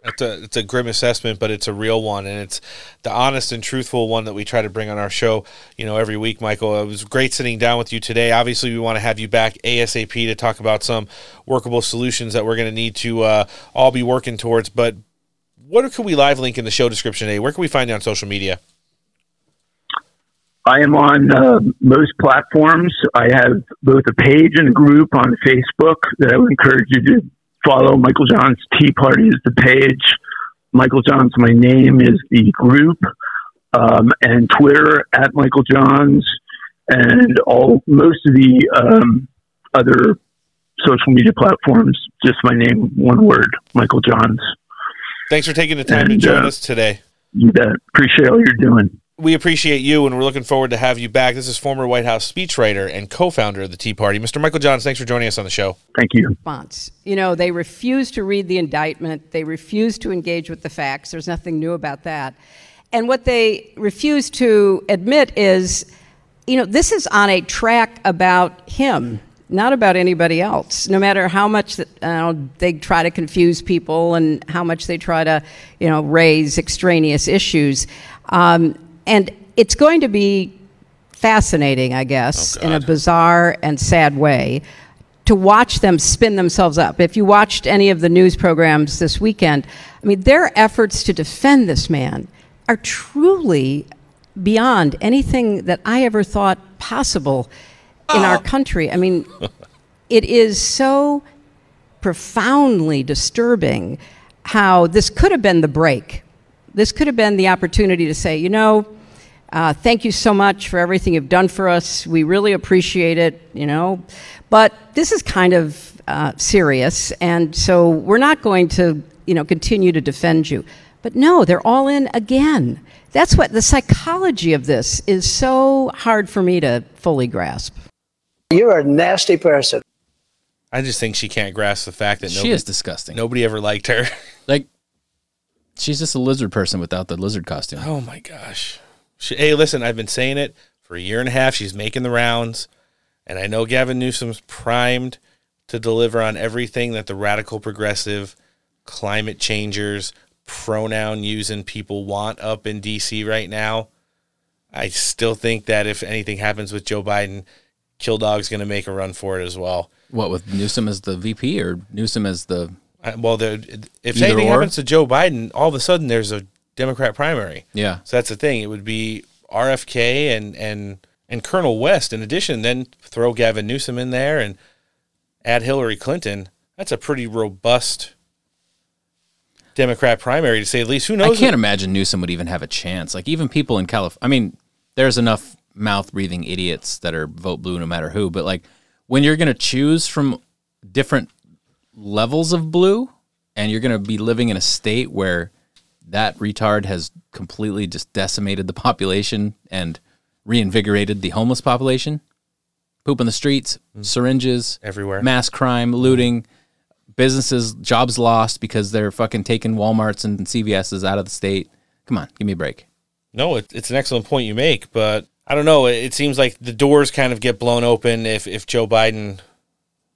It's a it's a grim assessment, but it's a real one, and it's the honest and truthful one that we try to bring on our show. You know, every week, Michael. It was great sitting down with you today. Obviously, we want to have you back asap to talk about some workable solutions that we're going to need to uh, all be working towards. But what can we live link in the show description today? Where can we find you on social media? I am on uh, most platforms. I have both a page and a group on Facebook that I would encourage you to follow. Michael Johns Tea Party is the page. Michael Johns my name is the group, um, and Twitter at Michael Johns, and all most of the um, other social media platforms. Just my name, one word, Michael Johns. Thanks for taking the time to join uh, us today. You bet. Appreciate all you're doing. We appreciate you, and we're looking forward to have you back. This is former White House speechwriter and co-founder of the Tea Party, Mr. Michael Johns. Thanks for joining us on the show. Thank you. response. You know, they refuse to read the indictment, they refuse to engage with the facts. There's nothing new about that. And what they refuse to admit is, you know, this is on a track about him, not about anybody else. No matter how much that, uh, they try to confuse people and how much they try to, you know, raise extraneous issues. Um, and it's going to be fascinating, I guess, oh, in a bizarre and sad way to watch them spin themselves up. If you watched any of the news programs this weekend, I mean, their efforts to defend this man are truly beyond anything that I ever thought possible in our oh. country. I mean, it is so profoundly disturbing how this could have been the break. This could have been the opportunity to say, you know, uh, thank you so much for everything you've done for us. We really appreciate it, you know. But this is kind of uh, serious, and so we're not going to, you know, continue to defend you. But no, they're all in again. That's what the psychology of this is so hard for me to fully grasp. You're a nasty person. I just think she can't grasp the fact that She nobody, is disgusting. Nobody ever liked her. Like, she's just a lizard person without the lizard costume. Oh my gosh. She, hey, listen, I've been saying it for a year and a half. She's making the rounds, and I know Gavin Newsom's primed to deliver on everything that the radical progressive, climate changers, pronoun using people want up in DC right now. I still think that if anything happens with Joe Biden, Killdog's going to make a run for it as well. What with Newsom as the VP or Newsom as the? Well, if anything or? happens to Joe Biden, all of a sudden there's a Democrat primary. Yeah. So that's the thing. It would be RFK and and and Cornel West. In addition, then throw Gavin Newsom in there and add Hillary Clinton. That's a pretty robust Democrat primary to say the least. Who knows? I can't imagine Newsom would even have a chance. Like even people in California. I mean, there's enough mouth breathing idiots that are vote blue no matter who. But like when you're going to choose from different levels of blue, and you're going to be living in a state where that retard has completely just decimated the population and reinvigorated the homeless population. Poop in the streets, mm. syringes Everywhere. mass crime, looting, businesses, jobs lost because they're fucking taking Walmarts and CVS's out of the state. Come on, give me a break. No, it, it's an excellent point you make, but I don't know. It, it seems like the doors kind of get blown open if, if Joe Biden,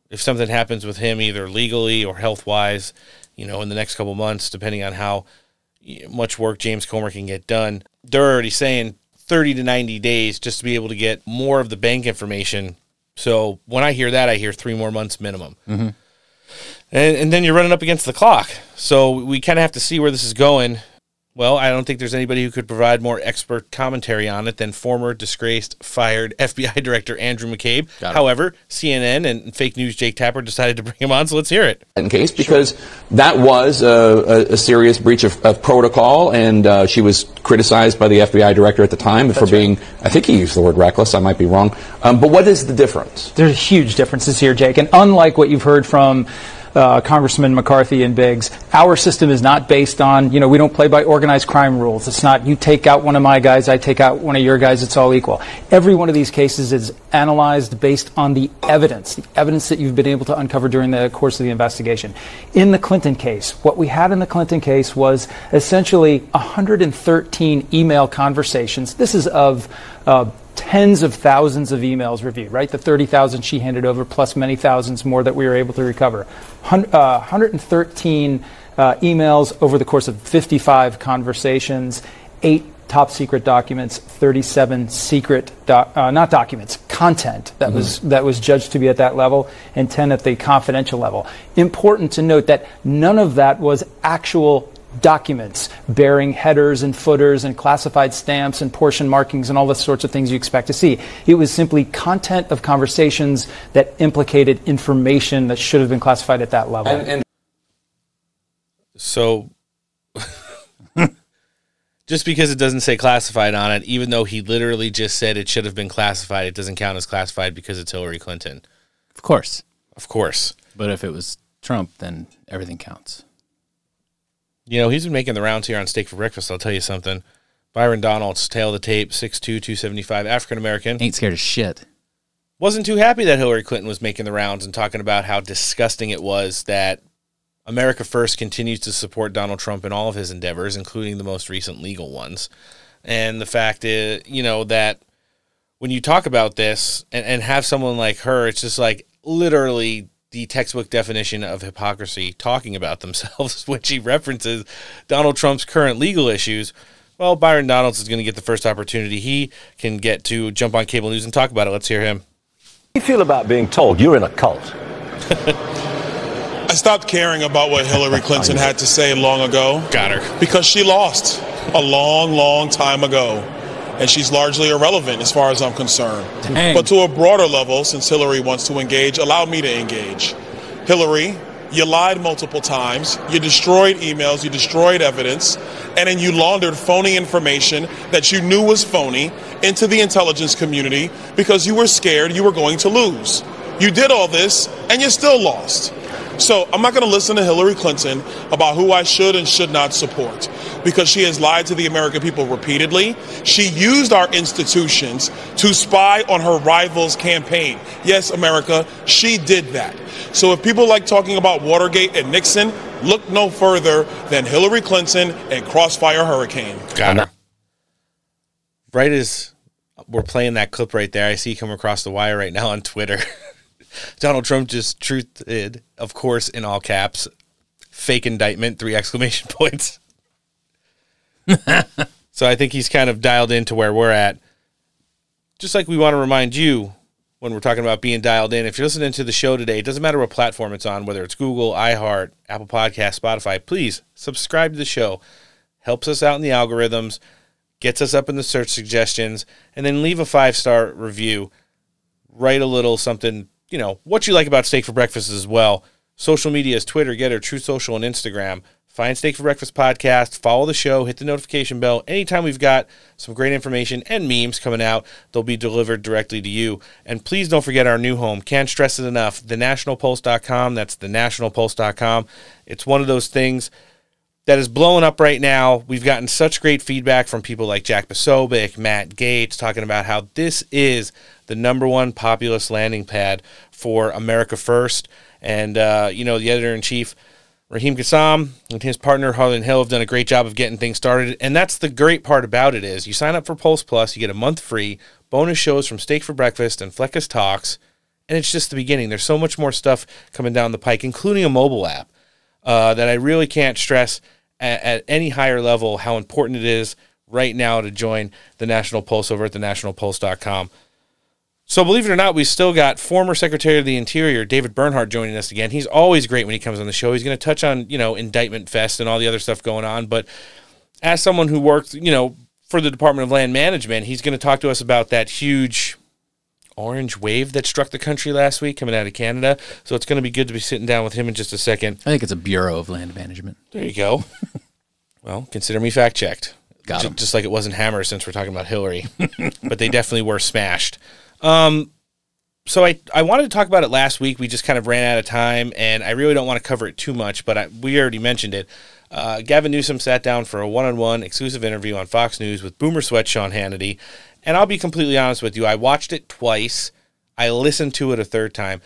if something happens with him, either legally or health wise, you know, in the next couple months, depending on how much work James Comer can get done. They're already saying 30 to 90 days just to be able to get more of the bank information. So when I hear that, I hear three more months minimum. Mm-hmm. And, and then you're running up against the clock. So we kind of have to see where this is going. Well, I don't think there's anybody who could provide more expert commentary on it than former disgraced, fired FBI Director Andrew McCabe. However, CNN and fake news Jake Tapper decided to bring him on, so let's hear it. in case because that was a, a, a serious breach of, of protocol, and uh, she was criticized by the FBI director at the time for being, I think he used the word reckless, I might be wrong. Um, but what is the difference? There's huge differences here, Jake. And unlike what you've heard from uh, Congressman McCarthy and Biggs, our system is not based on, you know, we don't play by organized crime rules. It's not you take out one of my guys, I take out one of your guys, it's all equal. Every one of these cases is analyzed based on the evidence, the evidence that you've been able to uncover during the course of the investigation. In the Clinton case, what we had in the Clinton case was essentially 113 email conversations. This is of uh, tens of thousands of emails reviewed, right? The 30,000 she handed over, plus many thousands more that we were able to recover. Hun- uh, 113 uh, emails over the course of 55 conversations, eight top secret documents, 37 secret, doc- uh, not documents, content that was that was judged to be at that level, and 10 at the confidential level. Important to note that none of that was actual documents bearing headers and footers and classified stamps and portion markings and all the sorts of things you expect to see. It was simply content of conversations that implicated information that should have been classified at that level. And, and So just because it doesn't say classified on it, even though he literally just said it should have been classified, it doesn't count as classified because it's Hillary Clinton. Of course. Of course. But if it was Trump, then everything counts. You know, he's been making the rounds here on Steak for Breakfast. I'll tell you something. Byron Donalds, tail of the tape, 6'2", 275, African American. Ain't scared of shit. Wasn't too happy that Hillary Clinton was making the rounds and talking about how disgusting it was that America First continues to support Donald Trump in all of his endeavors, including the most recent legal ones. And the fact is, you know, that when you talk about this and, and have someone like her, it's just like literally the textbook definition of hypocrisy talking about themselves when she references Donald Trump's current legal issues. Well, Byron Donalds is going to get the first opportunity he can get to jump on cable news and talk about it. Let's hear him. How do you feel about being told you're in a cult? I stopped caring about what Hillary Clinton had to say long ago. Got her. Because she lost a long, long time ago. And she's largely irrelevant as far as I'm concerned. Dang. But to a broader level, since Hillary wants to engage, allow me to engage. Hillary, you lied multiple times. You destroyed emails. You destroyed evidence. And then you laundered phony information that you knew was phony into the intelligence community because you were scared you were going to lose. You did all this and you still lost. So I'm not going to listen to Hillary Clinton about who I should and should not support because she has lied to the American people repeatedly. She used our institutions to spy on her rival's campaign. Yes, America, she did that. So if people like talking about Watergate and Nixon, look no further than Hillary Clinton and Crossfire Hurricane. Got her. Right as we're playing that clip right there, I see you come across the wire right now on Twitter. Donald Trump just truthed, of course, in all caps, fake indictment, three exclamation points. so I think he's kind of dialed into where we're at. Just like we want to remind you when we're talking about being dialed in, if you're listening to the show today, it doesn't matter what platform it's on, whether it's Google, iHeart, Apple Podcast, Spotify, please subscribe to the show. Helps us out in the algorithms, gets us up in the search suggestions, and then leave a five star review. Write a little something, you know, what you like about steak for breakfast as well. Social media is Twitter, GETTR, Truth Social, and Instagram. Find Steak for Breakfast podcast, follow the show, hit the notification bell. Anytime we've got some great information and memes coming out, they'll be delivered directly to you. And please don't forget our new home. Can't stress it enough. TheNationalPulse.com. That's TheNationalPulse.com. It's one of those things that is blowing up right now. We've gotten such great feedback from people like Jack Posobiec, Matt Gaetz, talking about how this is the number one populist landing pad for America First. And, uh, you know, the editor in chief, Raheem Kassam, and his partner, Harlan Hill, have done a great job of getting things started. And that's the great part about it is you sign up for Pulse Plus, you get a month free, bonus shows from Steak for Breakfast and Fleccas Talks. And it's just the beginning. There's so much more stuff coming down the pike, including a mobile app uh, that I really can't stress at, at any higher level how important it is right now to join the National Pulse over at thenationalpulse.com. So, believe it or not, we've still got former Secretary of the Interior David Bernhardt joining us again. He's always great when he comes on the show. He's going to touch on you know indictment fest and all the other stuff going on. But as someone who worked you know for the Department of Land Management, he's going to talk to us about that huge orange wave that struck the country last week coming out of Canada. So it's going to be good to be sitting down with him in just a second. I think it's a Bureau of Land Management. There you go. well, consider me fact checked. Got him. Just like it wasn't Hammer since we're talking about Hillary, but they definitely were smashed. Um, so I, I wanted to talk about it last week. We just kind of ran out of time, and I really don't want to cover it too much, but I, we already mentioned it. Uh, Gavin Newsom sat down for a one-on-one exclusive interview on Fox News with Boomer Sweat Sean Hannity, and I'll be completely honest with you. I watched it twice. I listened to it a third time.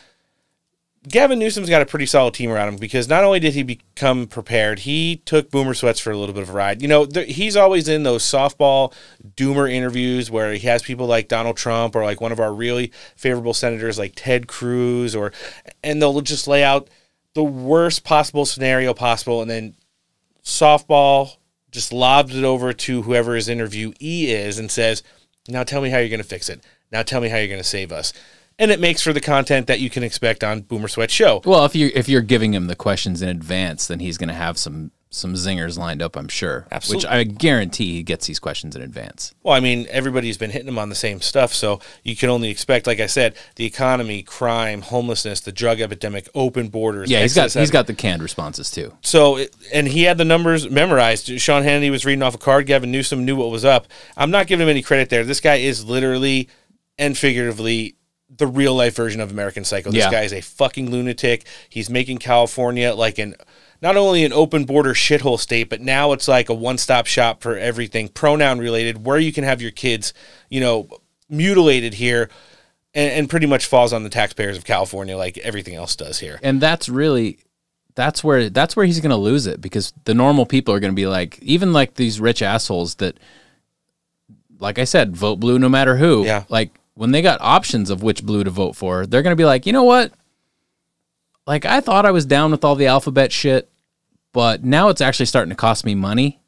Gavin Newsom's got a pretty solid team around him because not only did he become prepared, he took Boomer Sweats for a little bit of a ride. You know, there, he's always in those softball doomer interviews where he has people like Donald Trump or like one of our really favorable senators like Ted Cruz or and they'll just lay out the worst possible scenario possible and then softball just lobs it over to whoever his interviewee is and says, "Now tell me how you're going to fix it. Now tell me how you're going to save us." And it makes for the content that you can expect on Boomer Sweat Show. Well, if you if you're giving him the questions in advance, then he's going to have some some zingers lined up, I'm sure. Absolutely. Which I guarantee he gets these questions in advance. Well, I mean, everybody's been hitting him on the same stuff, so you can only expect, like I said, the economy, crime, homelessness, the drug epidemic, open borders. Yeah, he's got he's got the canned responses too. So, it- and he had the numbers memorized. Sean Hannity was reading off a card. Gavin Newsom knew what was up. I'm not giving him any credit there. This guy is literally and figuratively the real life version of American Psycho. This Yeah. guy is a fucking lunatic. He's making California like an not only an open border shithole state, but now it's like a one stop shop for everything pronoun related, where you can have your kids, you know, mutilated here. And, and pretty much falls on the taxpayers of California, like everything else does here. And that's really that's where that's where he's going to lose it because the normal people are going to be like even like these rich assholes that like I said vote blue no matter who. Yeah. Like when they got options of which blue to vote for, they're going to be like, "You know what? Like I thought I was down with all the alphabet shit, but now it's actually starting to cost me money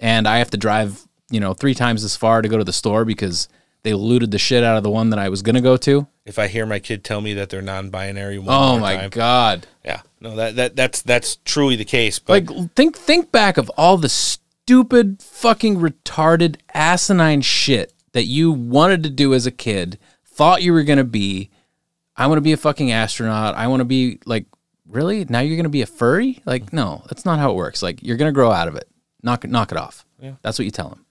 and I have to drive, you know, 3 times as far to go to the store because they looted the shit out of the one that I was going to go to." if I hear my kid tell me that they're non-binary. oh my time. god. Yeah, no, that that that's that's truly the case. But Like think think back of all the stupid fucking retarded asinine shit that you wanted to do as a kid, thought you were going to be I want to be a fucking astronaut. I want to be like really? Now you're going to be a furry? Like no, that's not how it works. Like you're going to grow out of it. Knock it knock it off. Yeah. That's what you tell them.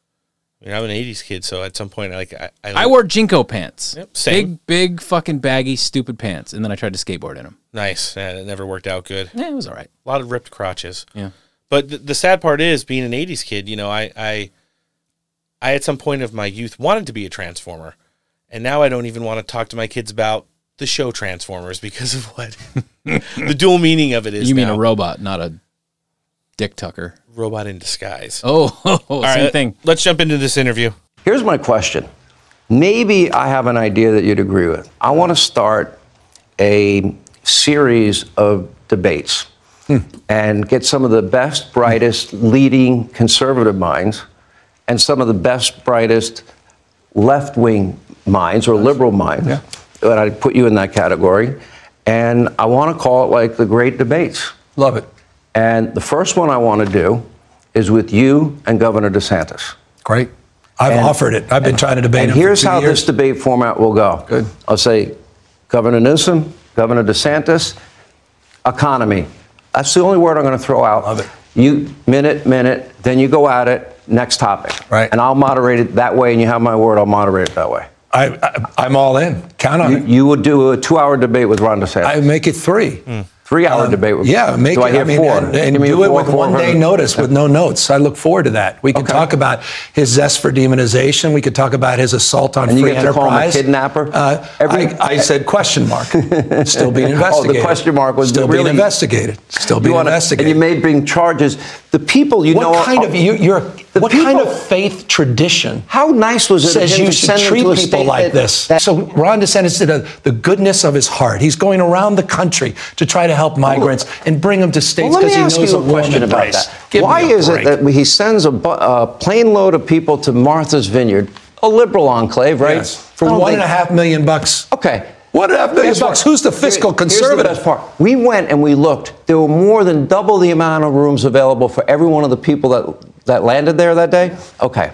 I mean, I'm an '80s kid, so at some point, like I, I, I wore JNCO pants. Yep, same. Big big fucking baggy stupid pants and then I tried to skateboard in them. nice, and it never worked out good. Yeah, it was all right. A lot of ripped crotches. Yeah. But the, the sad part is, being an '80s kid, you know, I, I, I at some point of my youth wanted to be a transformer, and now I don't even want to talk to my kids about the show Transformers because of what the dual meaning of it is. You mean now. a robot, not a dick tucker. robot in disguise? Oh, oh, oh All same right, thing. Let's jump into this interview. Here's my question. Maybe I have an idea that you'd agree with. I want to start a series of debates hmm. and get some of the best, brightest, leading conservative minds and some of the best, brightest left wing minds or liberal minds. Yeah. And I'd put you in that category. And I want to call it like the great debates. Love it. And the first one I want to do is with you and Governor DeSantis. Great. I've And- offered it. I've been trying to debate and him here's how years. this debate format will go. Good. I'll say Governor Newsom, Governor DeSantis, economy. That's the only word I'm going to throw out. Love it. You minute, minute, then you go at it. Next topic. Right. And I'll moderate it that way, and you have my word. I'll moderate it that way. I, I, I'm all in. Count on You, it. you would do a two-hour debate with Ron DeSantis. I make it three. Hmm. Three-hour Um, debate with. Yeah, make do it. I hear mean, four? and, and do it with four, one day notice, with no notes. I look forward to that. We can talk about his zest for demonization. We could talk about his assault on And you free get to call him a kidnapper? Uh, Every- I, I said question mark. Still being Oh, investigated. the question mark was still really being investigated. Still being wanna- investigated. And you may bring charges. The people you what know. kind of you, you're the what kind of faith tradition? How nice was it says you to should treat people like that- this? so Ron DeSantis did a, the goodness of his heart. He's going around the country to try to help migrants and bring them to states because me he knows you a a question about that. Give Why is it that he sends a, bu- a plane load of people to Martha's Vineyard, a liberal enclave, right? Yes. For I don't and a half million bucks. Okay. One and a half million bucks. Who's the fiscal Here- here's the conservative? best part. We went and we looked. There were more than double the amount of rooms available for every one of the people that that landed there that day. Okay,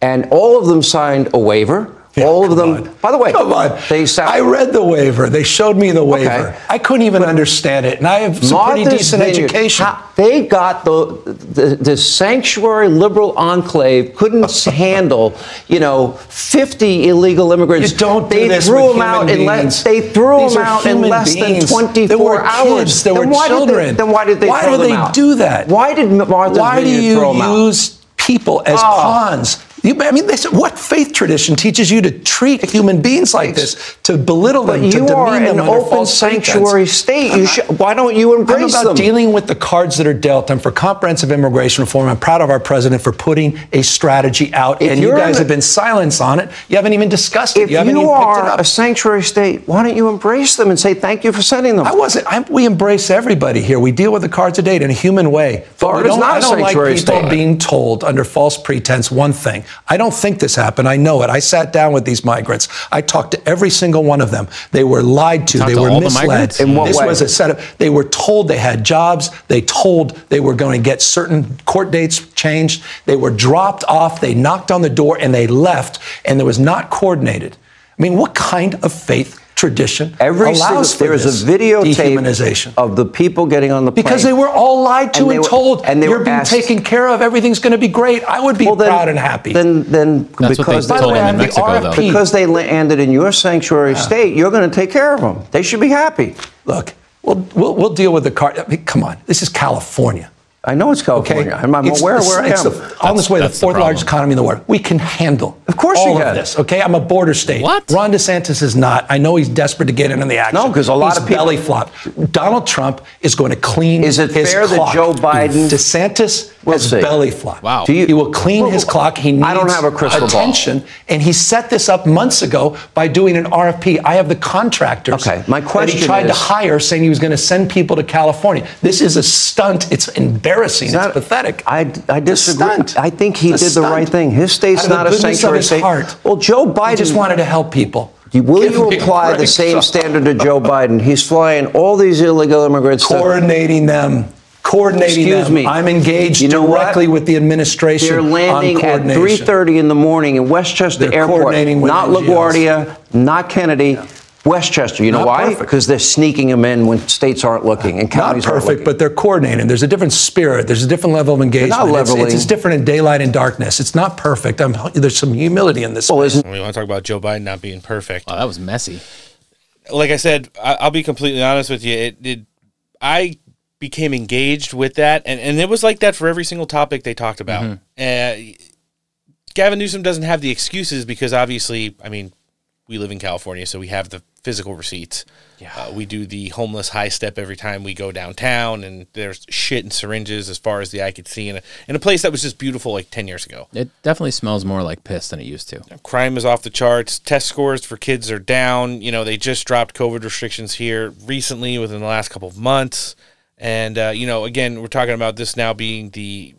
and all of them signed a waiver. All of them. By the way, Come on. they. I read the waiver. They showed me the waiver. I couldn't even understand it, and I have some pretty decent Vineyard, education. they got the, the the sanctuary liberal enclave couldn't handle, you know, 50 illegal immigrants. You don't do they this threw with them out in less. They threw These them out in less beings. than 24 There were hours. kids, there then were children. they, then why did they Why throw do them they out? do that? Why did Martha's Why do Vineyard you throw them out? use people as Oh. pawns? You, I mean, this, what faith tradition teaches you to treat human beings like this, to belittle But them, to you demean are them an open sanctuary pretense? state. You should, why don't you embrace I'm about them? dealing with the cards that are dealt. I'm for comprehensive immigration reform. I'm proud of our president for putting a strategy out, If and you guys in have been silent on it. You haven't even discussed it. if you haven't you even picked it are up. a sanctuary state, why don't you embrace them and say thank you for sending them? I wasn't. I, we embrace everybody here. We deal with the cards of date in a human way. Florida's not I a don't like sanctuary people state. being told under false pretense one thing. I don't think this happened. I know it. I sat down with these migrants. I talked to every single one of them. They were lied to. They to were all the misled. In what this way? was a setup. They were told they had jobs. They told they were going to get certain court dates changed. They were dropped off. They knocked on the door and they left. And it was not coordinated. I mean, what kind of faith tradition Every allows single, for there is this a videotape dehumanization? of the people getting on the plane. Because they were all lied to And and, were- told and they you're were being asked- taken care of. Everything's going to be great. I would be Well, then- proud and happy. Then, then That's what they because told By the way, in I'm the Mexico, though. Because they landed in your sanctuary state, you're going to take care of them. They should be happy. Look, we'll, we'll, we'll deal with the car. I mean, come on, this is California. I know it's California. I'm, I'm It's aware the- where I it's am. the- on this way, the that's the fourth largest economy in the world. We can handle, Of course all you of this. Okay, I'm a border state. What? Ron DeSantis is not. I know he's desperate to get in on the action. No, 'cause a lot He's of people- belly flop. Donald Trump is going to clean. Is it his fair that clock. Joe Biden- DeSantis We'll has see. belly flop. Wow. You- he will clean Well, his clock. He needs I don't have a crystal ball. attention, and he set this up months ago by doing an RFP. I have the contractors. Okay, my question that he tried to hire, saying he was going to send people to California. This is a stunt. It's embarrassing. It's, not- pathetic. I, I disagree. stunt. I think he It's did the right thing. His state's Out of the not a sanctuary state. heart. Well, Joe Biden He just wanted to help people. Will Give you apply the same standard to Joe Biden? He's flying all these illegal immigrants. to- coordinating them. Coordinating Excuse them. me. I'm engaged You know what? directly with the administration They're landing on at 3:30 in the morning in Westchester They're Airport. coordinating with Not. LaGuardia, not Kennedy. Westchester. You know Not why? perfect. Because they're sneaking them in when states aren't looking and Not counties aren't perfect, looking. but they're coordinating. There's a different spirit. There's a different level of engagement. not It's- It's, it's different in daylight and darkness. It's not perfect. I'm, there's some humility in this. Well, isn't We want to talk about Joe Biden not being perfect. Oh, that was messy. like I said, I, I'll be completely honest with you. It, it, I became engaged with that, and, and it was like that for every single topic they talked about. Uh, Gavin Newsom doesn't have the excuses because obviously, I mean, we live in California, so we have the physical receipts. Uh, we do the homeless high step every time we go downtown, and there's shit and syringes as far as the eye could see in a, in a place that was just beautiful like 10 years ago. It definitely smells more like piss than it used to. Crime is off the charts. Test scores for kids are down. You know, they just dropped COVID restrictions here recently within the last couple of months. And, uh, you know, again, we're talking about this now being the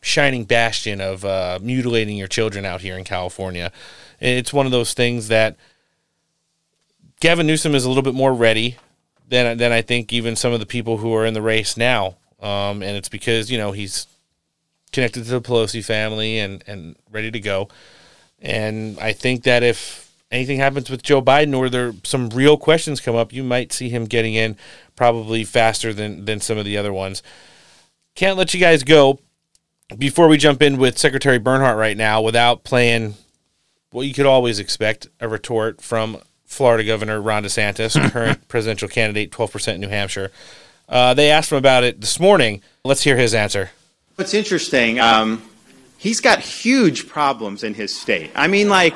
shining bastion of uh, mutilating your children out here in California. It's one of those things that Gavin Newsom is a little bit more ready than, than I think even some of the people who are in the race now. Um, and it's because, you know, he's connected to the Pelosi family and, and ready to go. And I think that if anything happens with Joe Biden or there some real questions come up, you might see him getting in probably faster than than some of the other ones. Can't let you guys go before we jump in with Secretary Bernhardt right now without playing what you could always expect a retort from Florida Governor Ron DeSantis, current presidential candidate, 12% in New Hampshire. Uh, they asked him about it this morning. Let's hear his answer. What's interesting, um, he's got huge problems in his state. I mean, like,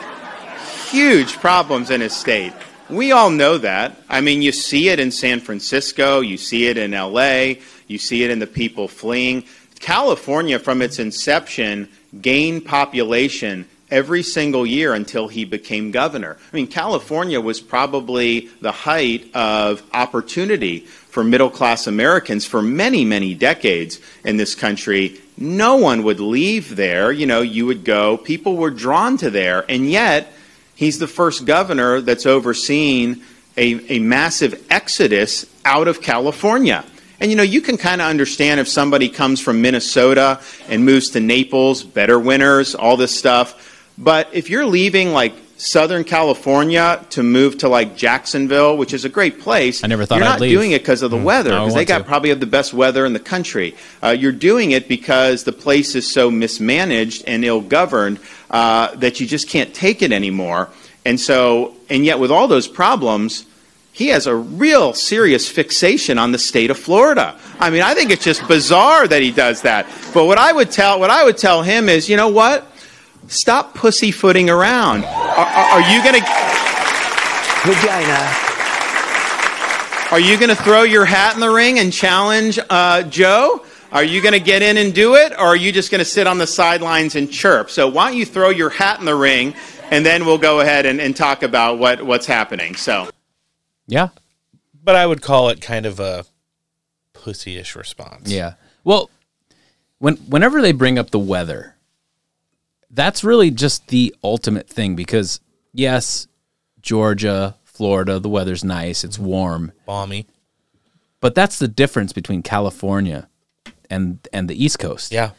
huge problems in his state. We all know that. I mean, you see it in San Francisco, you see it in LA, you see it in the people fleeing. California, from its inception, gained population every single year until he became governor. I mean, California was probably the height of opportunity for middle class Americans for many, many decades in this country. No one would leave there. You know, you would go, people were drawn to there, and yet he's the first governor that's overseen a, a massive exodus out of California. And you know, you can kind of understand if somebody comes from Minnesota and moves to Naples, better winters, all this stuff. But if you're leaving like Southern California to move to like Jacksonville, which is a great place, I never thought you're I'd not leave. doing it because of the Mm, weather, no, because they got to. probably have the best weather in the country. Uh, you're doing it because the place is so mismanaged and ill governed uh, that you just can't take it anymore. And so, and yet with all those problems, he has a real serious fixation on the state of Florida. I mean, I think it's just bizarre that he does that. But what I would tell, what I would tell him is, you know what? Stop pussyfooting around. Are, are, are you going to? Vagina. Are you going to throw your hat in the ring and challenge uh, Joe? Are you going to get in and do it, or are you just going to sit on the sidelines and chirp? So why don't you throw your hat in the ring, and then we'll go ahead and, and talk about what, what's happening. So. Yeah. But I would call it kind of a pussyish response. Yeah. Well, when whenever they bring up the weather, that's really just the ultimate thing because yes, Georgia, Florida, the weather's nice, it's warm, balmy. But that's the difference between California and and the East Coast. Yeah.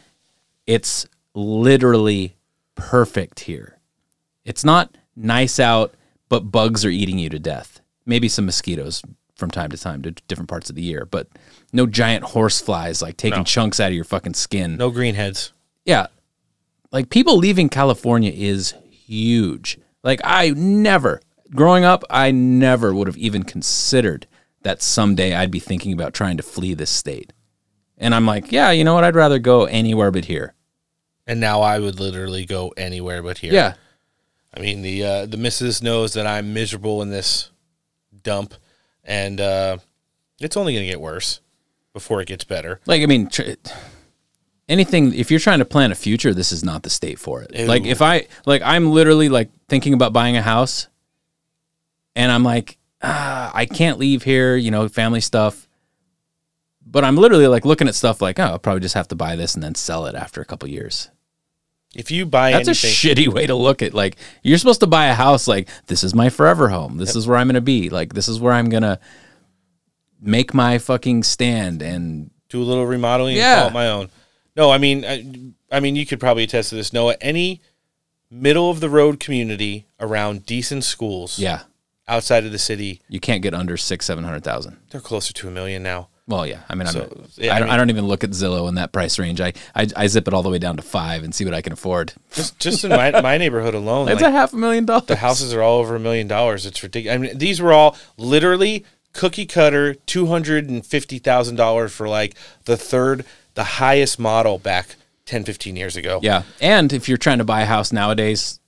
It's literally perfect here. It's not nice out, but bugs are eating you to death. Maybe some mosquitoes from time to time to different parts of the year, but no giant horse flies like taking No. chunks out of your fucking skin. No greenheads. Yeah. Like people leaving California is huge. Like I never, growing up, I never would have even considered that someday I'd be thinking about trying to flee this state. And I'm like, yeah, you know what? I'd rather go anywhere but here. And now I would literally go anywhere but here. Yeah. I mean the uh, the missus knows that I'm miserable in this dump, and uh, it's only going to get worse before it gets better. Like, I mean, tr- anything, if you're trying to plan a future, this is not the state for it. Ew. Like, if I, like, I'm literally like thinking about buying a house and I'm like, ah, I can't leave here, you know, family stuff. But I'm literally like looking at stuff like, oh, I'll probably just have to buy this and then sell it after a couple years. If you buy That's anything, a shitty way to look at like you're supposed to buy a house like this is my forever home. This is where I'm going to be. Like this is where I'm going to make my fucking stand and do a little remodeling Yeah. and call it my own. No, I mean, I, I mean, you could probably attest to this, Noah. Any middle of the road community around decent schools, Yeah. outside of the city, you can't get under six, seven hundred thousand. they're closer to a million now. Well, yeah. I mean, I'm So, yeah, I, I don't, I, mean- don't even look at Zillow in that price range. I, I I zip it all the way down to five and see what I can afford. Just just in my, my neighborhood alone, It's like, a half a million dollars. The houses are all over a million dollars. It's ridiculous. I mean, these were all literally cookie cutter, two hundred and fifty thousand dollars for like the third, the highest model back 10, 15 years ago. Yeah. And if you're trying to buy a house nowadays,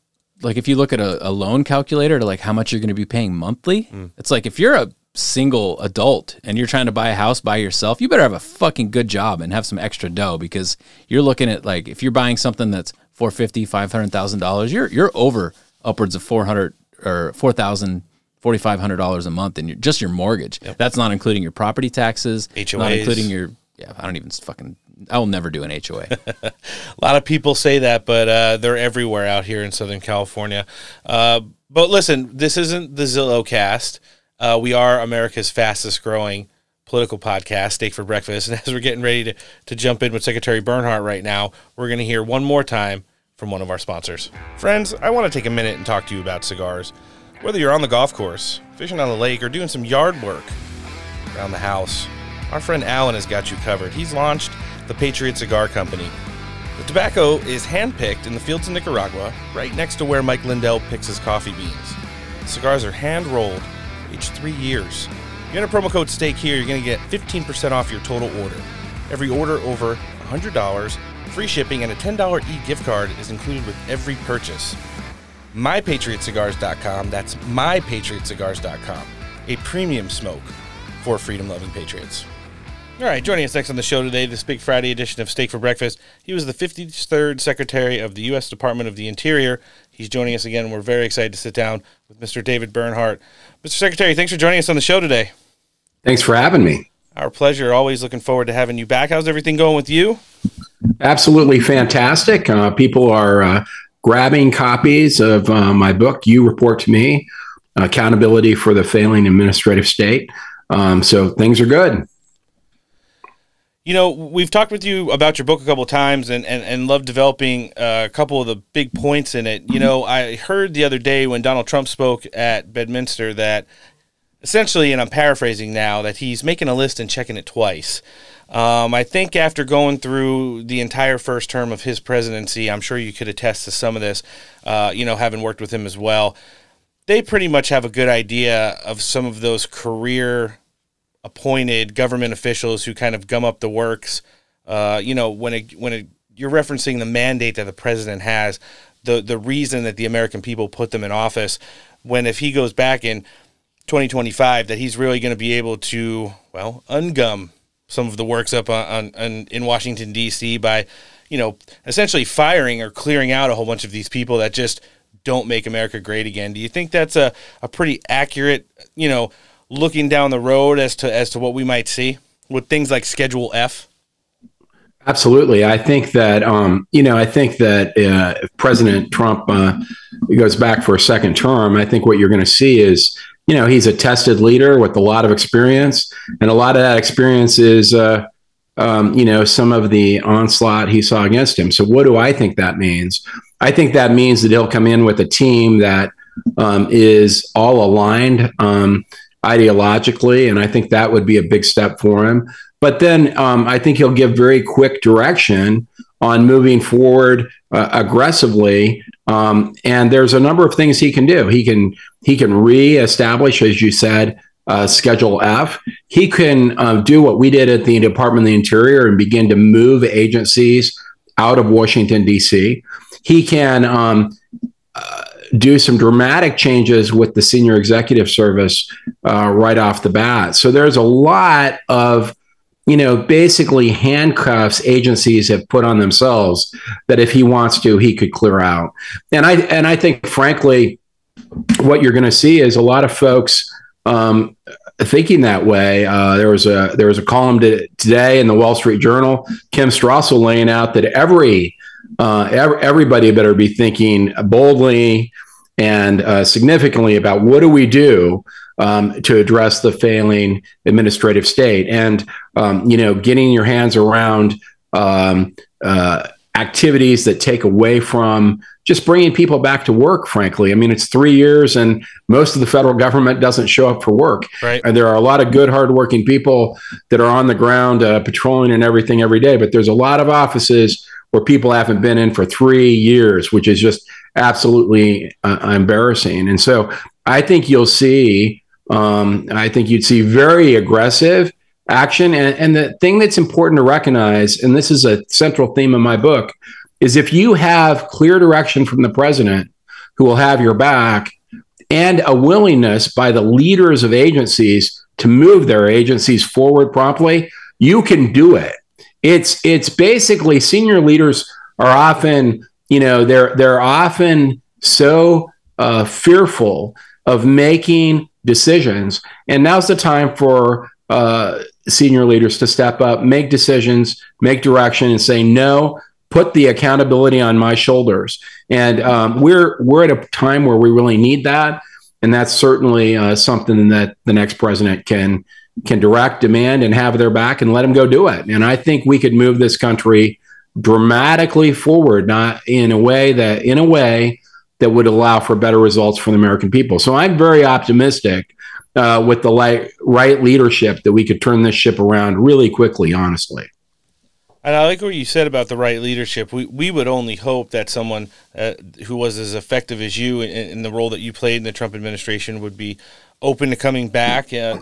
like if you look at a, a loan calculator to like how much you're going to be paying monthly, Mm. it's like if you're a single adult and you're trying to buy a house by yourself, you better have a fucking good job and have some extra dough because you're looking at like if you're buying something that's 450, 500,000 dollars, you're you're over upwards of 400 or 4,000 $4,500 a month in your, just your mortgage. That's not including your property taxes, not including your, yeah, I don't even fucking, I will never do an HOA. a lot of people say that, but uh, they're everywhere out here in Southern California. Uh, but listen, this isn't the Zillow cast. Uh, we are America's fastest growing political podcast, Steak for Breakfast. And as we're getting ready to, to jump in with Secretary Bernhardt right now, we're going to hear one more time from one of our sponsors. Friends, I want to take a minute and talk to you about cigars. Whether you're on the golf course, fishing on the lake, or doing some yard work around the house, our friend Alan has got you covered. He's launched the Patriot Cigar Company. The tobacco is handpicked in the fields of Nicaragua, right next to where Mike Lindell picks his coffee beans. Cigars are hand rolled, aged three years. You enter promo code STEAK here, you're going to get 15% off your total order. Every order over $100, free shipping, and a $10 e gift card is included with every purchase. MyPatriotCigars.com, that's MyPatriotCigars.com, a premium smoke for freedom loving patriots. All right, joining us next on the show today, this Big Friday edition of Steak for Breakfast. He was the 53rd Secretary of the U.S. Department of the Interior. He's joining us again. and We're very excited to sit down with Mr. David Bernhardt. Mr. Secretary, thanks for joining us on the show today. Thanks for having me. Our pleasure. Always looking forward to having you back. How's everything going with you? Absolutely fantastic. Uh, people are uh, grabbing copies of uh, my book, You Report to Me Accountability for the Failing Administrative State. Um, so things are good. You know, we've talked with you about your book a couple of times and, and, and love developing uh, a couple of the big points in it. You know, I heard the other day when Donald Trump spoke at Bedminster that essentially, and I'm paraphrasing now, that he's making a list and checking it twice. Um, I think after going through the entire first term of his presidency, I'm sure you could attest to some of this, uh, you know, having worked with him as well. They pretty much have a good idea of some of those career appointed government officials who kind of gum up the works. Uh, you know, when it, when it, you're referencing the mandate that the president has, the the reason that the American people put them in office. When if he goes back in 2025, that he's really going to be able to well ungum some of the works up on, on, in Washington D.C. by you know essentially firing or clearing out a whole bunch of these people that just don't make America great again. Do you think that's a, a pretty accurate you know looking down the road as to as to what we might see with things like Schedule F? Absolutely, I think that um, you know I think that uh, if President Trump uh, goes back for a second term, I think what you're going to see is you know he's a tested leader with a lot of experience, and a lot of that experience is. Uh, um, you know, some of the onslaught he saw against him. So, what do I think that means? I think that means that he'll come in with a team that um, is all aligned. Um, ideologically, and I think that would be a big step for him. But then um, I think he'll give very quick direction on moving forward uh, aggressively. Um, and there's a number of things he can do. He can he can reestablish, as you said, uh, Schedule F. He can uh, do what we did at the Department of the Interior and begin to move agencies out of Washington D.C. He can um, uh, do some dramatic changes with the senior executive service uh, right off the bat. So there's a lot of, you know, basically handcuffs agencies have put on themselves that if he wants to, he could clear out. And I and I think, frankly, what you're going to see is a lot of folks. Um, thinking that way. Uh, there was a there was a column to, today in the Wall Street Journal. Kim Strassel laying out that every uh, everybody better be thinking boldly and uh, significantly about what do we do um, to address the failing administrative state, and um, you know, getting your hands around um, uh, activities that take away from just bringing people back to work. Frankly, I mean, it's three years, and most of the federal government doesn't show up for work. Right. And there are a lot of good, hardworking people that are on the ground uh, patrolling and everything every day, but there's a lot of offices where people haven't been in for three years, which is just absolutely uh, embarrassing. And so I think you'll see, um, I think you'd see very aggressive action. And, and the thing that's important to recognize, and this is a central theme of my book, is if you have clear direction from the president who will have your back and a willingness by the leaders of agencies to move their agencies forward promptly, you can do it. It's it's basically senior leaders are often, you know, they're they're often so uh, fearful of making decisions, and now's the time for uh, senior leaders to step up, make decisions, make direction, and say no. Put the accountability on my shoulders, and um, we're we're at a time where we really need that, and that's certainly uh, something that the next president can can direct, demand, and have their back and let them go do it. And I think we could move this country dramatically forward, not in a way that in a way that would allow for better results for the American people. So I'm very optimistic uh, with the light, right leadership that we could turn this ship around really quickly. Honestly. And I like what you said about the right leadership. We we would only hope that someone uh, who was as effective as you in, in, the role that you played in the Trump administration would be open to coming back. Uh,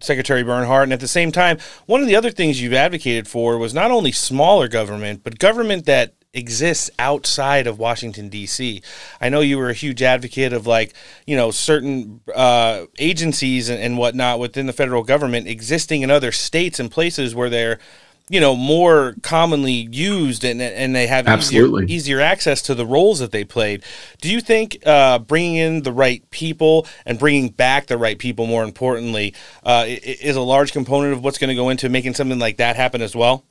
Secretary Bernhardt. And at the same time, one of the other things you've advocated for was not only smaller government, but government that exists outside of Washington D.C. I know you were a huge advocate of like you know certain uh, agencies and, and whatnot within the federal government existing in other states and places where they're you know more commonly used and and they have Absolutely. Easier, easier access to the roles that they played. Do you think uh, bringing in the right people and bringing back the right people, more importantly, uh, is a large component of what's going to go into making something like that happen as well?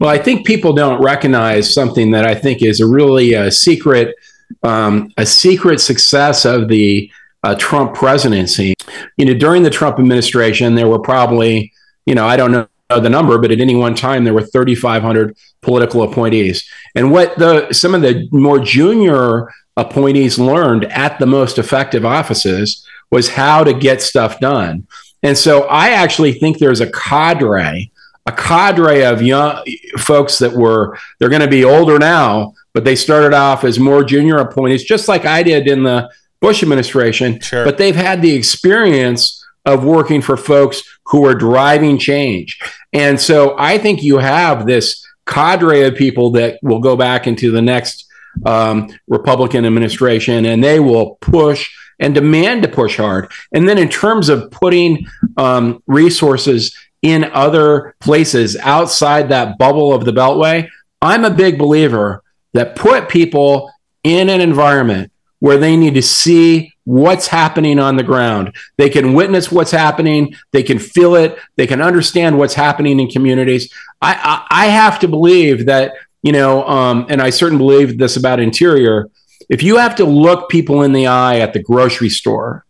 Well, I think people don't recognize something that I think is a really a uh, secret, um, a secret success of the uh, Trump presidency. You know, during the Trump administration, there were probably, you know, I don't know the number, but at any one time there were 3,500 political appointees. And what the some of the more junior appointees learned at the most effective offices was how to get stuff done. And so I actually think there's a cadre, a cadre of young folks that were they're going to be older now, but they started off as more junior appointees, just like I did in the Bush administration. Sure. But they've had the experience of working for folks who are driving change. And so I think you have this cadre of people that will go back into the next um, Republican administration and they will push and demand to push hard. And then in terms of putting um, resources in other places outside that bubble of the Beltway, I'm a big believer that put people in an environment where they need to see what's happening on the ground. They can witness what's happening. They can feel it. They can understand what's happening in communities. I, I, I have to believe that, you know, um, and I certainly believe this about Interior. If you have to look people in the eye at the grocery store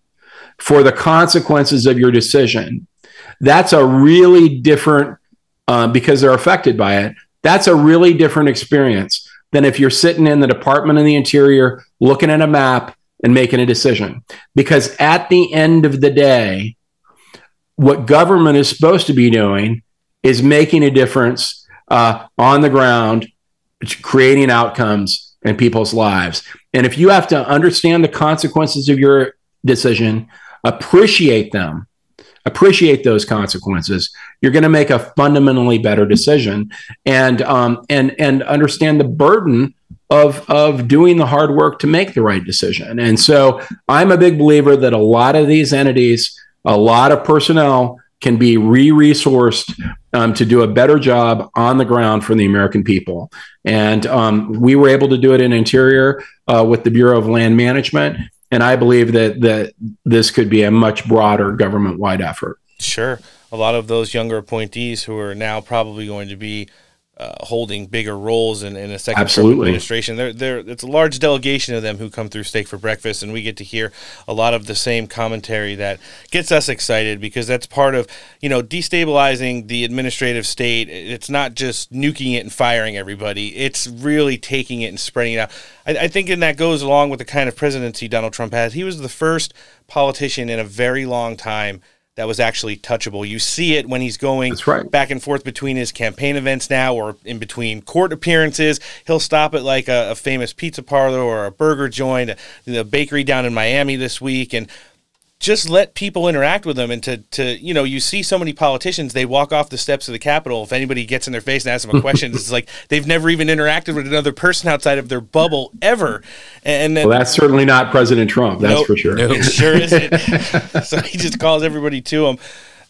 for the consequences of your decision, that's a really different, uh, because they're affected by it. That's a really different experience than if you're sitting in the Department of the Interior looking at a map and making a decision. Because at the end of the day, what government is supposed to be doing is making a difference uh, on the ground, creating outcomes in people's lives. And if you have to understand the consequences of your decision, appreciate them, appreciate those consequences, you're going to make a fundamentally better decision, and um, and and understand the burden of of doing the hard work to make the right decision. And so, I'm a big believer that a lot of these entities, a lot of personnel can be re-resourced um, to do a better job on the ground for the American people. And um, we were able to do it in Interior uh, with the Bureau of Land Management and I believe that that this could be a much broader government-wide effort. Sure, a lot of those younger appointees who are now probably going to be uh, holding bigger roles in, in a second Absolutely. administration. They're, they're, it's a large delegation of them who come through Steak for Breakfast, and we get to hear a lot of the same commentary that gets us excited because that's part of you know destabilizing the administrative state. It's not just nuking it and firing everybody; it's really taking it and spreading it out. I, I think, and that goes along with the kind of presidency Donald Trump has. He was the first politician in a very long time that was actually touchable. You see it when he's going right. back and forth between his campaign events now or in between court appearances. He'll stop at like a, a famous pizza parlor or a burger joint, the bakery down in Miami this week, and just let people interact with them and to, to you know you see so many politicians they walk off the steps of the capitol. If anybody gets in their face and asks them a question it's like they've never even interacted with another person outside of their bubble ever. And then, well that's certainly not president trump that's nope, for sure. It sure isn't. So he just calls everybody to him.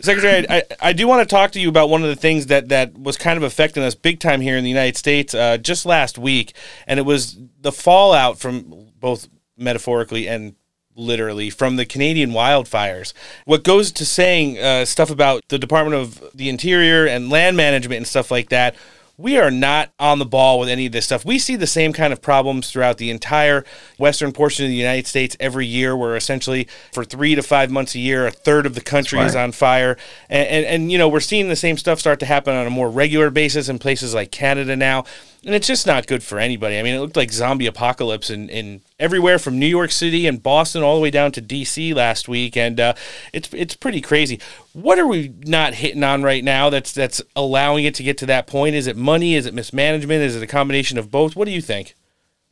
Secretary, I, I do want to talk to you about one of the things that, that was kind of affecting us big time here in the United States uh, just last week, and it was the fallout from both metaphorically and literally from the Canadian wildfires. What goes to saying uh, stuff about the Department of the Interior and land management and stuff like that. We are not on the ball with any of this stuff. We see the same kind of problems throughout the entire western portion of the United States every year, where essentially for three to five months a year, a third of the country is on fire. And, and, and, you know, we're seeing the same stuff start to happen on a more regular basis in places like Canada now. And it's just not good for anybody. I mean, it looked like zombie apocalypse in, in everywhere from New York City and Boston all the way down to DC last week, and uh, it's it's pretty crazy. What are we not hitting on right now? That's that's allowing it to get to that point. Is it money? Is it mismanagement? Is it a combination of both? What do you think?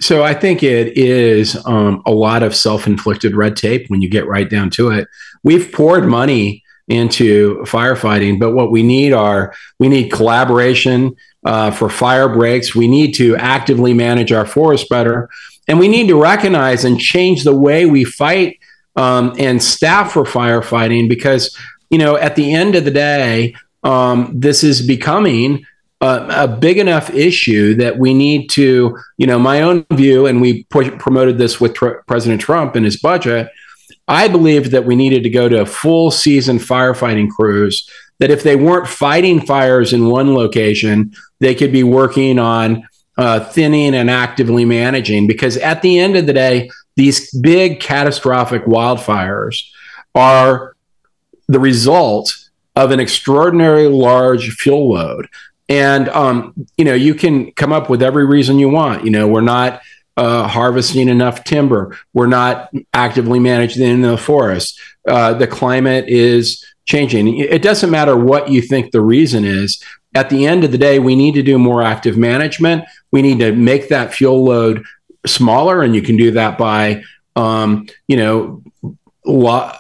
So I think it is um, a lot of self-inflicted red tape when you get right down to it. We've poured money into firefighting, but what we need are we need collaboration uh, for fire breaks. We need to actively manage our forests better, and we need to recognize and change the way we fight um, and staff for firefighting because you know at the end of the day, um, this is becoming a, a, big enough issue that we need to, you know, my own view, and we push, promoted this with tr- President Trump in his budget. I believed that we needed to go to a full season firefighting crews, that if they weren't fighting fires in one location, they could be working on uh, thinning and actively managing. Because at the end of the day, these big catastrophic wildfires are the result of an extraordinary large fuel load. And um, you know, you can come up with every reason you want. You know, we're not uh, harvesting enough timber. We're not actively managing the forest. Uh, the climate is changing. It doesn't matter what you think the reason is. At the end of the day, we need to do more active management. We need to make that fuel load smaller, and you can do that by, um, you know,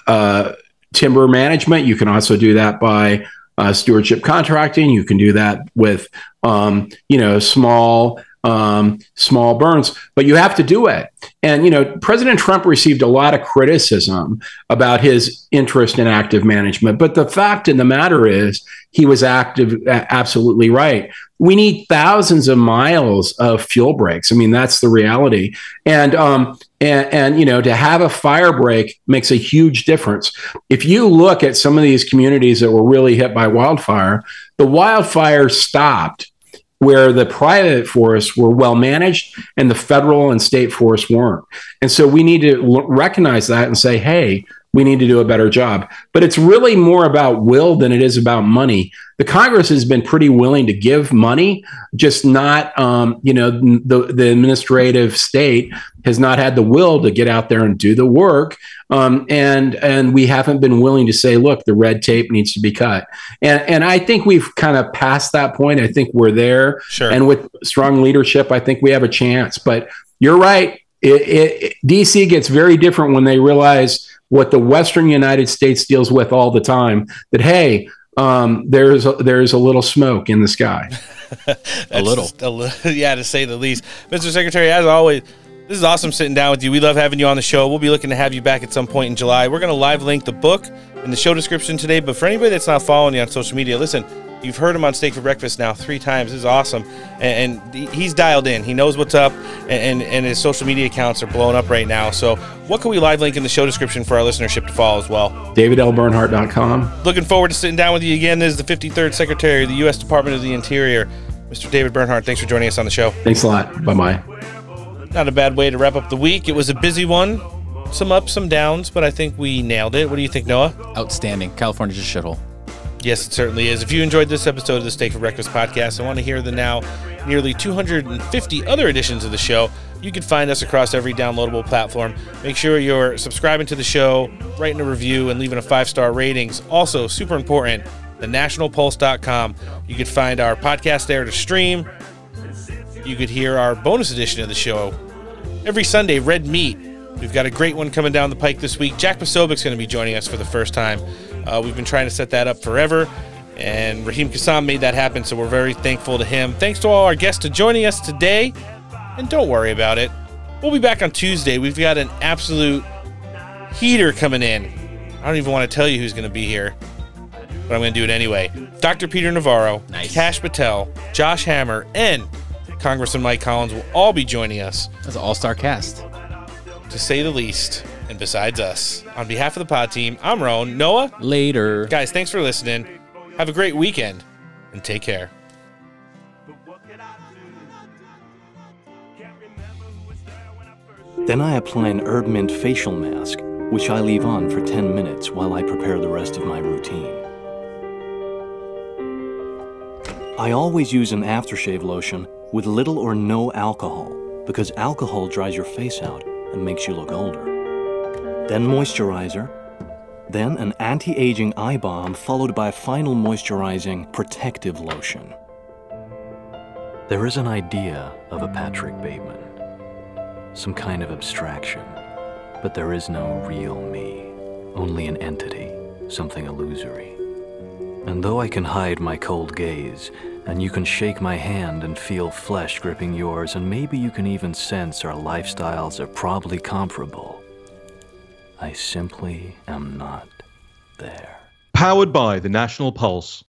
uh, timber management. You can also do that by uh, stewardship contracting. You can do that with, um, you know, small um, small burns, but you have to do it. And, you know, President Trump received a lot of criticism about his interest in active management. But the fact of the matter is, he was active, absolutely right. We need thousands of miles of fuel breaks. I mean, that's the reality. And, um, and, and, you know, to have a fire break makes a huge difference. If you look at some of these communities that were really hit by wildfire, the wildfire stopped where the private forests were well managed and the federal and state forests weren't. And so we need to l- recognize that and say, hey, we need to do a better job. But it's really more about will than it is about money. The Congress has been pretty willing to give money, just not, um, you know, the, the administrative state has not had the will to get out there and do the work. Um, and and we haven't been willing to say, look, the red tape needs to be cut. And and I think we've kind of passed that point. I think we're there. Sure. And with strong leadership, I think we have a chance. But you're right. It, it, DC gets very different when they realize what the Western United States deals with all the time. That hey, um, there's a, there's a little smoke in the sky. a little, a li- yeah, to say the least. Mr. Secretary, as always, this is awesome sitting down with you. We love having you on the show. We'll be looking to have you back at some point in July. We're going to live link the book in the show description today. But for anybody that's not following you on social media, listen, You've heard him on Steak for Breakfast now three times. This is awesome. And, and he's dialed in. He knows what's up, and, and, and, his social media accounts are blowing up right now. So, what can we live link in the show description for our listenership to follow as well? DavidLBernhardt.com. Looking forward to sitting down with you again. This is the 53rd Secretary of the U.S. Department of the Interior, Mr. David Bernhardt. Thanks for joining us on the show. Thanks a lot. Bye bye. Not a bad way to wrap up the week. It was a busy one. Some ups, some downs, but I think we nailed it. What do you think, Noah? Outstanding. California's a shithole. Yes, it certainly is. If you enjoyed this episode of the Steak for Breakfast podcast and want to hear the now nearly 250 other editions of the show, you can find us across every downloadable platform. Make sure you're subscribing to the show, writing a review, and leaving a five star ratings. Also, super important, thenationalpulse.com. You could find our podcast there to stream. You could hear our bonus edition of the show every Sunday, Red Meat. We've got a great one coming down the pike this week. Jack Posobiec's going to be joining us for the first time. Uh, we've been trying to set that up forever, and Raheem Kassam made that happen, so we're very thankful to him. Thanks to all our guests to joining us today, and don't worry about it. We'll be back on Tuesday. We've got an absolute heater coming in. I don't even want to tell you who's going to be here, but I'm going to do it anyway. Dr. Peter Navarro, nice. Kash Patel, Josh Hammer, and Congressman Mike Collins will all be joining us. That's an all star cast. To say the least. And besides us, on behalf of the pod team, I'm Roan. Noah? Later. Guys, thanks for listening. Have a great weekend and take care. Then I apply an herb mint facial mask, which I leave on for 10 minutes while I prepare the rest of my routine. I always use an aftershave lotion with little or no alcohol because alcohol dries your face out and makes you look older. Then moisturizer. Then an anti aging eye balm, followed by a final moisturizing protective lotion. There is an idea of a Patrick Bateman, some kind of abstraction, but there is no real me, only an entity, something illusory. And though I can hide my cold gaze, and you can shake my hand and feel flesh gripping yours, and maybe you can even sense our lifestyles are probably comparable, I simply am not there. Powered by the National Pulse.